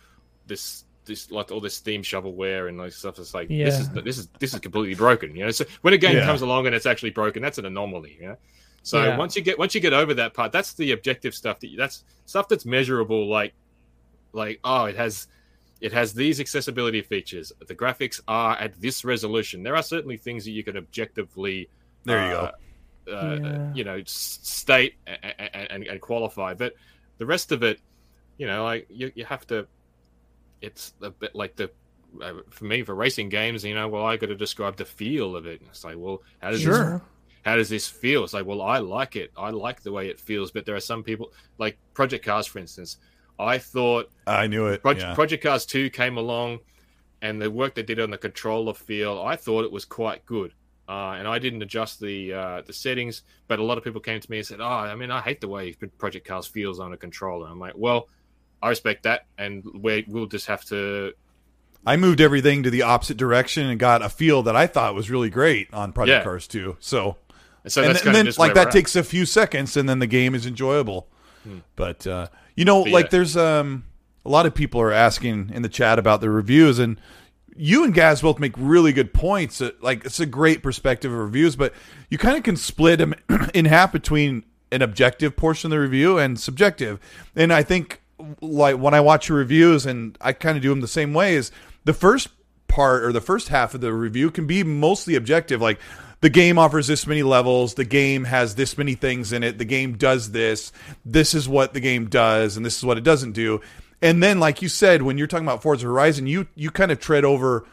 this this like all this steam shovelware and like stuff it's like yeah. this is this is this is completely broken you know so when a game comes along and it's actually broken that's an anomaly you know so yeah. once you get once you get over that part, that's the objective stuff. That you, that's stuff that's measurable. Like like oh, it has it has these accessibility features. The graphics are at this resolution. There are certainly things that you can objectively there you uh, go. Uh, yeah. You know, state and, and, and, qualify, but the rest of it, you know, like you, you have to. It's a bit like the uh, for me for racing games. You know, well, I got to describe the feel of it. It's like, well, how does sure. this how does this feel? It's like, well, I like it. I like the way it feels. But there are some people, like Project Cars, for instance. I thought I knew it. Project, yeah. Project Cars Two came along, and the work they did on the controller feel, I thought it was quite good. Uh, and I didn't adjust the uh, the settings, but a lot of people came to me and said, "Oh, I mean, I hate the way Project Cars feels on a controller." I'm like, "Well, I respect that, and we will just have to I moved everything to the opposite direction and got a feel that I thought was really great on Project yeah. Cars 2. So so and, and then like that takes a few seconds, and then the game is enjoyable. Hmm. But uh, you know, but like yeah. there's um, a lot of people are asking in the chat about the reviews, and you and Gaz both make really good points. Like it's a great perspective of reviews, but you kind of can split them in half between an objective portion of the review and subjective. And I think like when I watch your reviews, and I kind of do them the same way, is the first part or the first half of the review can be mostly objective, like the game offers this many levels, the game has this many things in it, the game does this, this is what the game does, and this is what it doesn't do. And then, like you said, when you're talking about Forza Horizon, you you kind of tread over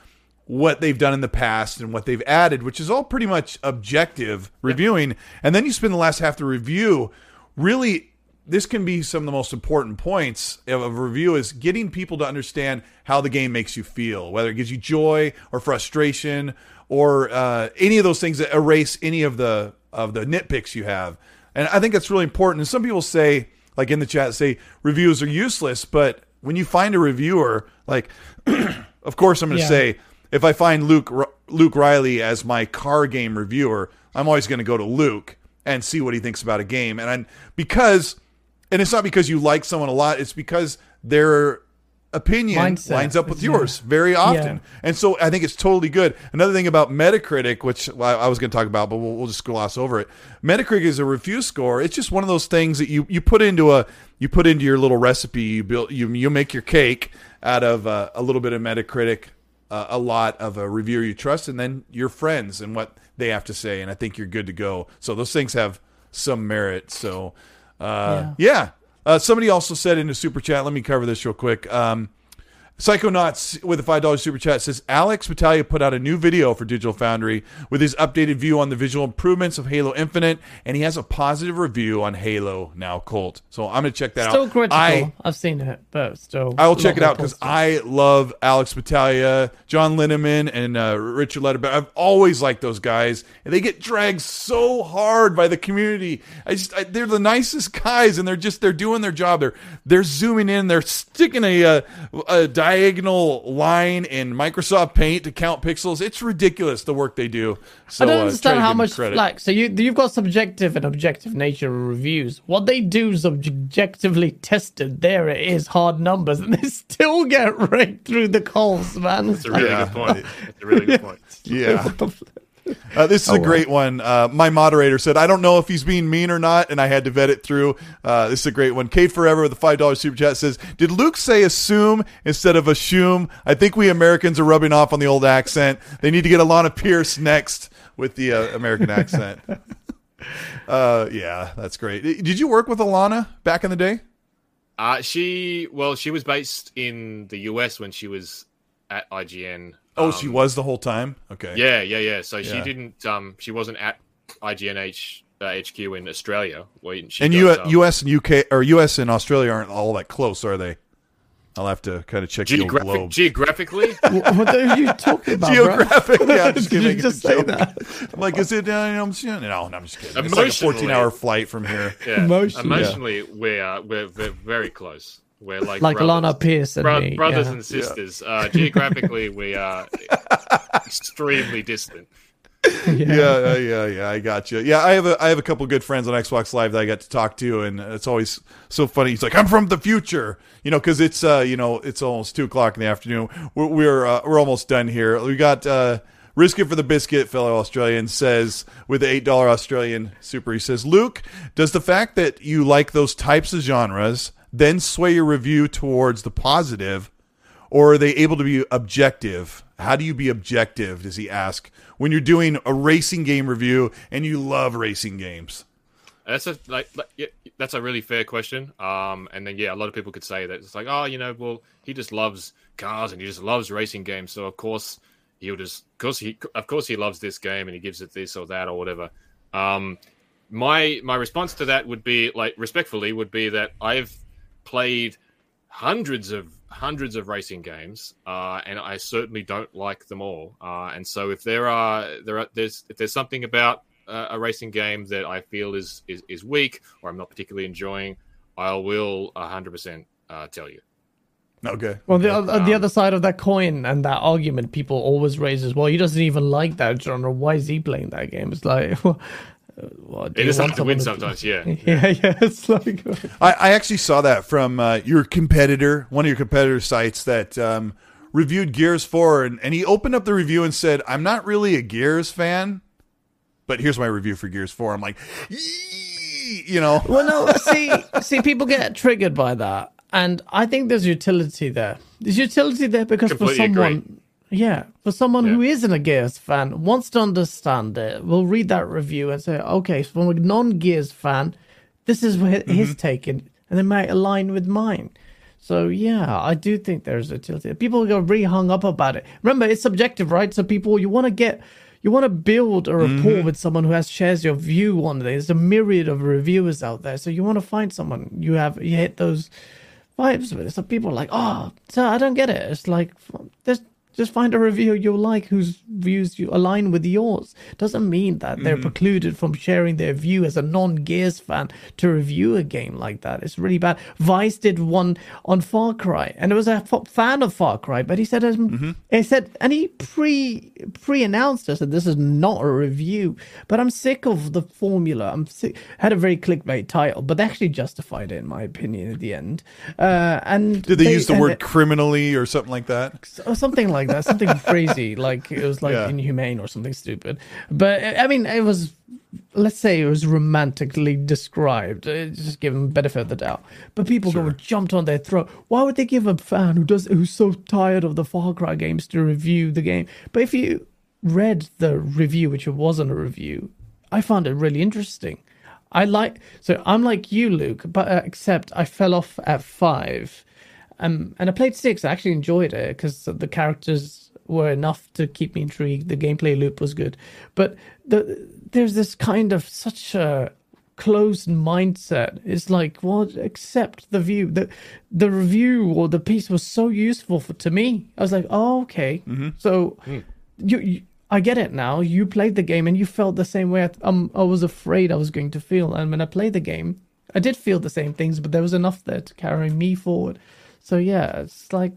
what they've done in the past and what they've added, which is all pretty much objective reviewing. And then you spend the last half the review really this can be some of the most important points of a review is getting people to understand how the game makes you feel, whether it gives you joy or frustration or uh, any of those things that erase any of the of the nitpicks you have. And I think that's really important. And some people say, like in the chat, say reviews are useless. But when you find a reviewer, like, of course, I'm going to yeah. say if I find Luke Luke Reilly as my car game reviewer, I'm always going to go to Luke and see what he thinks about a game. And I'm, because, and it's not because you like someone a lot. It's because they're opinion Mindset. lines up with yours yeah. very often. Yeah. And so I think it's totally good. Another thing about Metacritic, which I was going to talk about, but we'll, we'll, just gloss over it. Metacritic is a review score. It's just one of those things that you, you put into a you put into your little recipe. You build you you make your cake out of uh, a little bit of Metacritic, uh, a lot of a reviewer you trust, and then your friends and what they have to say. And I think you're good to go. So those things have some merit. So uh, yeah. yeah. Uh, somebody also said in the super chat, let me cover this real quick. Um, Psychonauts with a $5 super chat says Alex Battaglia put out a new video for Digital Foundry with his updated view on the visual improvements of Halo Infinite, and he has a positive review on Halo Now Colt. So I'm going to check that still out. Still critical. I, have seen it, but still. I will check it out because I love Alex Battaglia, John Linneman, and uh, Richard Leadbetter. I've always liked those guys, and they get dragged so hard by the community. I just I, they're the nicest guys, and they're just they're doing their job. They're they're zooming in, they're sticking a, uh, a, a diagonal line in Microsoft Paint to count pixels. It's ridiculous the work they do. So, I don't uh, understand try to how much credit. like so you you've got subjective and objective nature of reviews. What they do is objectively tested. There it is, hard numbers, and they still get raked through the coals, man. That's a really Yeah. good point. That's a really good point. Yeah. Uh, this is a great one. Uh, my moderator said, I don't know if he's being mean or not, and I had to vet it through. Uh, this is a great one. Kate Forever with the $5 super chat says, Did Luke say assume instead of assume? I think we Americans are rubbing off on the old accent. They need to get Alana Pierce next with the uh, American accent. uh, yeah, that's great. Did you work with Alana back in the day? Uh, she well, she was based in the US when she was at IGN. Oh, Um, she was the whole time? Okay. Yeah, yeah, yeah. So she didn't. Um, she wasn't at IGNH uh, HQ in Australia. Where she And got, U- um, U.S. and UK or U.S. and Australia aren't all that close, are they? I'll have to kind of check the old globe. geographically, what are you talking about, bro? Yeah. I'm just Did kidding. you just say Joke. that? I'm like, is it? Uh, you know, I'm just- no, no, I'm just kidding. It's like a 14 hour flight from here. yeah, Emotionally. emotionally, we're, uh, we're we're very close. We're like Like brothers. Lana Pierce and Bro- me. brothers yeah. and sisters. Uh, geographically, we are extremely distant. yeah, uh, yeah, yeah. I got you. Yeah, I have a I have a couple good friends on Xbox Live that I got to talk to, and it's always so funny. He's like, "I'm from the future," you know, because it's uh, you know, it's almost two o'clock in the afternoon. We're we're uh, we're almost done here. We got uh, risk it for the biscuit, fellow Australian says with the eight dollar Australian super. He says, Luke, does the fact that you like those types of genres then sway your review towards the positive? or are they able to be objective? How do you be objective? Does he ask when you're doing a racing game review and you love racing games? That's a like, like yeah, that's a really fair question. Um, and then yeah, a lot of people could say that it's like, oh, you know, well, he just loves cars and he just loves racing games, so of course he'll just, of course he, of course he loves this game and he gives it this or that or whatever. Um, my my response to that would be like respectfully would be that I've played hundreds of hundreds of racing games, uh, and I certainly don't like them all. Uh, and so if there are there are there's if there's something about uh, a racing game that I feel is, is is weak or I'm not particularly enjoying, I will 100 percent uh, tell you. Okay. Well, the, oth- the Um, other side of that coin and that argument people always raise is, well, he doesn't even like that genre. Why is he playing that game? It's like, well, what, do It hard to win someone sometimes, yeah. Yeah, yeah. It's like, I, I actually saw that from uh, your competitor, one of your competitor sites that um, reviewed Gears 4, and, and he opened up the review and said, I'm not really a Gears fan, but here's my review for Gears 4. I'm like, "Yee," you know. well, no. See, see, people get triggered by that, and I think there's utility there. There's utility there because for someone, agree. Yeah, for someone who Yeah. isn't a Gears fan, wants to understand it, will read that review and say, okay, so from a non-Gears fan, this is what mm-hmm. his take, and they might align with mine. So yeah, I do think there's a utility. People get really hung up about it. Remember, it's subjective, right? So people, you want to get, you want to build a rapport mm-hmm. with someone who has shares your view on it. There's a myriad of reviewers out there, so you want to find someone you have you hit those vibes with. So people are like, oh, so I don't get it. It's like there's just find a reviewer you like whose views you align with yours. Doesn't mean that they're precluded from sharing their view as a non-Gears fan to review a game like that. It's really bad. Vice did one on Far Cry, and it was a f- fan of Far Cry, but he said, um, he said, and he pre pre-announced us that this is not a review. But I'm sick of the formula. I'm sick. Had a very clickbait title, but they actually justified it in my opinion at the end. Uh, and Did they, use the word it- criminally or something like that? or something like that, something crazy, like it was like Yeah. inhumane or something stupid. But I mean, it was, let's say, it was romantically described. uh, Just give them benefit of the doubt. But people go jumped on their throat. Why would they give a fan who does who's so tired of the Far Cry games to review the game? But if you read the review, which it wasn't a review, I found it really interesting. I like so I'm like you, Luke, but uh, except I fell off at five. Um, and I played six. I actually enjoyed it because the characters were enough to keep me intrigued. The gameplay loop was good, but the, there's this kind of such a closed mindset. It's like, well, accept the view. the The review or the piece was so useful for to me. I was like, oh, okay. So you, you, I get it now. You played the game and you felt the same way. I, um, I was afraid I was going to feel, and when I played the game, I did feel the same things, but there was enough there to carry me forward. So yeah, it's like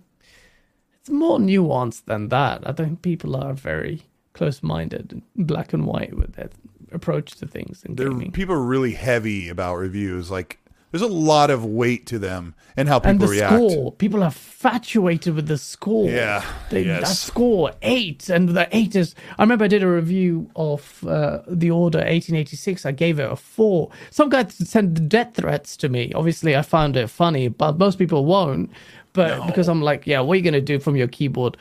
it's more nuanced than that. I think people are very close-minded, black and white with their approach to things in gaming. People are really heavy about reviews. Like there's a lot of weight to them and how people and the react. Score. People are infatuated with the score. Yeah, they, yes. that score eight, and the eight is. I remember I did a review of uh, the Order 1886. I gave it a four. Some guy sent death threats to me. Obviously, I found it funny, but most people won't. But no. because I'm like, yeah, what are you gonna do from your keyboard?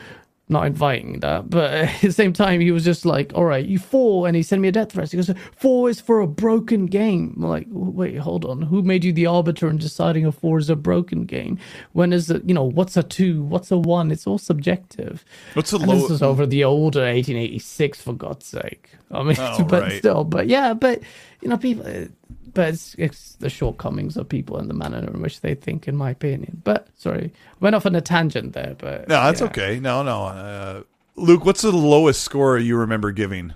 Not inviting that. But at the same time, he was just like, all right, you four. And he sent me a death threat. He goes, four is for a broken game. I'm like, wait, hold on. Who made you the arbiter in deciding a four is a broken game? When is it, you know, what's a two? What's a one? It's all subjective. What's a and low? This is over the Order 1886, for God's sake. I mean, oh, but right. still, but yeah, but, you know, people but it's, it's, the shortcomings of people and the manner in which they think, in my opinion. But sorry, went off on a tangent there. But no, that's yeah. okay. No, no. Uh, Luke, what's the lowest score you remember giving?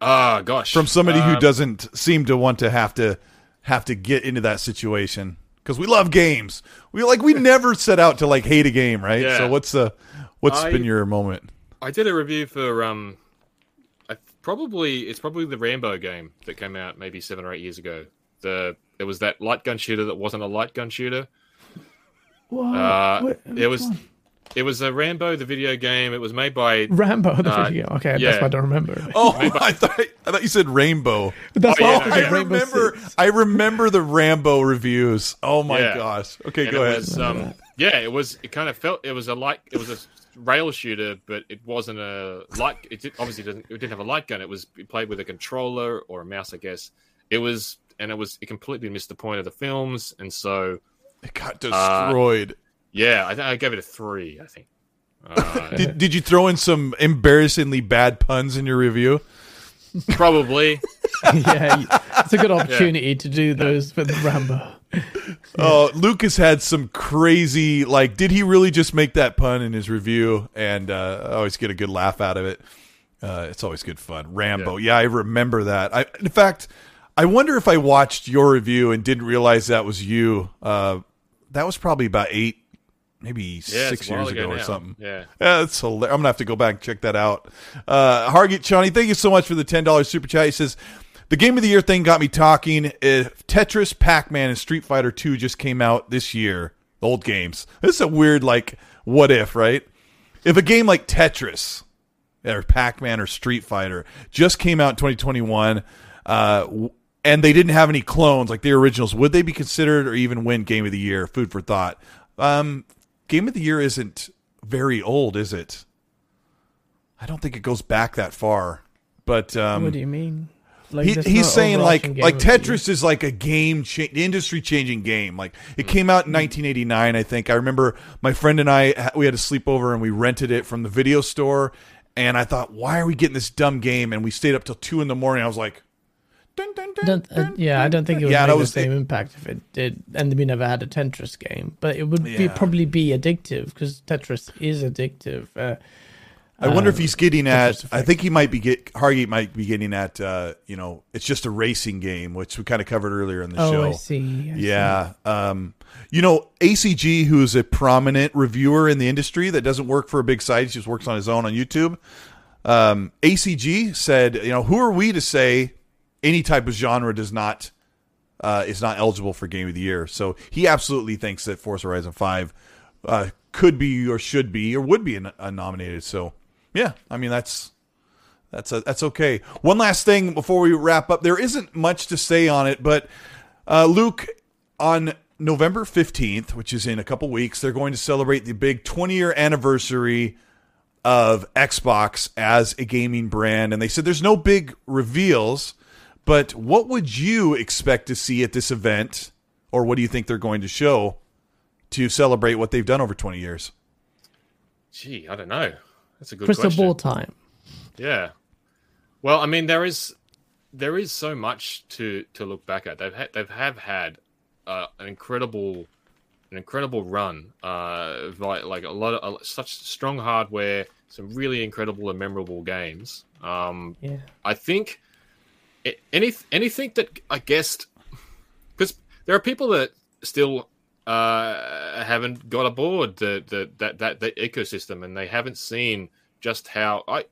Ah, uh, gosh, from somebody um, who doesn't seem to want to have to have to get into that situation because we love games. We like we never set out to like hate a game, right? Yeah. So what's the what's I, been your moment? I did a review for um probably it's probably the Rambo game that came out maybe seven or eight years ago. The there was that light gun shooter that wasn't a light gun shooter. What? Uh, what? it was it was a Rambo the video game. It was made by Rambo the uh, video. Okay, yeah. that's why I don't remember. Oh, I thought I thought you said Rainbow. That's Oh, why yeah, I, no, I yeah. Remember. I remember the Rambo reviews. Oh my Yeah. gosh. Okay, and go ahead. Was, um, yeah, it was. It kind of felt. It was a light. It was a rail shooter, but it wasn't a light. It did, obviously didn't. It didn't have a light gun. It was it played with a controller or a mouse, I guess. It was, and it was. It completely missed the point of the films, and so it got destroyed. yeah, I, th- I gave it a three. I think. Uh, did, did you throw in some embarrassingly bad puns in your review? probably. yeah, it's a good opportunity to do those with Rambo. Oh, Lucas had some crazy like. Did he really just make that pun in his review? And uh, I always get a good laugh out of it. Uh, it's always good fun. Rambo. Yeah. I remember that. I, in fact, I wonder if I watched your review and didn't realize that was you. Uh, that was probably about eight, maybe Yeah, six it's a while years ago, or something. Yeah. Yeah, that's hilarious. I'm gonna have to go back and check that out. Uh, Hargit Chani, thank you so much for the ten dollars super chat. He says the game of the year thing got me talking. Uh, Tetris, Pac Man, and Street Fighter Two just came out this year. Old games. This is a weird like what if, right? If a game like Tetris or Pac Man or Street Fighter just came out in 2021, uh, and they didn't have any clones like the originals, would they be considered or even win Game of the Year? Food for thought. Um, Game of the Year isn't very old, is it? I don't think it goes back that far. But um, what do you mean? Like, he, he's saying like like of the year. Tetris is like a game cha- industry changing game. Like it came out in 1989, I think. I remember my friend and I we had a sleepover and we rented it from the video store. And I thought, why are we getting this dumb game? And we stayed up till two in the morning. I was like, dun, dun, dun, uh, yeah, I don't think it would yeah, make that the was same impact if it did, and we never had a Tetris game. But it would be, probably be addictive because Tetris is addictive. Uh, I wonder if he's getting at. I think he might be get Hargate might be getting at. Uh, you know, it's just a racing game, which we kind of covered earlier in the oh, show. I see. I see. Yeah. Um, you know, ACG, who's a prominent reviewer in the industry that doesn't work for a big site, he just works on his own on YouTube. Um, ACG said, you know, who are we to say any type of genre does not uh, is not eligible for Game of the Year? So he absolutely thinks that Forza Horizon Five uh, could be or should be or would be uh, nominated. So yeah, I mean that's that's a, that's okay. One last thing before we wrap up, there isn't much to say on it, but uh, Luke on November fifteenth, which is in a couple weeks, they're going to celebrate the big twenty year anniversary of Xbox as a gaming brand, and they said there's no big reveals, but what would you expect to see at this event, or what do you think they're going to show to celebrate what they've done over twenty years? Gee, I don't know. That's a good Crystal question. ball time. Yeah. Well, I mean, there is there is so much to to look back at. They've had they've have had uh, an incredible an incredible run. Uh, like like a lot of uh, such strong hardware, some really incredible and memorable games. Um, Yeah. I think any anything that I guessed because there are people that still uh, haven't got aboard the, the that that the ecosystem, and they haven't seen just how I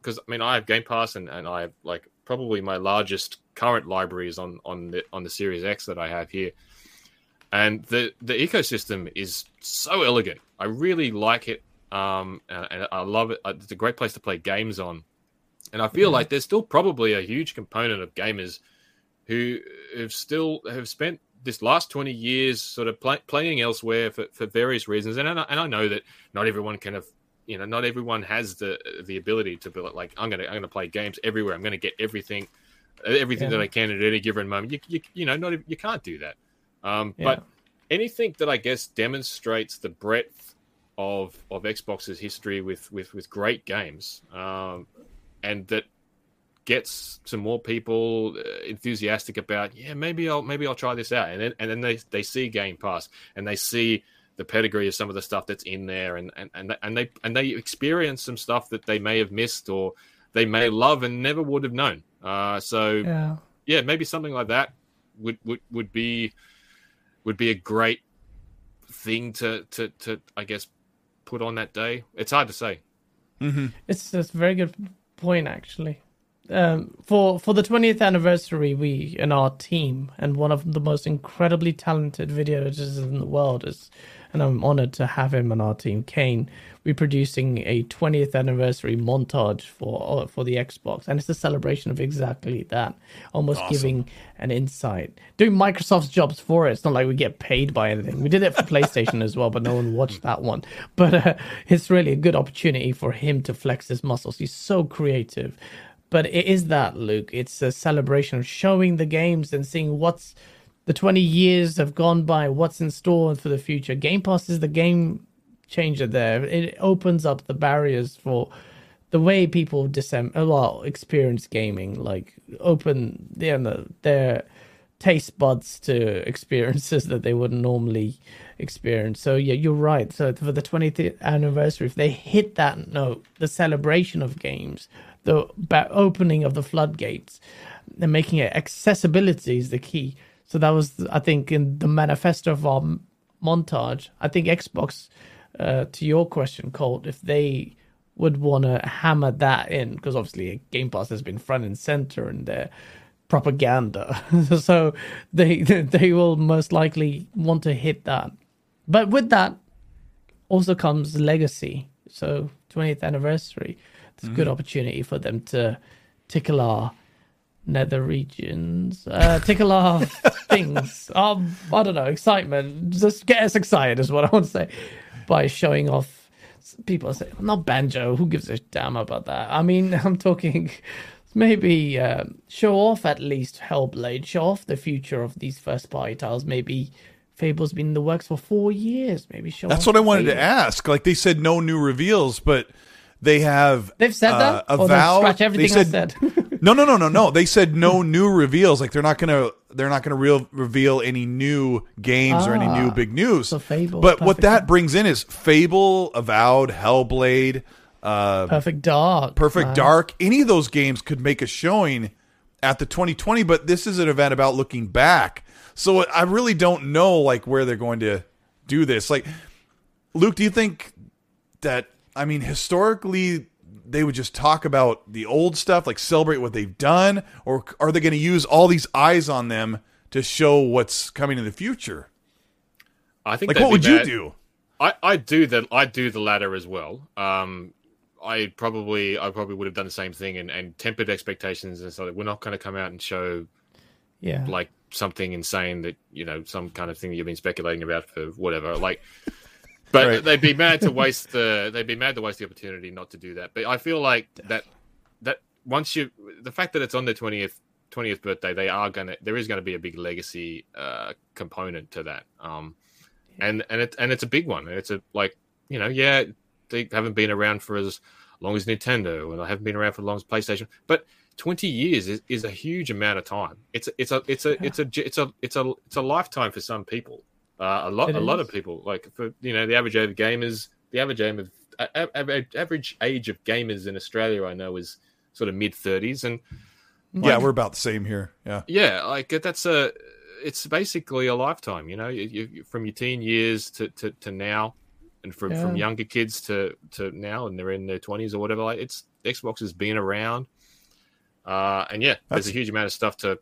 because I mean I have Game Pass and, and I have like probably my largest current library is on on the on the Series X that I have here, and the the ecosystem is so elegant. I really like it, um, and, and I love it. It's a great place to play games on, and I feel yeah. like there's still probably a huge component of gamers who have still have spent this last 20 years sort of play, playing elsewhere for, for various reasons. And I, and I know that not everyone can have you know not everyone has the the ability to be like i'm gonna i'm gonna play games everywhere. I'm gonna get everything everything yeah. that i can at any given moment. You, you, you know not you can't do that. Um, yeah. but anything that i guess demonstrates the breadth of of xbox's history with with with great games um, and that gets some more people uh, enthusiastic about yeah maybe I'll maybe I'll try this out. And then and then they they see Game Pass and they see the pedigree of some of the stuff that's in there and and and, and they and they experience some stuff that they may have missed or they may love and never would have known. Uh, so yeah. yeah maybe something like that would would would be would be a great thing to to to I guess put on that day. It's hard to say. Mm-hmm. it's, it's a very good point actually um, for for the 20th anniversary, we and our team and one of the most incredibly talented video editors in the world is, and I'm honored to have him on our team. Kane, we're producing a 20th anniversary montage for uh, for the Xbox, and it's a celebration of exactly that, almost awesome. giving an insight, doing Microsoft's jobs for it. It's not like we get paid by anything. We did it for PlayStation as well, but no one watched that one. But uh, it's really a good opportunity for him to flex his muscles. He's so creative but it is that luke. It's a celebration of showing the games and seeing what's the 20 years have gone by what's in store for the future. Game pass is the game changer there. It opens up the barriers for the way people disem- well experience gaming like open their their taste buds to experiences that they wouldn't normally experience. So yeah you're right. So for the 20th anniversary if they hit that note the celebration of games the opening of the floodgates and making it accessibility is the key. So that was, I think, in the manifesto of our montage. I think Xbox, uh, to your question, Colt, if they would want to hammer that in, because obviously Game Pass has been front and center in their propaganda, so they they will most likely want to hit that. But with that also comes legacy. So 20th anniversary it's a good mm-hmm. opportunity for them to tickle our nether regions, uh, tickle our things. Um, I don't know, excitement. Just get us excited is what I want to say by showing off. People say, not banjo. Who gives a damn about that? I mean, I'm talking maybe uh, show off at least Hellblade, show off the future of these first party titles. Maybe Fable's been in the works for four years. Maybe show. That's what I wanted Fable. to ask. Like they said, no new reveals, but they have they've said uh, that. Avow. Scratch everything said, I said. no, no, no, no, no. They said no new reveals. Like they're not gonna they're not gonna real, reveal any new games ah, or any new ah, big news. So Fable. But what that brings in is Fable, Avowed, Hellblade, uh, Perfect Dark, Perfect Dark. Any of those games could make a showing at the 2020. But this is an event about looking back. So I really don't know like where they're going to do this. Like, Luke, do you think that I mean, historically, they would just talk about the old stuff, like celebrate what they've done, or are they going to use all these eyes on them to show what's coming in the future? I think. Like, what would you do? I, I do the I do the latter as well. Um, I probably I probably would have done the same thing and, and tempered expectations and so we're not going to come out and show, yeah, like something insane that you know some kind of thing that you've been speculating about for whatever. Like but right. they'd be mad to waste the they'd be mad to waste the opportunity not to do that. But I feel like that that once you the fact that it's on their twentieth twentieth birthday, they are gonna there is gonna be a big legacy uh, component to that. Um, and and it and it's a big one. It's a like you know yeah they haven't been around for as long as Nintendo and they haven't been around for as long as PlayStation, but 20 years is, is a huge amount of time. It's a, it's a it's a it's a it's a it's a it's a lifetime for some people. Uh, a lot, it a is. lot of people like for you know the average age of gamers, the average age of average, average age of gamers in Australia, I know is sort of mid thirties, and like, yeah, we're about the same here. Yeah, yeah, like that's a it's basically a lifetime. You know, you, you, from your teen years to, to, to now, and from, yeah. from younger kids to, to now, and they're in their twenties or whatever. Like it's Xbox has been around, uh, and yeah, that's, there's a huge amount of stuff to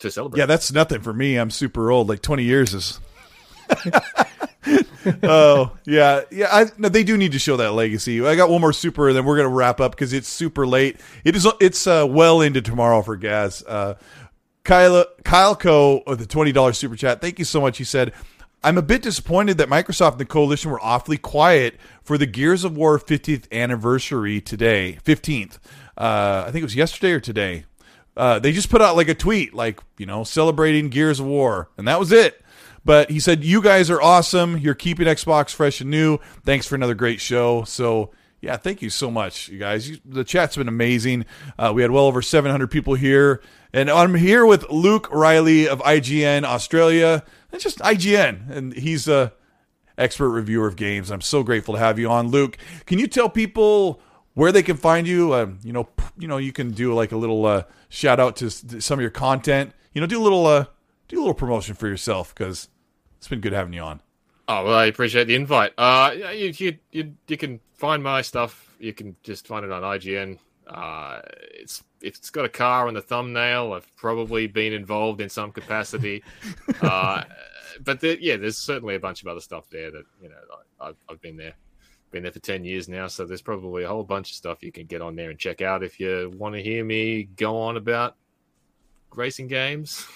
to celebrate. Yeah, that's nothing for me. I'm super old. Like 20 years is. oh yeah, yeah. I, no, they do need to show that legacy. I got one more super, and then we're gonna wrap up because it's super late. It is. It's uh, well into tomorrow for Gaz. Uh, Kyle Kyle Co. with the twenty dollars super chat. Thank you so much. He said. I'm a bit disappointed that Microsoft and the coalition were awfully quiet for the Gears of War 50th anniversary today, 15th. Uh, I think it was yesterday or today. Uh, they just put out like a tweet, like you know, celebrating Gears of War, and that was it. But he said, "You guys are awesome. You're keeping Xbox fresh and new. Thanks for another great show." So yeah, thank you so much, you guys. The chat's been amazing. Uh, we had well over 700 people here, and I'm here with Luke Reilly of IGN Australia. It's just IGN, and he's a expert reviewer of games. I'm so grateful to have you on, Luke. Can you tell people where they can find you? Uh, you know, you know, you can do like a little uh, shout out to some of your content. You know, do a little uh, do a little promotion for yourself because it's been good having you on. Oh well, I appreciate the invite. Uh, you you you, you can find my stuff. You can just find it on IGN. Uh, it's if it's got a car on the thumbnail, I've probably been involved in some capacity. uh, but there, yeah, there's certainly a bunch of other stuff there that you know I, I've, I've been there been there for 10 years now so there's probably a whole bunch of stuff you can get on there and check out if you want to hear me go on about racing games.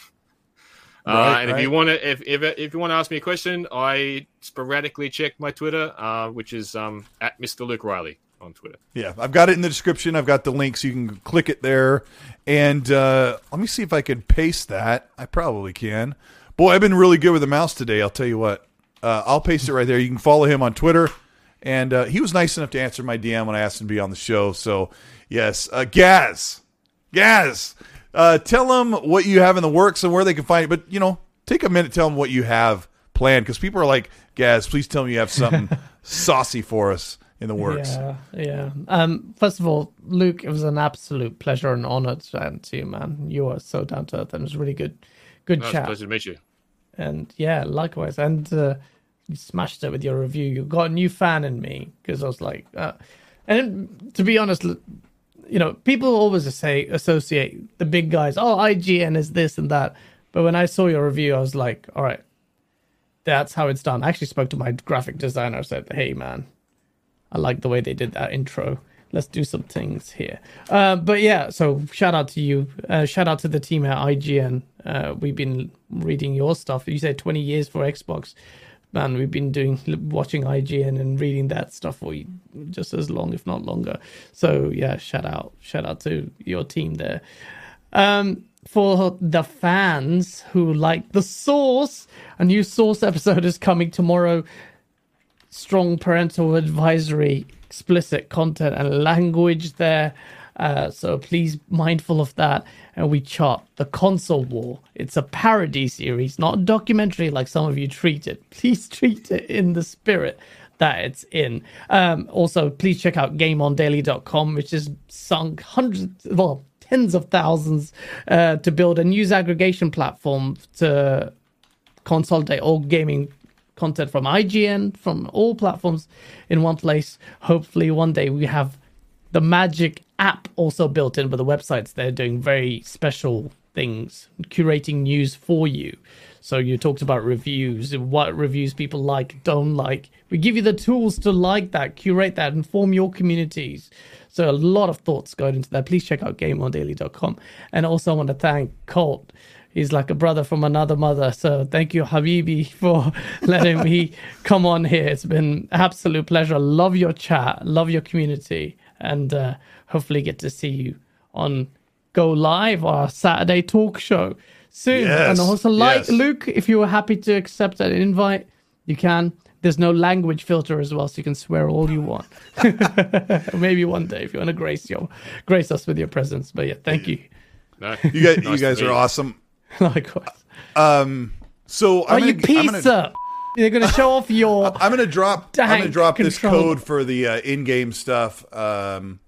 Uh, right, uh, and right. if you want to if, if, if you want to ask me a question i sporadically check my twitter uh, which is um, at mr luke reilly on twitter. Yeah i've got it in the description. I've got the link so you can click it there. And uh, let me see if i can paste that. I probably can. Boy i've been really good with the mouse today i'll tell you what. Uh, i'll paste it right there. You can follow him on twitter and uh, he was nice enough to answer my DM when I asked him to be on the show. So, yes, uh, Gaz, Gaz, uh, tell them what you have in the works and where they can find it. But you know, take a minute, tell them what you have planned because people are like, Gaz, please tell me you have something saucy for us in the works. Yeah, yeah. Um, first of all, Luke, it was an absolute pleasure and honor to chat to you, man. You are so down to earth, and it was really good, good no, chat. pleasure to meet you. And yeah, likewise. And uh, you smashed it with your review. You got a new fan in me because I was like, uh, and to be honest, you know, people always say associate the big guys. Oh, IGN is this and that. But when I saw your review, I was like, all right, that's how it's done. I actually spoke to my graphic designer. Said, hey man, I like the way they did that intro. Let's do some things here. Uh, but yeah, so shout out to you. Uh, shout out to the team at IGN. Uh, we've been reading your stuff. You said 20 years for Xbox man, we've been doing watching IGN and reading that stuff for just as long, if not longer. So yeah, shout out, shout out to your team there. Um, for the fans who like the source, a new source episode is coming tomorrow. Strong parental advisory, explicit content and language there. Uh, so please mindful of that. And we chart the console war. It's a parody series, not a documentary like some of you treat it. Please treat it in the spirit that it's in. Um, also, please check out GameOnDaily.com, which has sunk hundreds, well, tens of thousands uh, to build a news aggregation platform to consolidate all gaming content from IGN, from all platforms in one place. Hopefully, one day we have the Magic app also built in, but the websites they're doing very special things, curating news for you. So you talked about reviews, what reviews people like, don't like. We give you the tools to like that, curate that, inform your communities. So a lot of thoughts going into that. Please check out GameOnDaily.com. And also I want to thank Colt. He's like a brother from another mother. So thank you, Habibi, for letting me come on here. It's been absolute pleasure. Love your chat. Love your community and uh, hopefully get to see you on Go Live, our Saturday talk show soon. Yes, and also, like yes. Luke, if you were happy to accept an invite, you can. There's no language filter as well, so you can swear all you want. Maybe one day if you want to grace your grace us with your presence. But yeah, thank you. No, you guys, nice you guys are awesome. Likewise. Um. So I'm you gonna, they're going to show off your. I'm going to drop. I'm going to drop control. this code for the uh, in-game stuff. Um,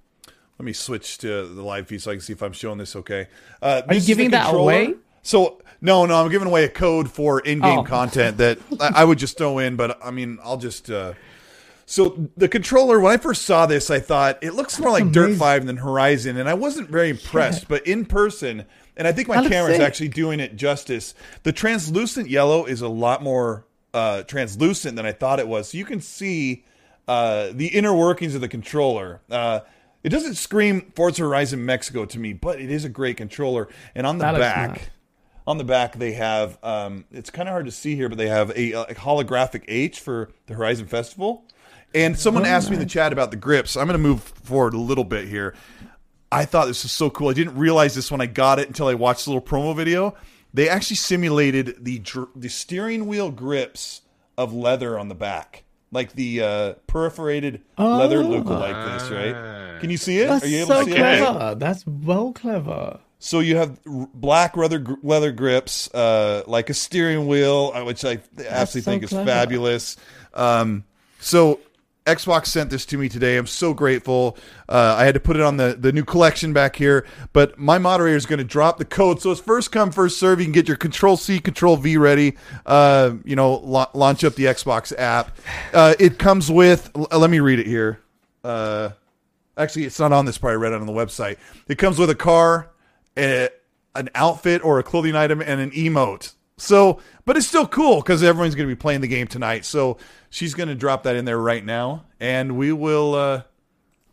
let me switch to the live feed so I can see if I'm showing this okay. Uh, Are you giving that away? So no, no, I'm giving away a code for in-game Oh. content that I, I would just throw in, but I mean, I'll just. Uh, so the controller, when I first saw this, I thought it looks more like Dirt. Five than Horizon, and I wasn't very impressed. But in person, and I think my camera is actually doing it justice. The translucent yellow is a lot more uh, translucent than I thought it was. So you can see uh, the inner workings of the controller. Uh, it doesn't scream Forza Horizon Mexico to me, but it is a great controller. And on the That back, on the back they have um, it's kind of hard to see here but they have a, a holographic h for the horizon festival. And someone asked me in the chat about the grips. I'm going to move forward a little bit here. I thought this was so cool. I didn't realize this when i got it until i watched the little promo video they actually simulated the the steering wheel grips of leather on the back like the uh, perforated leather look like this right can you see it That's are you able so to see it clever. That's well clever. so you have black leather leather grips, uh, like a steering wheel, uh, which I absolutely so think is clever. fabulous. Um, so Xbox sent this to me today. I'm so grateful. Uh, I had to put it on the, the new collection back here, but my moderator is going to drop the code. So it's first come, first serve. You can get your Control C, Control V ready. Uh, you know, la- launch up the Xbox app. Uh, it comes with. l- let me read it here. Uh, actually, it's not on this part. I read it on the website. It comes with a car, a, an outfit or a clothing item, and an emote. So, but it's still cool because everyone's going to be playing the game tonight. So she's going to drop that in there right now, and we will. Uh,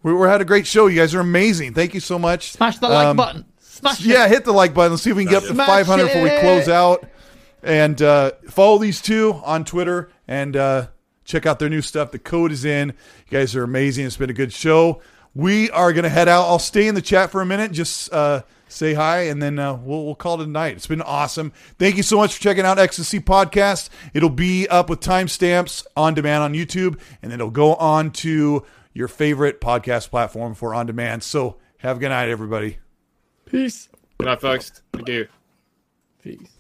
we, we had a great show. You guys are amazing. Thank you so much. Smash the like Um, button. Smash Yeah, it. hit the like button. Let's see if we can get up to Smash 500 before we close out. And uh, follow these two on Twitter and uh, check out their new stuff. The code is in. You guys are amazing. It's been a good show. We are going to head out. I'll stay in the chat for a minute. Just uh, say hi, and then uh, we'll, we'll call it a night. It's been awesome. Thank you so much for checking out Ecstasy Podcast. It'll be up with timestamps on demand on YouTube, and then it'll go on to your favorite podcast platform for on demand. So have a good night, everybody. Peace. Good night, folks. Thank you. Peace.